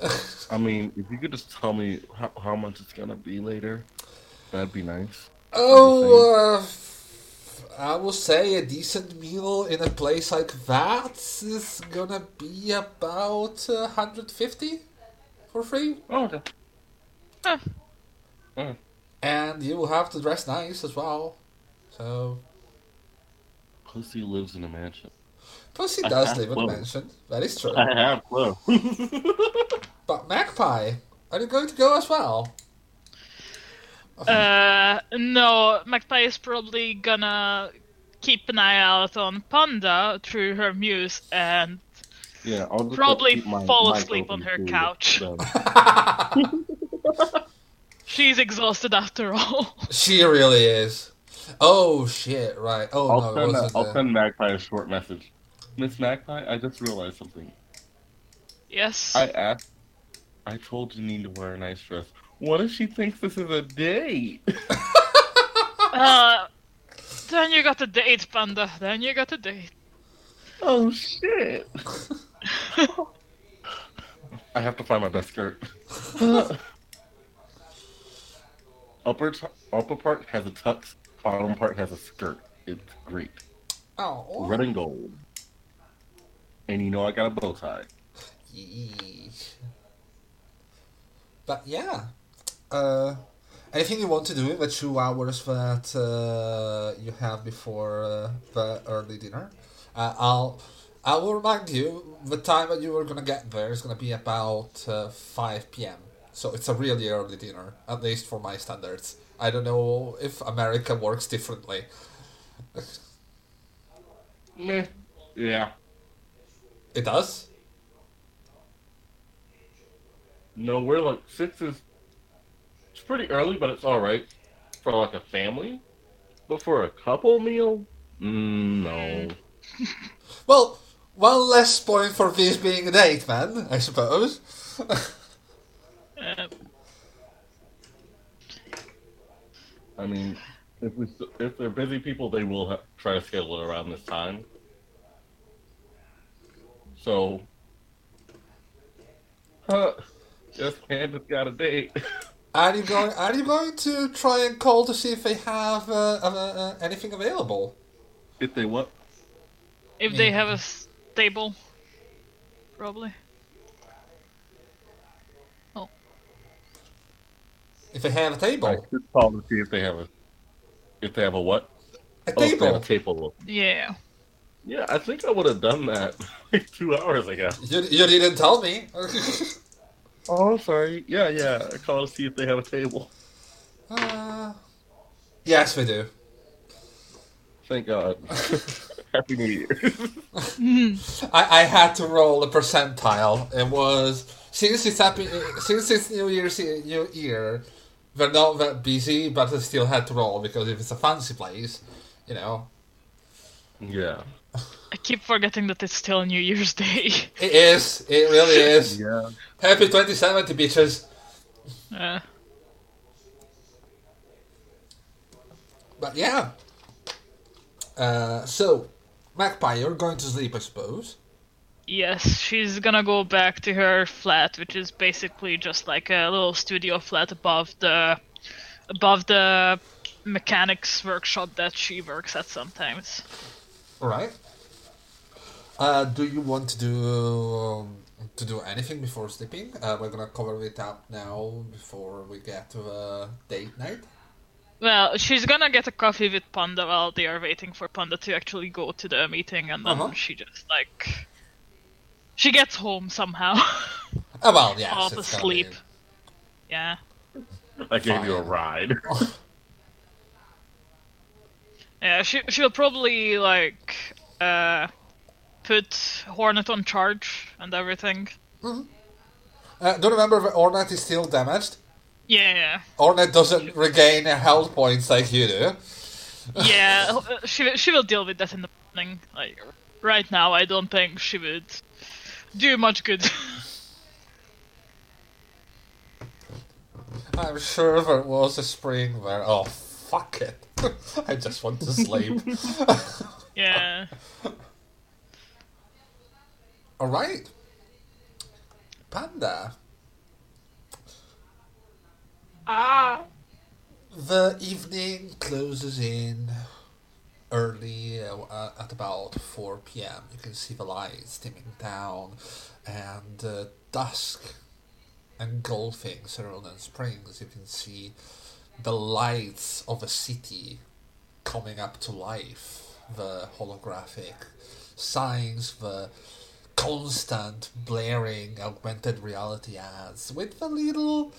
I mean, if you could just tell me how, how much it's gonna be later, that'd be nice. Oh, uh, I will say a decent meal in a place like that is gonna be about uh, 150 for free. Oh, okay. Huh. Oh. And you will have to dress nice as well. So, Pussy lives in a mansion. plus he does live in a mansion. That is true. I have clue. But Magpie, are you going to go as well? Uh, no, Magpie is probably gonna keep an eye out on Panda through her muse and yeah, I'll Probably my fall mic asleep on her to couch. them. she's exhausted after all. She really is. Oh shit! Right. Oh I'll no, send, wasn't. I'll the- send Magpie a short message. Miss Magpie, I just realized something. yes. I asked, I told Janine to wear a nice dress. What if she thinks this is a date? Uh, then you got a date, Panda. Then you got a date. Oh shit! I have to find my best skirt. Upper t- upper part has a tux, bottom part has a skirt. It's great, Oh. red and gold. And you know I got a bow tie. Yeesh. But yeah. Uh, anything you want to do in the two hours that uh, you have before uh, the early dinner? Uh, I'll I will remind you the time that you are gonna get there is gonna be about uh, five p.m. So it's a really early dinner, at least for my standards. I don't know if America works differently. Meh. Yeah. It does. No, we're like six is it's pretty early, but it's all right for like a family. But for a couple meal, mm, no. Well, one less point for this being a date, man. I suppose. I mean, if we if they're busy people, they will ha- try to schedule it around this time. So, huh, just Candace got a date. Are you going? Are you going to try and call to see if they have uh, uh, uh, anything available? if they what? if they have a stable, probably. If they have a table, could call to see if they have a if they have a what? a Oh, if they have table. a table. Yeah. Yeah, I think I would have done that like two hours ago. You, you didn't tell me. Oh, sorry. Yeah, yeah. I called to see if they have a table. uh, yes, we do. Thank God. Happy New Year. I, I had to roll a percentile. It was since it's happy since it's New Year's E- New Year. They're not that busy, but I still had to roll because if it's a fancy place, you know, yeah. I keep forgetting that it's still New Year's Day. it is. It really is. Yeah. Happy 2070, bitches. Uh, But yeah. Uh, so, Magpie, you're going to sleep, I suppose. Yes, she's gonna go back to her flat, which is basically just like a little studio flat above the above the mechanics workshop that she works at sometimes. All right. Uh, do you want to do um, to do anything before sleeping? Uh, we're gonna cover it up now before we get to uh, date night. Well, she's gonna get a coffee with Panda while they are waiting for Panda to actually go to the meeting, and then Uh-huh. she just like she gets home somehow. Oh well, yes. Off it's gonna asleep. yeah. I gave you a ride. Yeah, she she'll probably like uh put Hornet on charge and everything. Uh, don't remember that Ornette is still damaged. Yeah, yeah. Ornette doesn't regain health points like you do. yeah, uh, she will- she will deal with that in the morning. Like right now, I don't think she would do much good. I'm sure there was a spring where. Oh, fuck it. I just want to sleep. yeah. Alright. Panda. Ah. The evening closes in early uh, at about 4 p.m. You can see the lights dimming down and uh, dusk engulfing Cerulean Springs. You can see the lights of a city coming up to life, the holographic signs, the constant blaring augmented reality ads with the little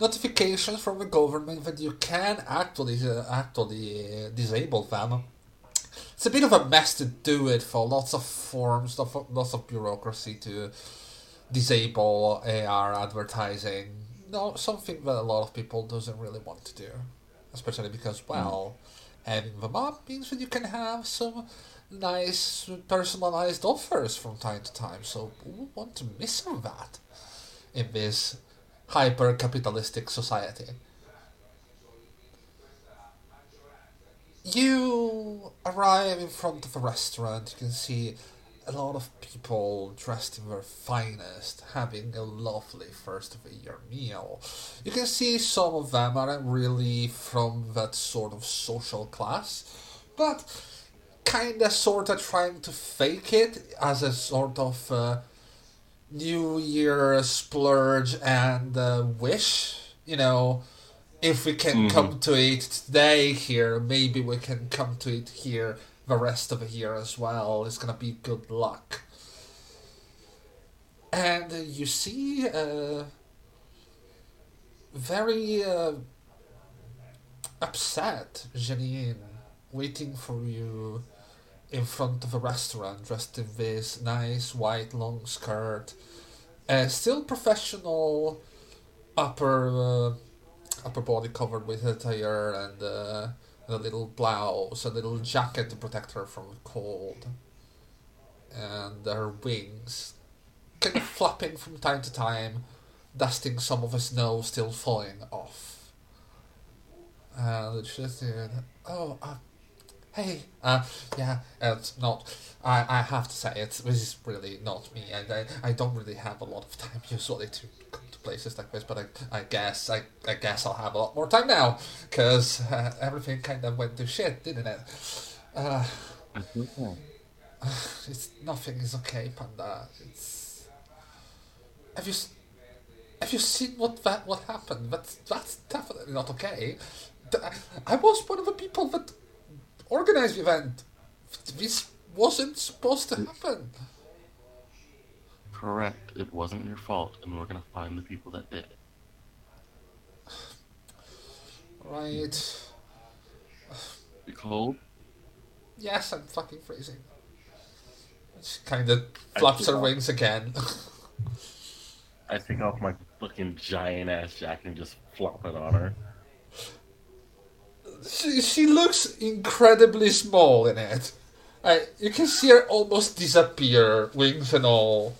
notifications from the government that you can actually uh, actually disable them. It's a bit of a mess to do it for lots of forms, lots of, bureaucracy to disable AR advertising. No, something that a lot of people doesn't really want to do, especially because mm. well, having them up means that you can have some nice personalized offers from time to time. So we want to miss on that in this hyper capitalistic society? You arrive in front of a restaurant, you can see a lot of people dressed in their finest, having a lovely first of the year meal. You can see some of them aren't really from that sort of social class, but kinda sorta trying to fake it as a sort of uh, New Year splurge and uh, wish. You know, if we can come to it today here, maybe we can come to it here the rest of the year as well. It's gonna be good luck. And uh, you see uh, very uh, upset Janine waiting for you in front of a restaurant dressed in this nice white long skirt. Uh, still professional upper upper body covered with a tire and uh, a little blouse, a little jacket to protect her from cold, and her wings kind of flapping from time to time, dusting some of the snow still falling off. And she said, "Oh, uh, hey, uh, yeah, it's not. I, I have to say it's, This is really not me, and I, I don't really have a lot of time usually to places like this. But I, I guess I, I guess I'll have a lot more time now, because uh, everything kind of went to shit, didn't it? Uh, it's nothing is okay, Panda. It's have you have you seen what that what happened? That's that's definitely not okay. I was one of the people that organized the event. This wasn't supposed to happen. Correct. It wasn't your fault, and we're gonna find the people that did it. Right? You cold? Yes, I'm fucking freezing. She kind of flaps her wings again. I take off my fucking giant ass jacket and just flop it on her. she, she looks incredibly small in it. I, you can see her almost disappear, wings and all,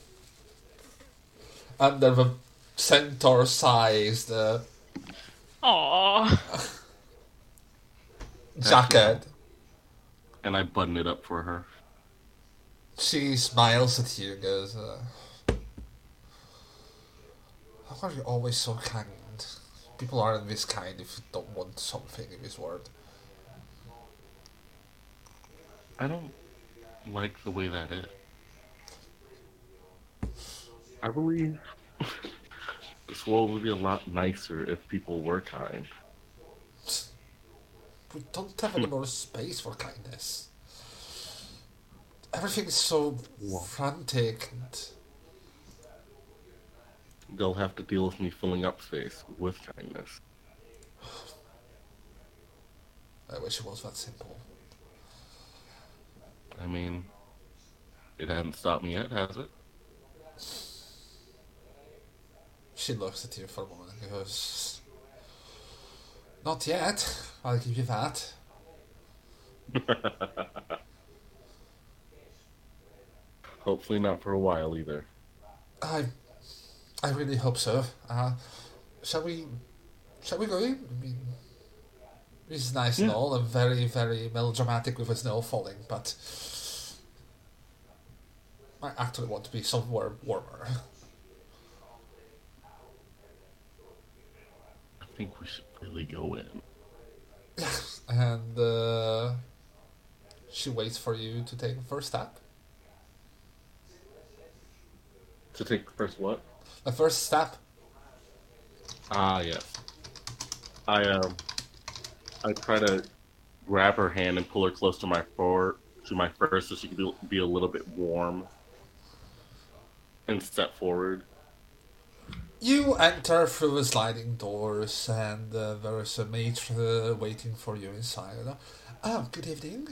under the centaur-sized uh, Aww. jacket. And I button it up for her. She smiles at you and goes, uh, How are you always so kind? People aren't this kind if you don't want something in this world. I don't like the way that is. I believe this world would be a lot nicer if people were kind. We don't have any hmm. more space for kindness. Everything is so frantic and They'll have to deal with me filling up space with kindness. I wish it was that simple. I mean, it hasn't stopped me yet, has it? She looks at you for a moment and goes, Not yet. I'll give you that. Hopefully not for a while either. I, I really hope so. Uh, shall we, shall we go in? I mean, it's nice and all, and very, very melodramatic with the snow falling, but I actually want to be somewhere warmer. Think we should really go in. and uh, she waits for you to take the first step. To take the first what? The first step. Ah, yes. I um, I try to grab her hand and pull her close to my fur, to my fur, so she can be, be a little bit warm, and step forward. You enter through the sliding doors, and uh, there is a maitre waiting for you inside. Ah, good evening.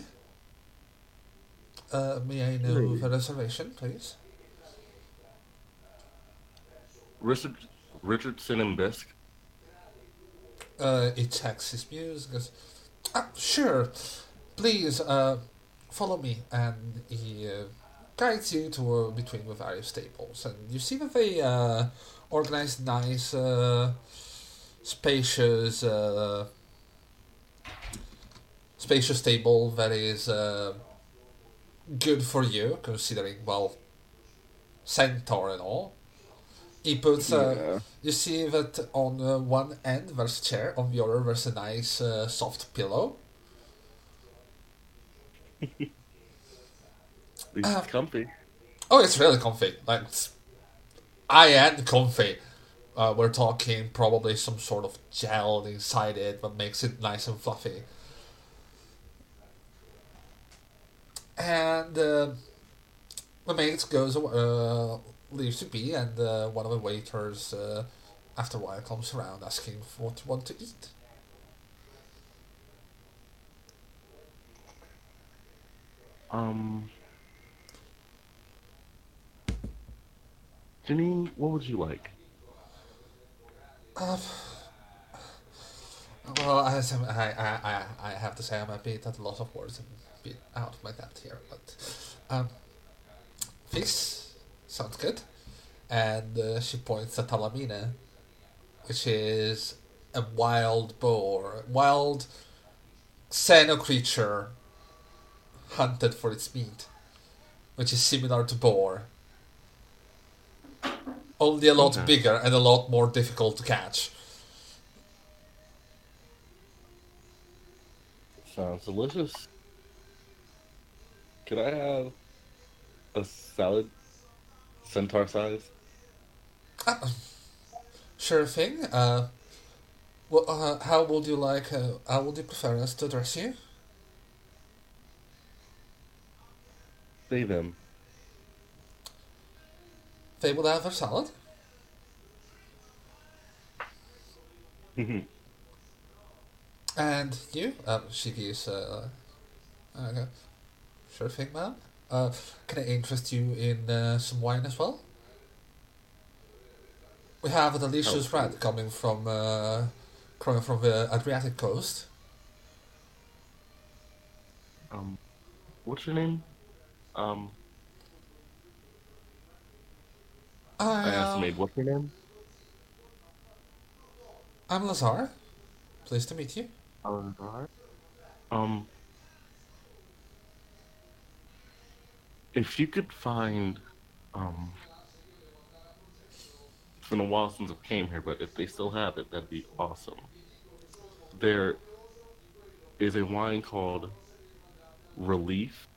Uh, may I know Good the reservation, please? Richard, Richardson and Bisk. Uh, he checks his muse, goes, ah, sure, please, uh, follow me, and he uh, guides you to uh, between the various tables, and you see that they uh, organize nice, uh, spacious, uh, spacious table that is uh, good for you, considering well, centaur and all. He puts uh, Yeah. you see that on uh, one end there's a chair, on the other there's a nice uh, soft pillow. At least Uh, it's comfy. Oh, it's really comfy. Like, it's high-end comfy. Uh, we're talking probably some sort of gel inside it that makes it nice and fluffy. And uh, the mate goes, uh, leaves to be, and uh, one of the waiters, uh, after a while, comes around asking for what you want to eat. Um, Janine, what would you like? Uh, Well, I, I, I, I have to say I'm a bit at a loss of words and bit out of my depth here, but um, this sounds good. And uh, she points at Talamina, which is a wild boar, wild Xeno creature hunted for its meat, which is similar to boar, only a lot Okay. bigger and a lot more difficult to catch. Sounds delicious. Could I have a salad, centaur size? Uh, sure thing. Uh, well, uh, how would you like? Uh, how would you prefer us to address you? Say them. They would have their salad. And you? Um, she gives. Uh, uh, sure thing, ma'am. Uh, can I interest you in uh, some wine as well? We have a delicious Oh. red coming from uh, coming from the Adriatic coast. um, what's your name? Um, I I, asked the uh. What's your name? I'm Lazar. Pleased to meet you. Alright. Um, if you could find, um, it's been a while since I came here, but if they still have it, that'd be awesome. There is a wine called Relief.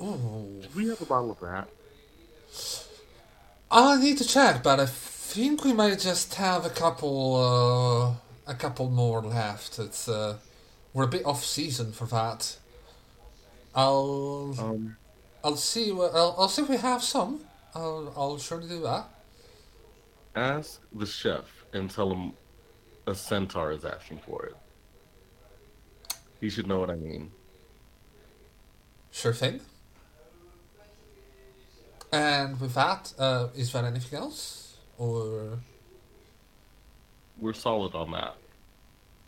Oh, Do we have a bottle of that? I need to check, but I think we might just have a couple, uh, a couple more left. It's uh, we're a bit off season for that. I'll, Um, I'll see. I'll, I'll see if we have some. I'll, I'll surely do that. ask the chef and tell him a centaur is asking for it. He should know what I mean. Sure thing. And with that, uh, is there anything else, or We're solid on that.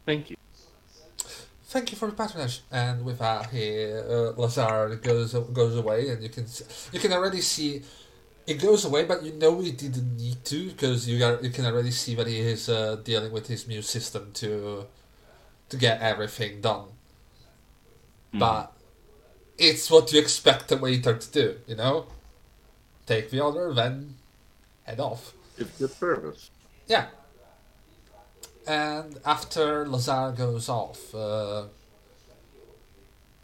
Thank you. Thank you for the patronage. And with that, he, uh, Lazar goes goes away, and you can you can already see it goes away, but you know he didn't need to because you got you can already see that he is uh, dealing with his muse system to to get everything done. Mhm. But it's what you expect a waiter to do, you know. Take the other, then head off. It's good service. Yeah. And after Lazar goes off, uh,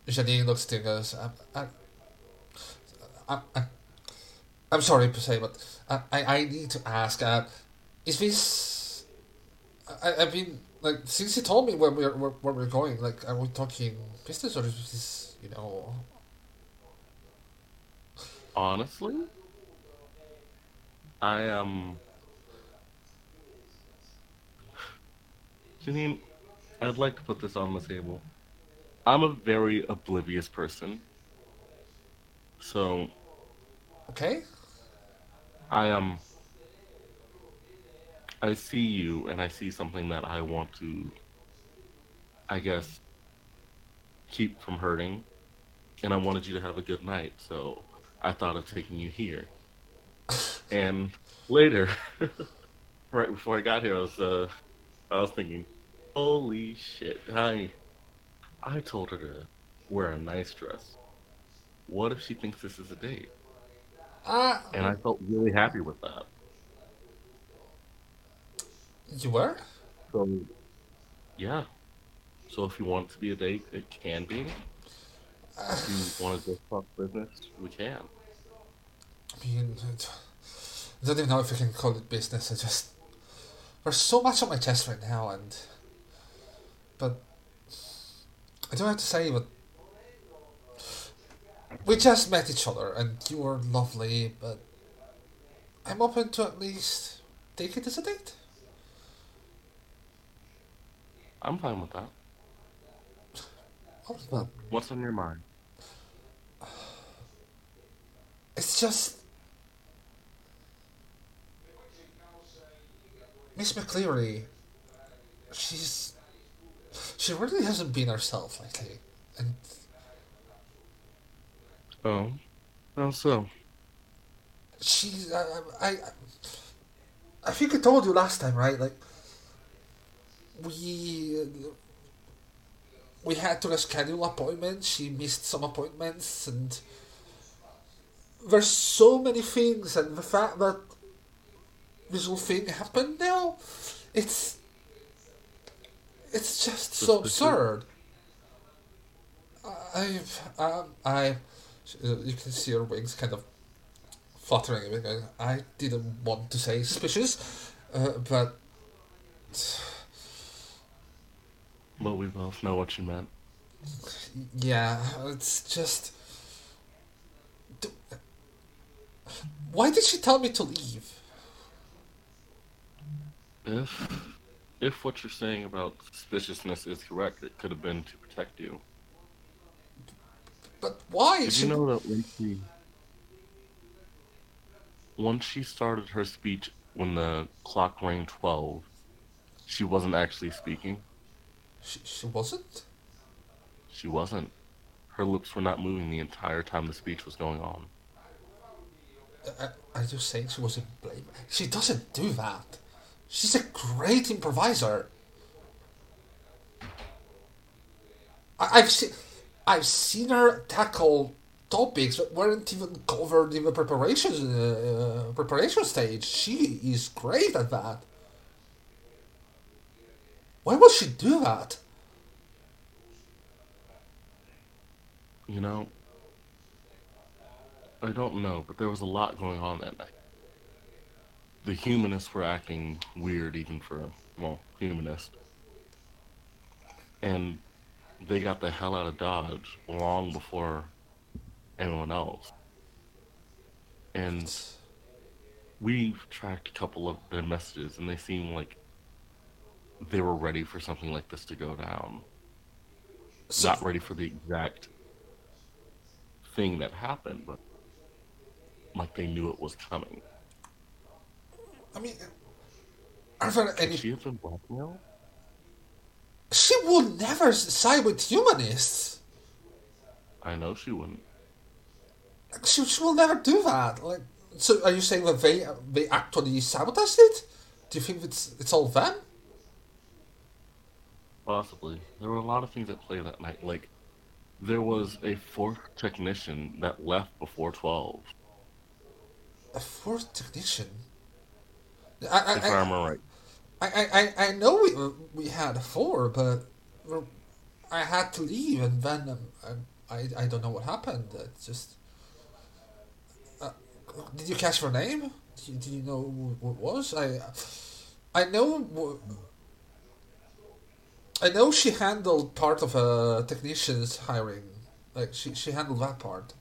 Janine looks at him and goes, I, I, I, I, I'm sorry to say, but I, I, I need to ask, uh, is this... I, I mean, like, since you told me where we're, where, where we're going, like, are we talking business or is this, you know... Honestly, I am. Janine, I'd like to put this on the table. I'm a very oblivious person. So, Okay? I am. I see you and I see something that I want to, I guess, keep from hurting. And I wanted you to have a good night, so I thought of taking you here. And later, right before I got here, I was, uh, I was thinking, holy shit, I, I told her to wear a nice dress. What if she thinks this is a date? Uh, And I felt really happy with that. you were? So, yeah. So if you want it to be a date, it can be. If you want to just talk business, we can. I mean, I don't even know if you can call it business. I just there's so much on my chest right now, and but I don't have to say, but we just met each other, and you were lovely. But I'm open to at least take it as a date. I'm fine with that. Oh, well, What's on your mind? It's just Miss McCleary she's she really hasn't been herself lately, and Oh, how so? she's I, I I I think I told you last time, right? Like we we had to reschedule appointments. She missed some appointments, and there's so many things, and the fact that whole thing happened now, it's it's just so absurd. I um, I you can see her wings kind of fluttering a bit. I didn't want to say suspicious, uh, but But we both know what you meant. yeah, it's just. Why did she tell me to leave? If if what you're saying about suspiciousness is correct, it could have been to protect you. But why? Did She, you know that when she once she started her speech when the clock rang twelve, she wasn't actually speaking. she, she wasn't? She wasn't. Her lips were not moving the entire time the speech was going on. I, I just saying she wasn't blame. She doesn't do that. She's a great improviser. I, I've seen, I've seen her tackle topics that weren't even covered in the preparation uh, preparation stage. She is great at that. Why would she do that? You know, I don't know, but there was a lot going on that night. The humanists were acting weird, even for, well, humanist. And they got the hell out of Dodge long before anyone else. And we've tracked a couple of their messages, and they seemed like they were ready for something like this to go down. So, Not ready for the exact thing that happened, but like they knew it was coming. I mean, are there Could any? she have been blackmailed? She will never side with humanists. I know she wouldn't. She, she will never do that. Like, so are you saying that they they actually sabotaged it? Do you think it's it's all them? Possibly. There were a lot of things at play that night. Like, there was a fourth technician that left before 12, A fourth technician. I if I, I I, right. I, I, I- know we we had four, but I had to leave, and then um, I, I I don't know what happened. It's just. Uh, did you catch her name? Did you, did you know it was? I I know. I know she handled part of a technician's hiring. Like she she handled that part.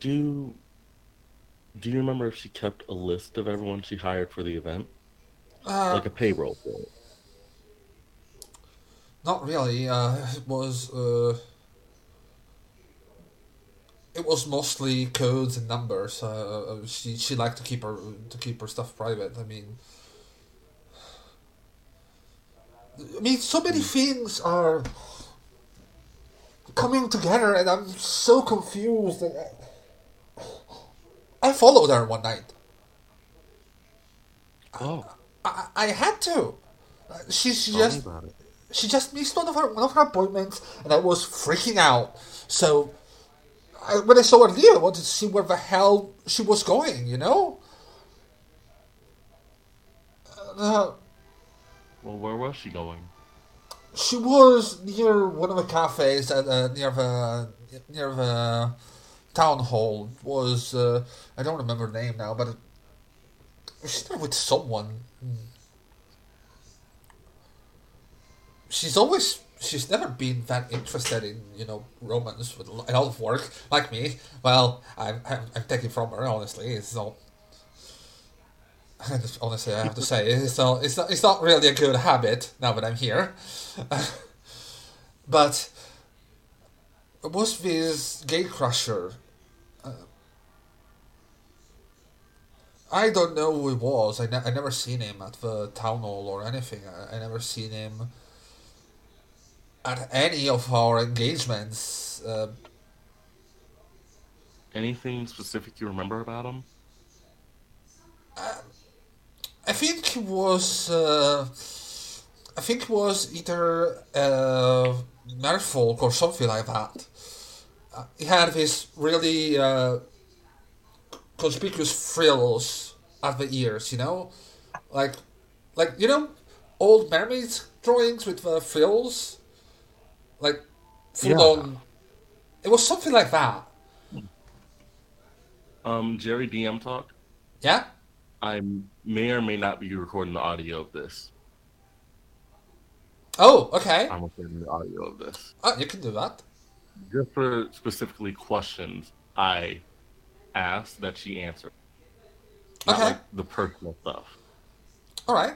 Do, do you remember if she kept a list of everyone she hired for the event? Uh, Like a payroll for it? Not really. Uh, it was. Uh, it was mostly codes and numbers. Uh, uh, she she liked to keep her to keep her stuff private. I mean. I mean, so many things are coming together, and I'm so confused. And I, I followed her one night. Oh, I, I had to. Uh, She, she just she just missed one of her one of her appointments, and I was freaking out. So, I, when I saw her leave, I wanted to see where the hell she was going. You know. Uh, Well, where was she going? she was near one of the cafes at, uh, near the near the town hall. Was uh, I don't remember the name now, but it, she's there with someone. She's always she's never been that interested in you know romance with a lot of work like me. Well, I'm I'm, I'm taking from her honestly. It's all. Honestly, I have to say it's not, it's not it's not really a good habit now that I'm here. but was this gate crusher. I don't know who he was. I, ne- I never seen him at the town hall or anything. I, I never seen him at any of our engagements. Uh, Anything specific you remember about him? I think he was. Uh, I think he was either uh, Merfolk or something like that. Uh, he had this really uh, conspicuous frills at the ears, you know, like, like you know, old mermaid drawings with the frills, like full Yeah. on. It was something like that. Um, Jerry DM talk. Yeah. I may or may not be recording the audio of this. Oh, okay. I'm recording the audio of this. Oh, you can do that. Just for specifically questions I asked that she answered. Not Okay. like the personal stuff. All right.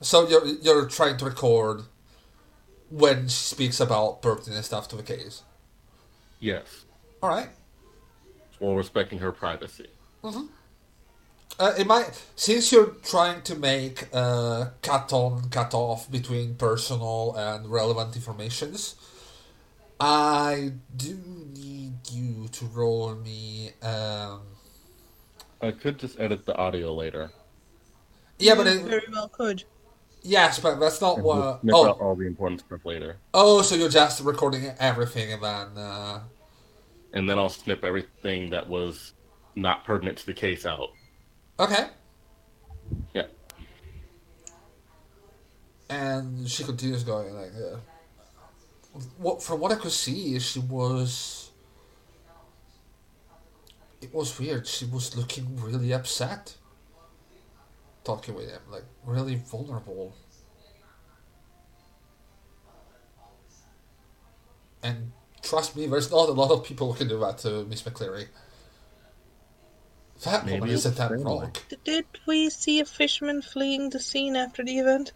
So you're you're trying to record when she speaks about pertinent stuff to the case. Yes. All right. While respecting her privacy. Uh, it might since you're trying to make uh, cut on cut off between personal and relevant informations. I do need you to roll me. Um, I could just edit the audio later. yeah, but it, very well could. yes, but that's not And what. just snip Oh, out all the important stuff later. oh, so you're just recording everything and then. Uh, And then I'll snip everything that was not pertinent to the case out. okay. Yeah. and she continues going like uh, what from what i could see she was it was weird she was looking really upset talking with him like really vulnerable and trust me there's not a lot of people who can do that to miss mccleary that Maybe woman is a damn family. rock Did we see a fisherman fleeing the scene after the event?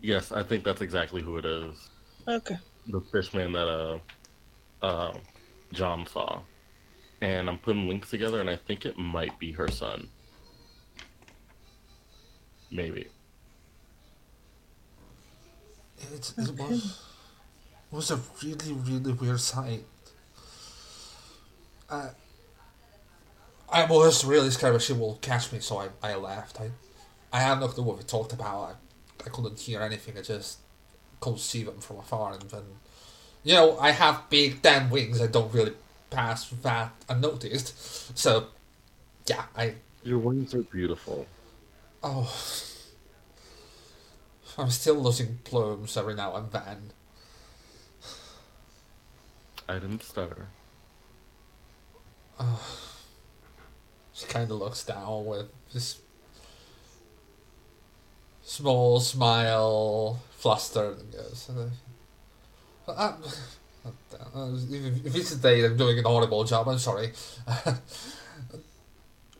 Yes, I think that's exactly who it is. Okay. The fishman that uh, uh, John saw. And I'm putting links together, and I think it might be her son. Maybe. It, it was was a really really weird sight. Uh, I was really scared that she will catch me, so I, I left. I I had no clue what we talked about. I, I couldn't hear anything. I just could see them from afar, and then you know I have big damn wings. I don't really pass that unnoticed. So yeah, I Your wings are beautiful. oh. I'm still losing plumes every now and then. I didn't stutter. She kind of looks down with this small smile, flustered, and goes, uh, if if it's a day I'm doing an horrible job, I'm sorry.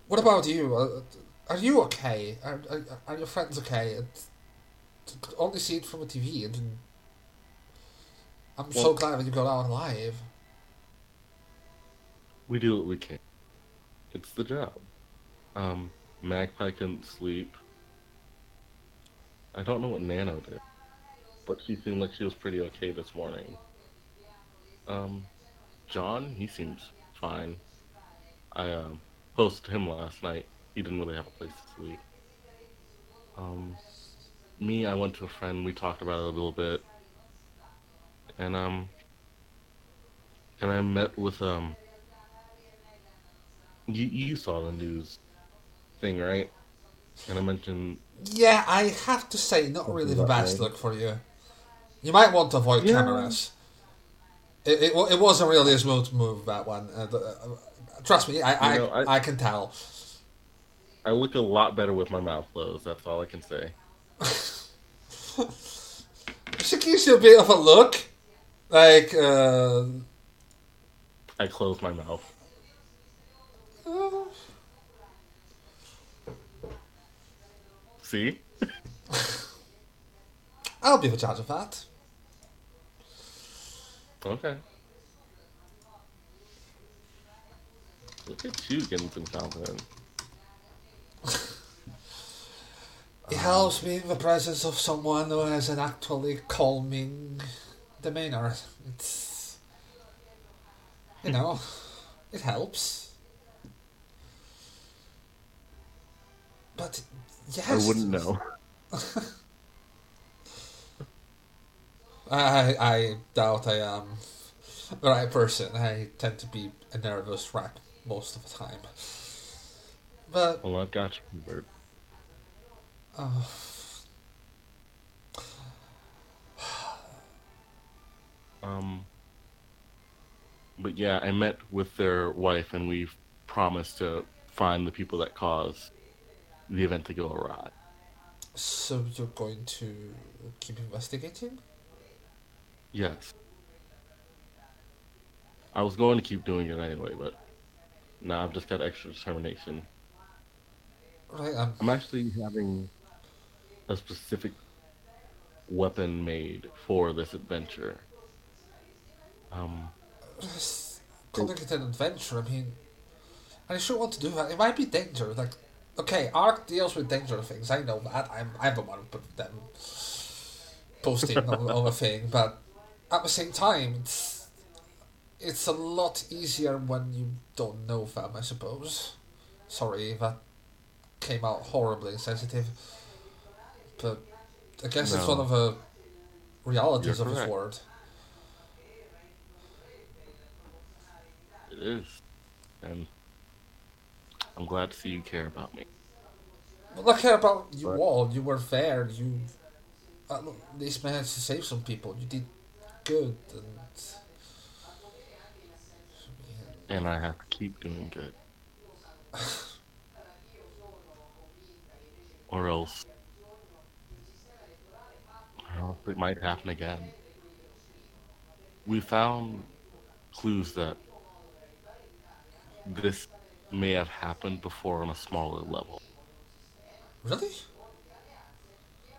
what about you? Uh, are you okay? Are, are, are your friends okay? It- to only see it from a TV. And I'm so glad that you got out alive. We do what we can. It's the job. Um, Magpie couldn't sleep. I don't know what Nano did, but she seemed like she was pretty okay this morning. Um, John, he seems fine. I um, posted him last night. He didn't really have a place to sleep. Um, me, I went to a friend. We talked about it a little bit, and um, and I met with um. You you saw the news thing, right? And I mentioned Yeah, I have to say, not really the best way. look for you. You might want to avoid Yeah. cameras. It, it, it wasn't really a smooth move, that one. Uh, the- uh, trust me, I, I, know, I, I- can tell. I look a lot better with my mouth closed. That's all I can say. She gives you a bit of a look. Like, uh, I close my mouth. uh, See? I'll be the judge of that. Okay. Look at you getting some confidence. It helps being in the presence of someone who has an actually calming demeanor. It's you know, hmm. it helps. But yes, I wouldn't know. I I doubt I am the right person. I tend to be a nervous wreck most of the time. But Well, I've got you, Bert. uh, Um, but yeah, I met with their wife, and we've promised to find the people that caused the event to go awry. so you're going to keep investigating? Yes. I was going to keep doing it anyway, but now I've just got extra determination. Right. Um, I'm actually having a specific weapon made for this adventure. Um, calling it an adventure. I mean, I sure want to do that. It might be dangerous. Like, okay, ARC deals with dangerous things. I know that. I'm I'm the one who put them posting on, on a thing, but at the same time, it's it's a lot easier when you don't know them. I suppose. Sorry, that came out horribly insensitive, but I guess it's one of the realities You're of this world. it is, and I'm glad to see you care about me. Well, I care about you But- all. You were there. You at least managed to save some people. You did good, and And I have to keep doing good. or else. Or else it might happen again. We found clues that this may have happened before on a smaller level. really,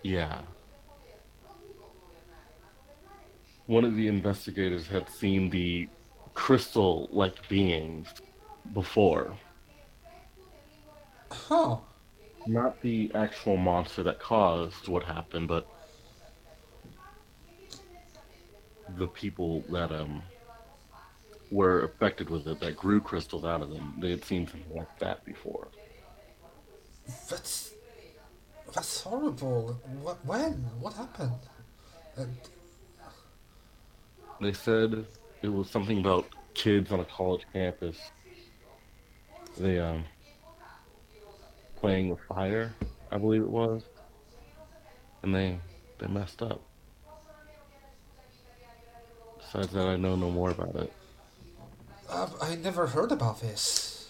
Yeah. One of the investigators had seen the crystal like beings before. huh? Not the actual monster that caused what happened, but the people that um were affected with it that grew crystals out of them. They had seen something like that before. That's that's horrible. What? When? What happened? And They said it was something about kids on a college campus. They um playing with fire, I believe it was, and they they messed up. Besides that, I know no more about it. uh, I never heard about this.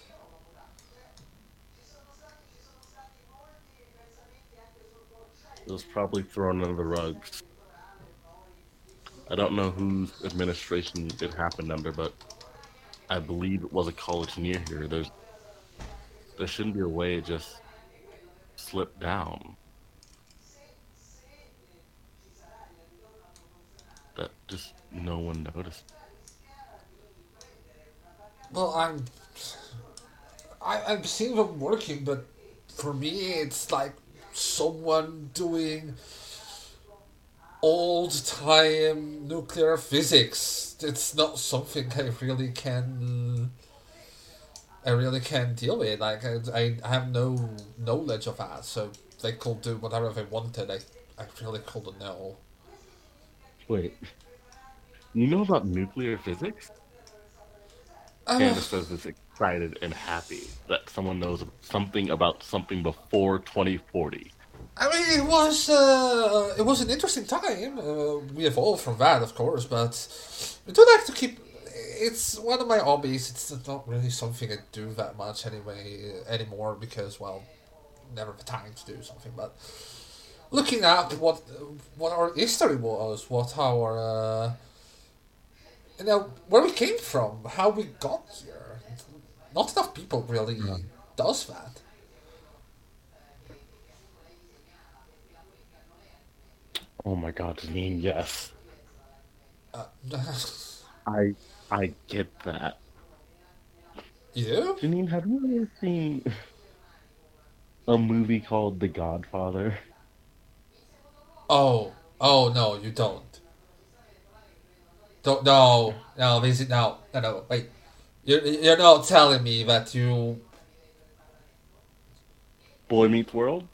It was probably thrown under the rugs. I don't know whose administration it happened under, but I believe it was a college near here. There's there shouldn't be a way it just slipped down. That just no one noticed. Well, I'm. I, I'm seeing them working, but for me, it's like someone doing old time nuclear physics. It's not something I really can. I really can't deal with. Like I, I have no knowledge of that, so they could do whatever they wanted. I, I really couldn't know. Wait, you know about nuclear physics? Uh, Candace says is excited and happy that someone knows something about something before 2040. I mean, it was uh, it was an interesting time. Uh, we evolved from that, of course, but we do like to keep. It's one of my hobbies. It's not really something I do that much anyway anymore because, well, never the time to do something. But looking at what what our history was, what our uh, you know where we came from, how we got here. Not enough people really does that. Oh my god, Janine, yes. Uh, I I get that. you do? Janine, have you ever seen a movie called The Godfather? Oh, oh no, you don't. Don't no no visit no no no wait. You're you're not telling me that you Boy Meets World?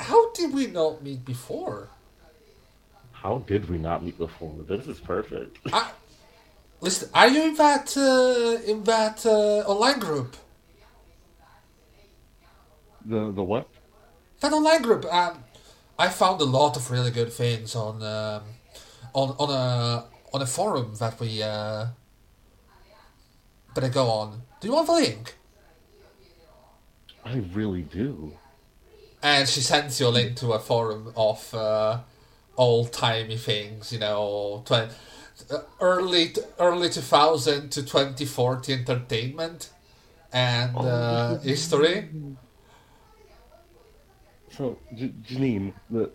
How did we not meet before? How did we not meet before? This is perfect. I, listen, are you in that uh, in that uh, online group? The the what? That online group. Um, I found a lot of really good things on um, on on a on a forum that we uh, I go on. Do you want the link? I really do. And she sends you a link to a forum of uh, old timey things, you know, tw- uh, early early two thousand to twenty forty entertainment and uh, history. So, J- Janine, the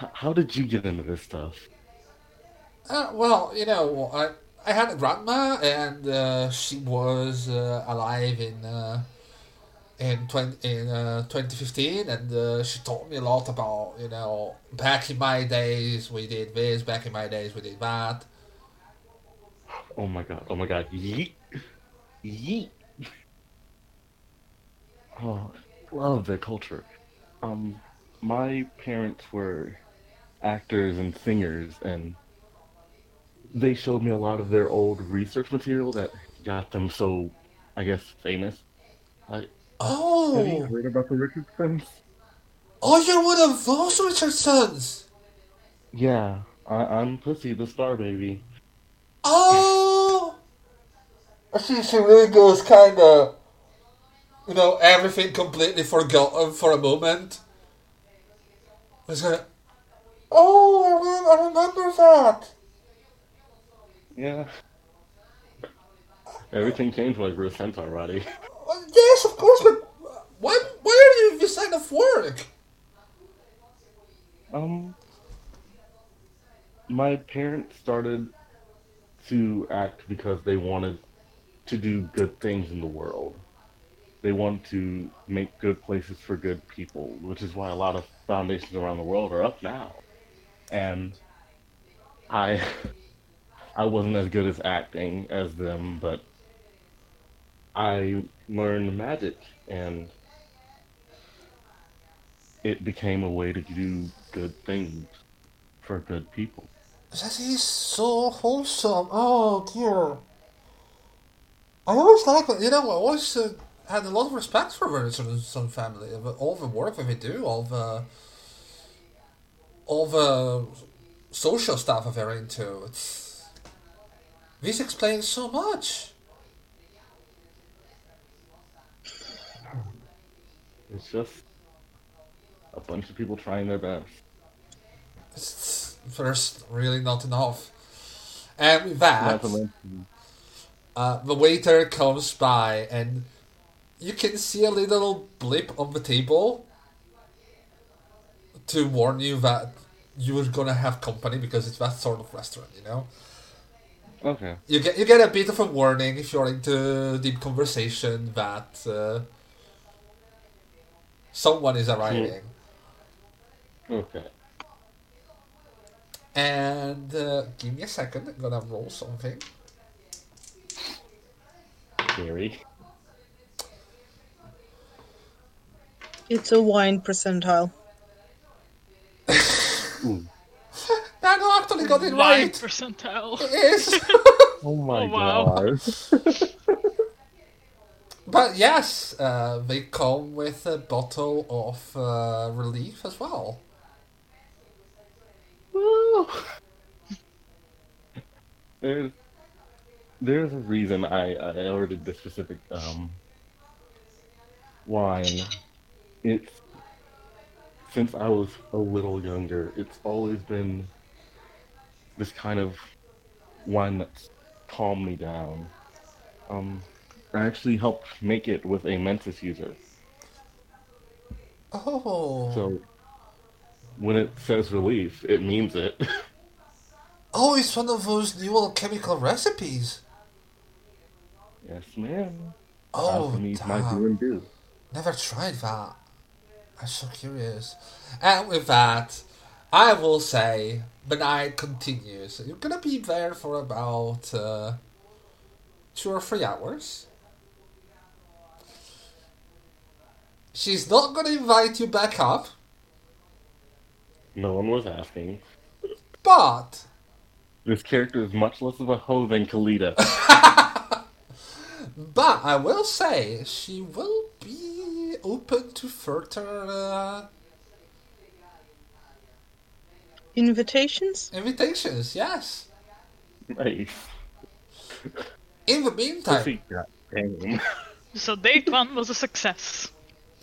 h- how did you get into this stuff? Uh, well, you know, I I had a grandma, and uh, she was uh, alive in in twenty in uh, twenty fifteen, and uh, she taught me a lot about you know back in my days we did this, back in my days we did that. Oh my god! Oh my god! Yeet! Yeet! Oh, love their culture. Um, my parents were actors and singers, and they showed me a lot of their old research material that got them so, I guess, famous. I, have you Oh, heard about the Richardsons? oh, you're one of those Richardsons. Yeah, I, I'm Pussy, the star baby. Oh, she she really goes kind of, you know, everything completely forgotten for a moment. It's kind of, oh, I, re- I remember that. Yeah. Everything changed like I grew a Roddy. Yes, of course, but why why are you this kind of work? Um, my parents started to act because they wanted to do good things in the world. They wanted to make good places for good people, which is why a lot of foundations around the world are up now. And I, I wasn't as good as acting as them, but I learned magic, and it became a way to do good things for good people. That is so wholesome. Oh dear. I always like you know. I always uh, had a lot of respect for Richardson family. All the work that they do, all the all the social stuff that they're into. It's, this explains so much. It's just a bunch of people trying their best. It's, there's really not enough. And with that, Not to mention- uh, the waiter comes by and you can see a little blip on the table to warn you that you're gonna have company because it's that sort of restaurant, you know. Okay. You get you get a bit of a warning if you're into deep conversation that uh, someone is arriving. Okay. And uh, give me a second, I'm gonna roll something. Gary. It's a wine percentile. Ooh. I no, actually got it Nine right. percentile. Yes. Oh my Oh, wow. god. But yes, uh, they come with a bottle of uh, relief as well. Woo. There's there's a reason I, I ordered this specific um wine. It's since I was a little younger, it's always been this kind of wine that's calmed me down. Um I actually helped make it with a Mentis user. Oh. So when it says relief, it means it. Oh, it's one of those new alchemical recipes. yes, ma'am. Oh, Alchemy's my do damn. Never tried that. I'm so curious. And with that, I will say the night continues. You're gonna be there for about uh, two or three hours. She's not gonna invite you back up, No one was asking. but This character is much less of a hoe than Kalita. but I will say she will be open to further uh, Invitations? invitations. Yes. nice. In the meantime, Pussy got damn. So date one was a success.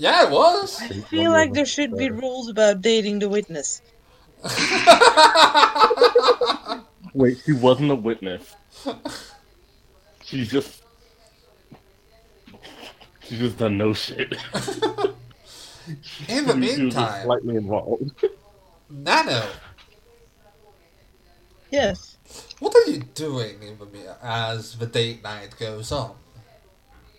Yeah, it was. I feel like there should be rules about dating the witness. Wait, she wasn't a witness. She's just. She's just done no shit. In the She was just meantime, slightly involved. Nano, Yes. what are you doing in the me- as the date night goes on?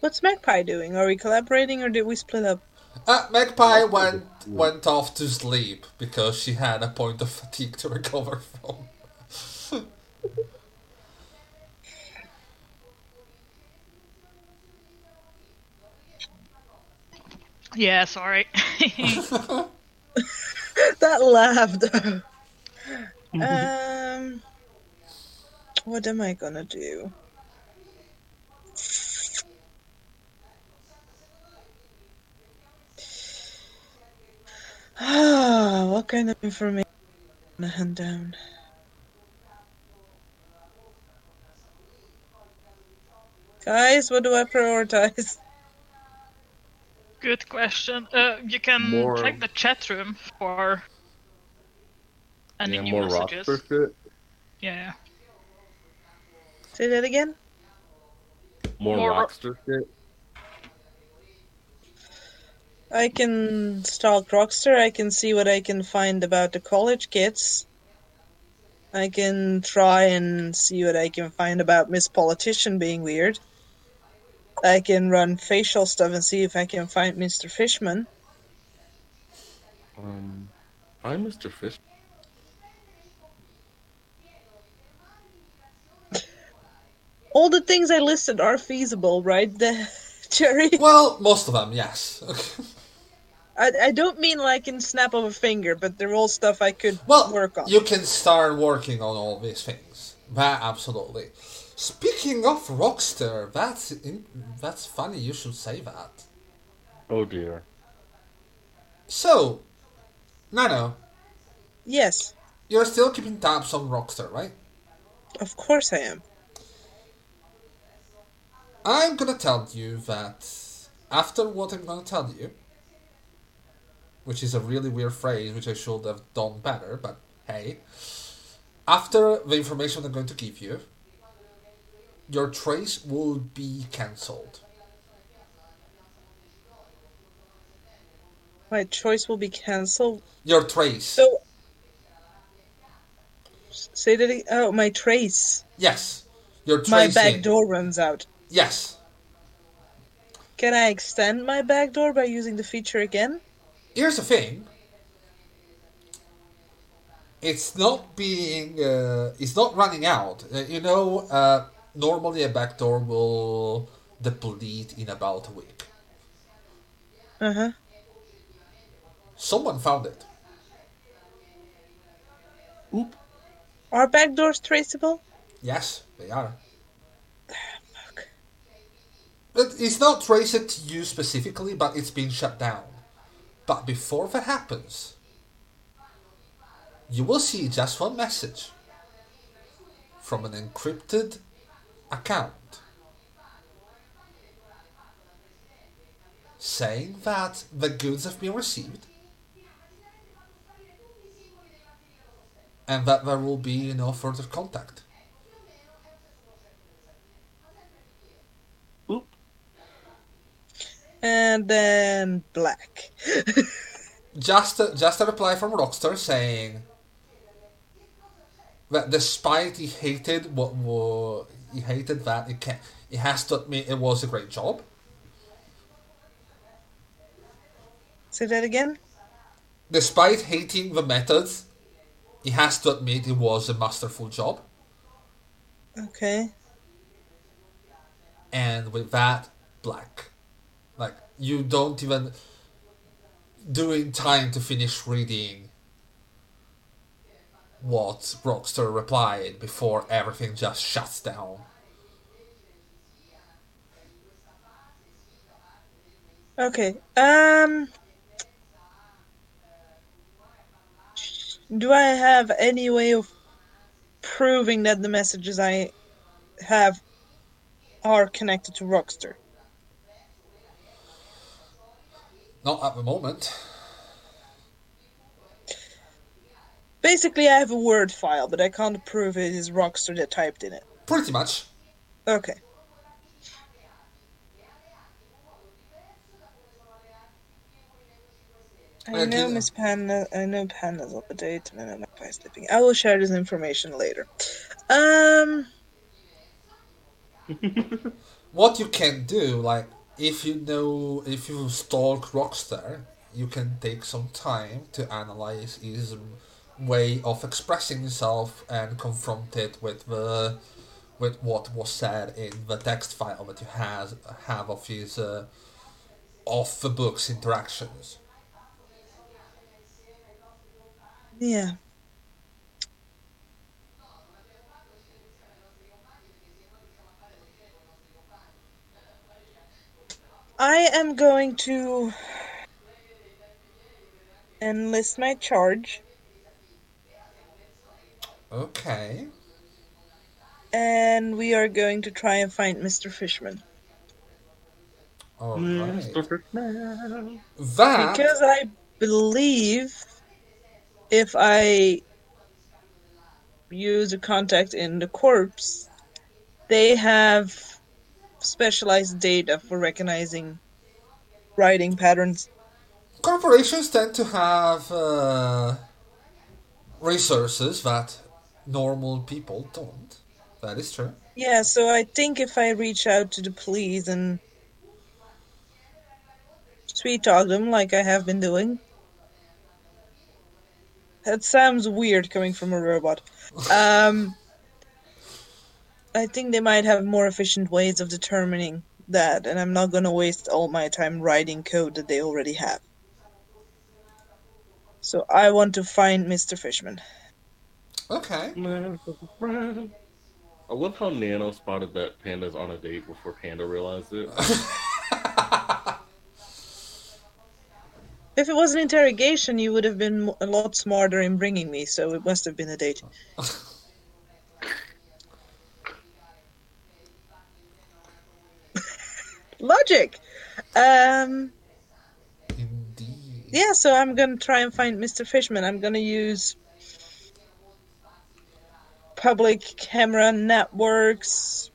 What's Magpie doing? Are we collaborating or did we split up? Uh, Magpie went went off to sleep because she had a point of fatigue to recover from. Yeah, sorry. that laughed. um, what am I gonna do? what kind of information am I gonna hunt down? Guys, what do I prioritize? Good question. Uh, you can More- check the chat room for any yeah, new more messages. roster shit. Yeah. Say that again? More, More ro- roster shit. I can stalk Rockster. I can see what I can find about the college kids. I can try and see what I can find about Miss Politician being weird. I can run facial stuff and see if I can find Mr. Fishman. Um, I'm Mr. Fish. All the things I listed are feasible, right? The Cherry. well, most of them, yes. I, I don't mean like in snap of a finger, but they're all stuff I could well, work on. you can start working on all these things. That absolutely. Speaking of Rockster, that's in, that's funny. You should say that. Oh dear. So, Nano, Yes, you're still keeping tabs on Rockster, right? of course I am. I'm gonna tell you that after what I'm gonna tell you, which is a really weird phrase, which I should have done better, but hey, after the information I'm going to give you, your trace will be cancelled. My choice will be cancelled. Your trace. So, say that. Oh, my trace. yes. Your trace. My back door runs out. Yes. Can I extend my back door by using the feature again? Here's the thing. It's not being. Uh, it's not running out. Uh, you know, uh, normally a backdoor will deplete in about a week. Uh huh. Someone found it. Oop. Are back doors traceable? Yes, they are. Fuck. But it's not traced to you specifically, but it's been shut down. But before that happens, you will see just one message from an encrypted account saying that the goods have been received and that there will be no further contact. Oop. And then black. just a, just a reply from Rockstar saying that despite he hated what wa he hated that it can he has to admit it was a great job. Say that again? Despite hating the methods, he has to admit it was a masterful job. Okay. And with that, black. You don't even. During time to finish reading what Rockstar replied before everything just shuts down. Okay. Um. Do I have any way of proving that the messages I have are connected to Rockstar? Not at the moment. Basically, I have a Word file, but I can't prove it is Rockstar that typed in it. Pretty much. Okay. I know Miss Panda. I know Panda's up to date, and I know Magpie is sleeping. I will share this information later. Um. What you can do, like, if you know, if you stalk Rockstar, you can take some time to analyze his way of expressing himself and confront it with the with what was said in the text file that you has have of his uh, of the book's interactions. Yeah. I am going to enlist my charge, Okay. and we are going to try and find Mr. Fishman. All right. Mr. Fishman. That Because I believe if I use a contact in the corpse, they have specialized data for recognizing writing patterns. corporations tend to have uh, resources that normal people don't. That is true. Yeah, so I think if I reach out to the police and sweet talk them like I have been doing. That sounds weird coming from a robot. Um, I think they might have more efficient ways of determining that, and I'm not going to waste all my time writing code that they already have. So I want to find Mr. Fishman. Okay. I love how Nano spotted that Panda's on a date before Panda realized it. If it was an interrogation, you would have been a lot smarter in bringing me, so it must have been a date. Logic! Um, Indeed. yeah, so I'm gonna try and find Mr. Fishman. I'm gonna use public camera networks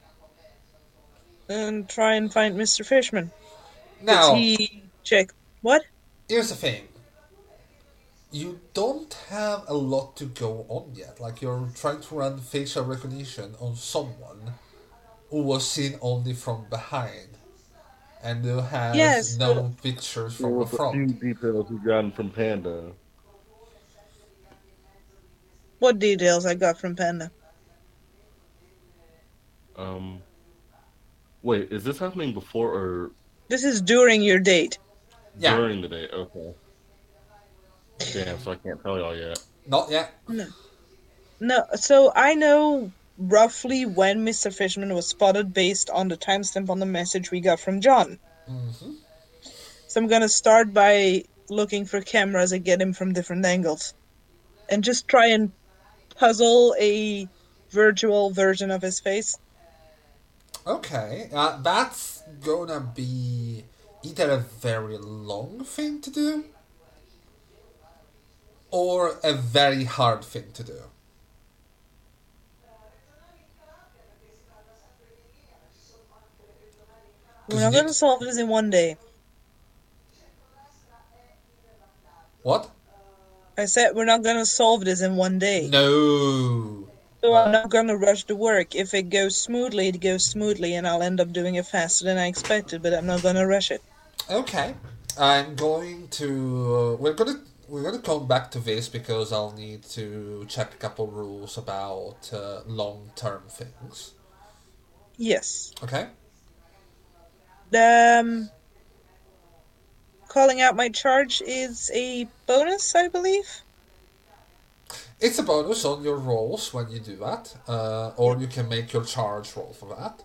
and try and find Mr. Fishman. Now, he check what? here's the thing. You don't have a lot to go on yet. Like you're trying to run facial recognition on someone who was seen only from behind, and who has Yes, no but- pictures from the was a few front. details we gotten from Panda. What details I got from Panda? Um, wait, is this happening before or This is during your date. Yeah, during the date, Okay. Damn, so I can't tell y'all yet. not yet. No. No, so I know roughly when Mr. Fishman was spotted based on the timestamp on the message we got from John. hmm So I'm gonna start by looking for cameras and get him from different angles. And just try and puzzle a virtual version of his face. Okay, uh, that's gonna be either a very long thing to do or a very hard thing to do. We're not gonna solve this in one day. What? I said we're not gonna solve this in one day. No. So I'm not gonna rush the work. If it goes smoothly, it goes smoothly, and I'll end up doing it faster than I expected, but I'm not gonna rush it. Okay. I'm going to. Uh, we're gonna we're gonna come back to this because I'll need to check a couple rules about uh, long term things. Yes. Okay. Um, calling out my charge is a bonus, I believe. It's a bonus on your rolls when you do that, uh, or you can make your charge roll for that.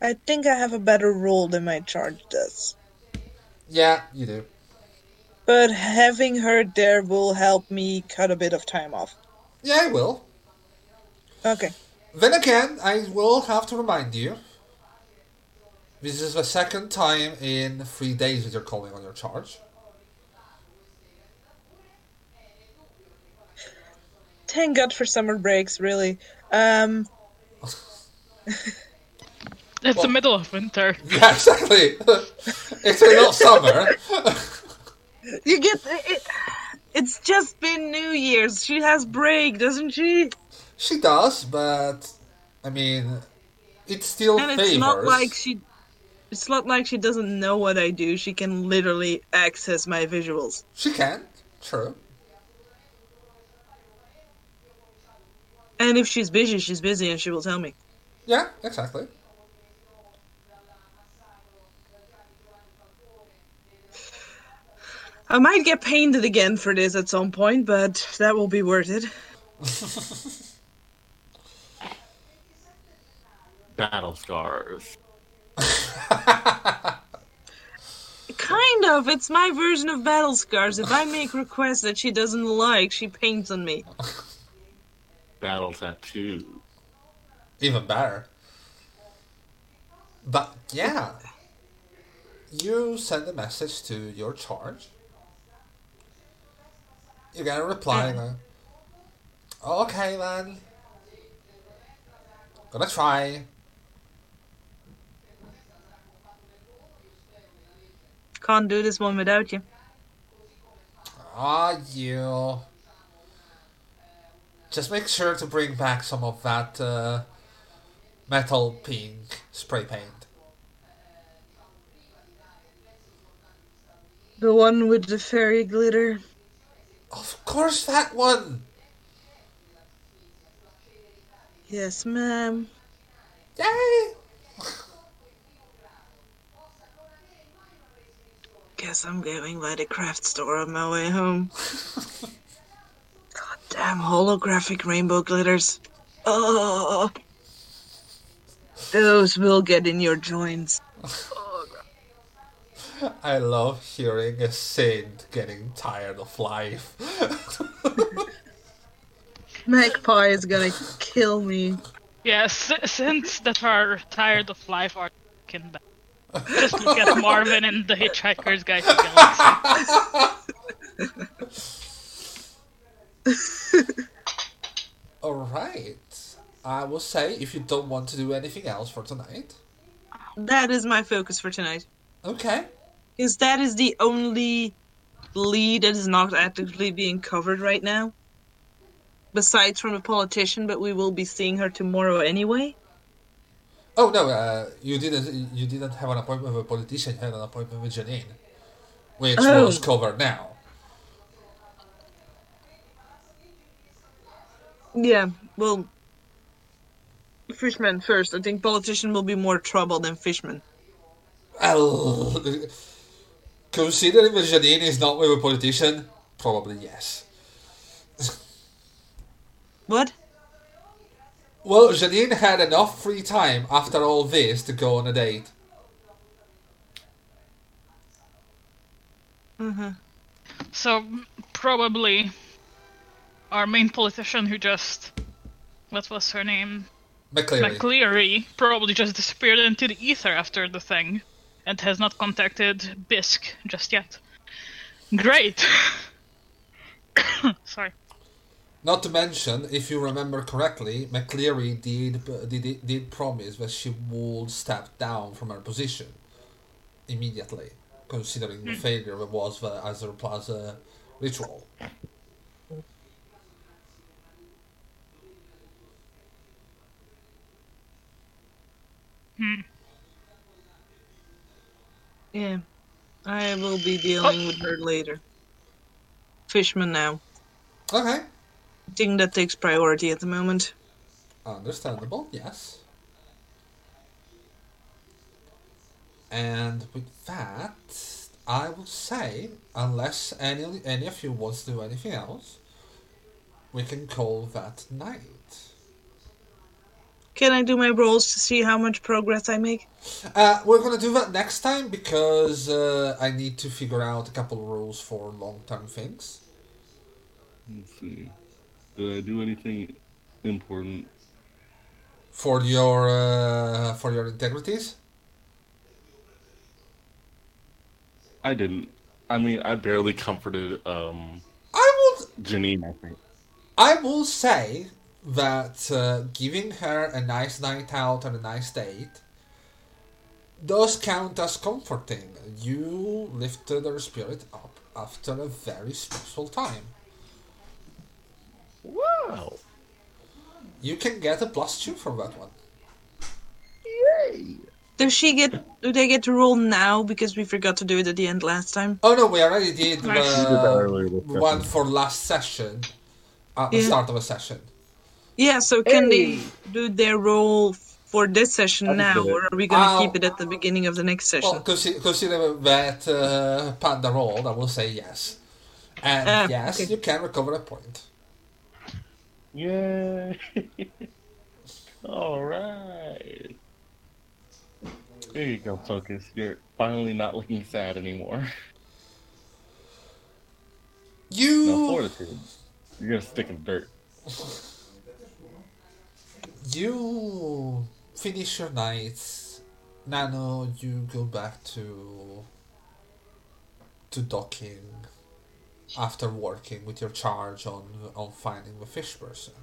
I think I have a better roll than my charge does. Yeah, you do. But having her there will help me cut a bit of time off. Yeah, I will. Okay. Then again, I will have to remind you. This is the second time in three days that you're calling on your charge. Thank God for summer breaks, really. Um, It's the middle of winter. Yeah, exactly. it's not summer. you get it. It's just been New Year's. She has break, doesn't she? She does, but I mean, it's still And favors. it's not like she. It's not like she doesn't know what I do. She can literally access my visuals. She can, true. And if she's busy, she's busy, and she will tell me. Yeah, exactly. I might get painted again for this at some point, but that will be worth it. Battle scars. Kind of. It's my version of battle scars. If I make requests that she doesn't like, she paints on me. Battle tattoo. Even better. But yeah, you send a message to your charge. You get a reply. Uh. Going, okay, then. Gonna try. Can't do this one without you. Ah, you. Just make sure to bring back some of that uh, metal pink spray paint. The one with the fairy glitter. Of course, that one. Yes, ma'am. Yay! Guess I'm going by the craft store on my way home. God damn holographic rainbow glitters. Oh, those will get in your joints. I love hearing a saint getting tired of life. Magpie is gonna kill me. Yes, since that are tired of life are fucking bad. Just look at Marvin and the Hitchhiker's Guide to Galaxy. Alright. I will say if you don't want to do anything else for tonight. That is my focus for tonight. Okay. Because that is the only lead that is not actively being covered right now. Besides from a politician, but we will be seeing her tomorrow anyway. Oh no, uh, you didn't. You didn't have an appointment with a politician. You had an appointment with Janine, which Oh. was covered now. Yeah, well, Fishman first. I think politician will be more trouble than Fishman. Well, considering that Janine is not with a politician, probably yes. What? Well, Janine had enough free time after all this to go on a date. Mm-hmm. So probably our main politician who just what was her name? McCleary. McCleary probably just disappeared into the ether after the thing and has not contacted Bisk just yet. Great. Sorry. Not to mention, if you remember correctly, McCleary did, did did promise that she would step down from her position immediately, considering the hmm. failure that was the Azure Plaza ritual. Hmm. Yeah. I will be oh. dealing with her later. Fishman now. Okay. Thing that takes priority at the moment. Understandable, yes. And with that, I would say, unless any any of you wants to do anything else, we can call that night. Can I do my rolls to see how much progress I make? Uh, we're gonna do that next time because uh, I need to figure out a couple of rules for long term things. Let's see. Did I do anything important? For your uh, for your integrities. I didn't. I mean, I barely comforted um, I will. Janine, I think. I will say that uh, giving her a nice night out and a nice date does count as comforting. You lifted her spirit up after a very stressful time. Wow. You can get a plus two from that one. Yay. Does she get? Do they get to roll now because we forgot to do it at the end last time? Oh no, we already did Nice. We did that uh, one for last session at the Yeah. start of a session. Yeah. So can Hey. they do their roll for this session I now, did or are we gonna I'll- keep it at the beginning of the next session? Well, consider, consider that uh, Panda rolled, I will say yes. And Ah, yes, okay. you can recover a point. Yay. All right. There you go, Focus. You're finally not looking sad anymore. No, You fortitude. You're gonna stick in dirt. you finish your night. Nano, you go back to to docking after working with your charge on on finding the fish person.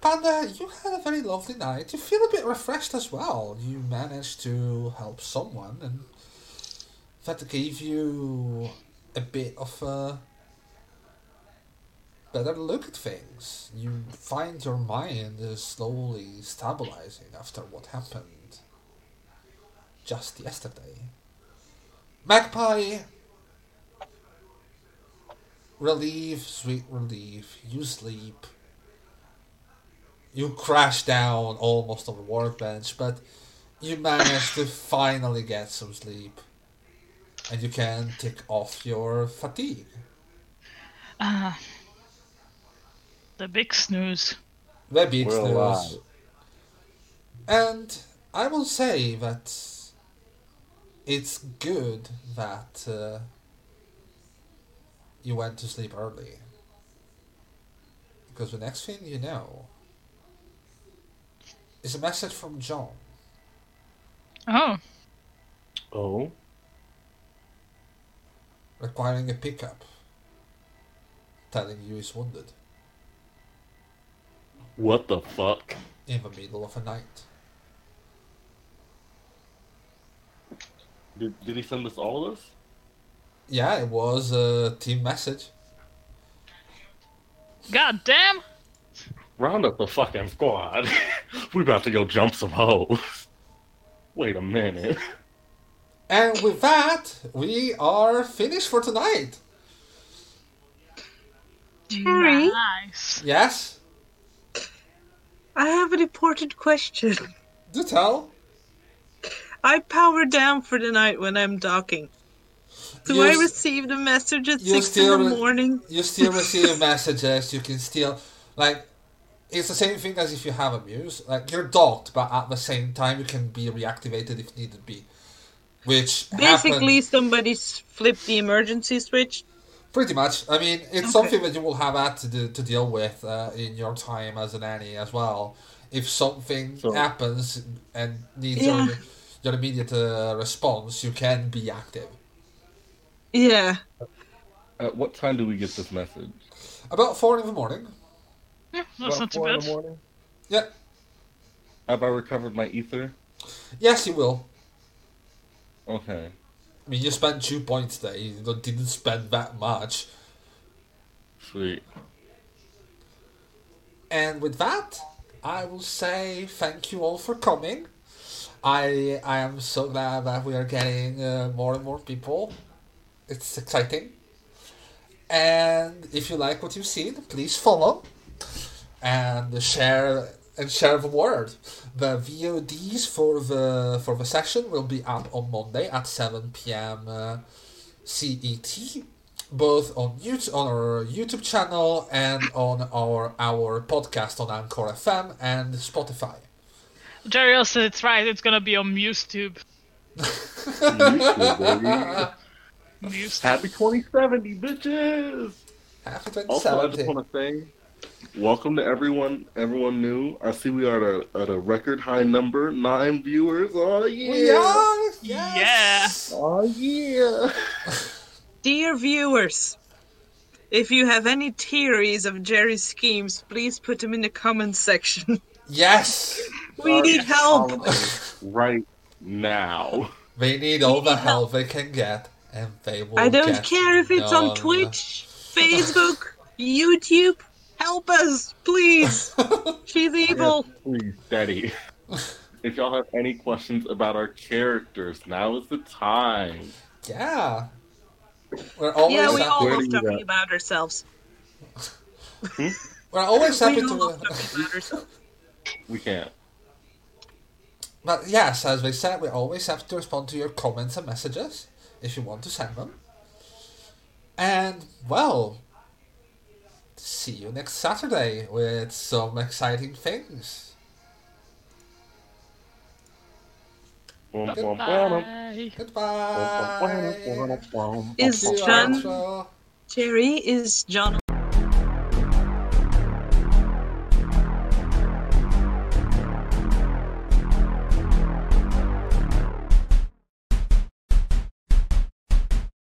Panda, you had a very lovely night. You feel a bit refreshed as well. You managed to help someone, and that gave you a bit of a better look at things. You find your mind is slowly stabilizing after what happened just yesterday. Magpie, relief, sweet relief. You sleep. You crash down almost on the workbench, but you manage to finally get some sleep. And you can tick off your fatigue. Ah. the big snooze. The big We're snooze. alive. And I will say that it's good that uh, you went to sleep early. Because the next thing you know is a message from John. Oh, Oh. requiring a pickup, telling you he's wounded What the fuck? in the middle of a night. Did, did he send us all of this? Yeah, it was a team message. god damn! Round up the fucking squad. We're about to go jump some hoes. Wait a minute. And with that, we are finished for tonight. Harry? Nice. Yes? I have an important question. Do tell. I power down for the night when I'm docking. Do You I s- receive the message at you six in still the re- morning? You still receive messages, you can still like it's the same thing as if you have a muse. Like you're docked, but at the same time you can be reactivated if needed be. Which Basically, happened somebody's flipped the emergency switch. pretty much. I mean, it's Okay. something that you will have had to do, to deal with uh, in your time as an nanny as well. If something So- happens and needs Yeah. your, your immediate uh, response, you can be active. Yeah. At what time do we get this message? About four in the morning. Yeah, that's About not too four in bad. the morning? Yeah. Have I recovered my ether? Yes, you will. Okay. I mean, you spent two points there. You didn't spend that much. Sweet. And with that, I will say thank you all for coming. I I am so glad that we are getting uh, more and more people. It's exciting. And if you like what you've seen, please follow and share and share the word. The VODs for the for the session will be up on Monday at seven p.m. Uh, CET, both on YouTube on our YouTube channel and on our our podcast on Anchor FM and Spotify. Jerry also, it's right. It's gonna be on MuseTube. YouTube, baby. Muse. Happy 2070, bitches! Happy Also, I just want to say, welcome to everyone, everyone new. I see we are at a, at a record high number, nine viewers. Oh yeah! We are! Yes! Oh yeah! Dear viewers, if you have any theories of Jerry's schemes, please put them in the comments section. Yes! We oh, need help. right now. They need all the help they can get, and they will I don't care if it's on. Twitch, Facebook, YouTube. Help us, please. She's evil. Yes, please, steady. if y'all have any questions about our characters, now is the time. Yeah. We're always, Yeah, hmm? we happy, all love talking got- about ourselves. we're always happy We all love to. talking about ourselves. We can't. But yes, as we said, we're always have to respond to your comments and messages if you want to send them. And well, see you next Saturday with some exciting things. Goodbye. bum. Is John outro. Jerry? Is John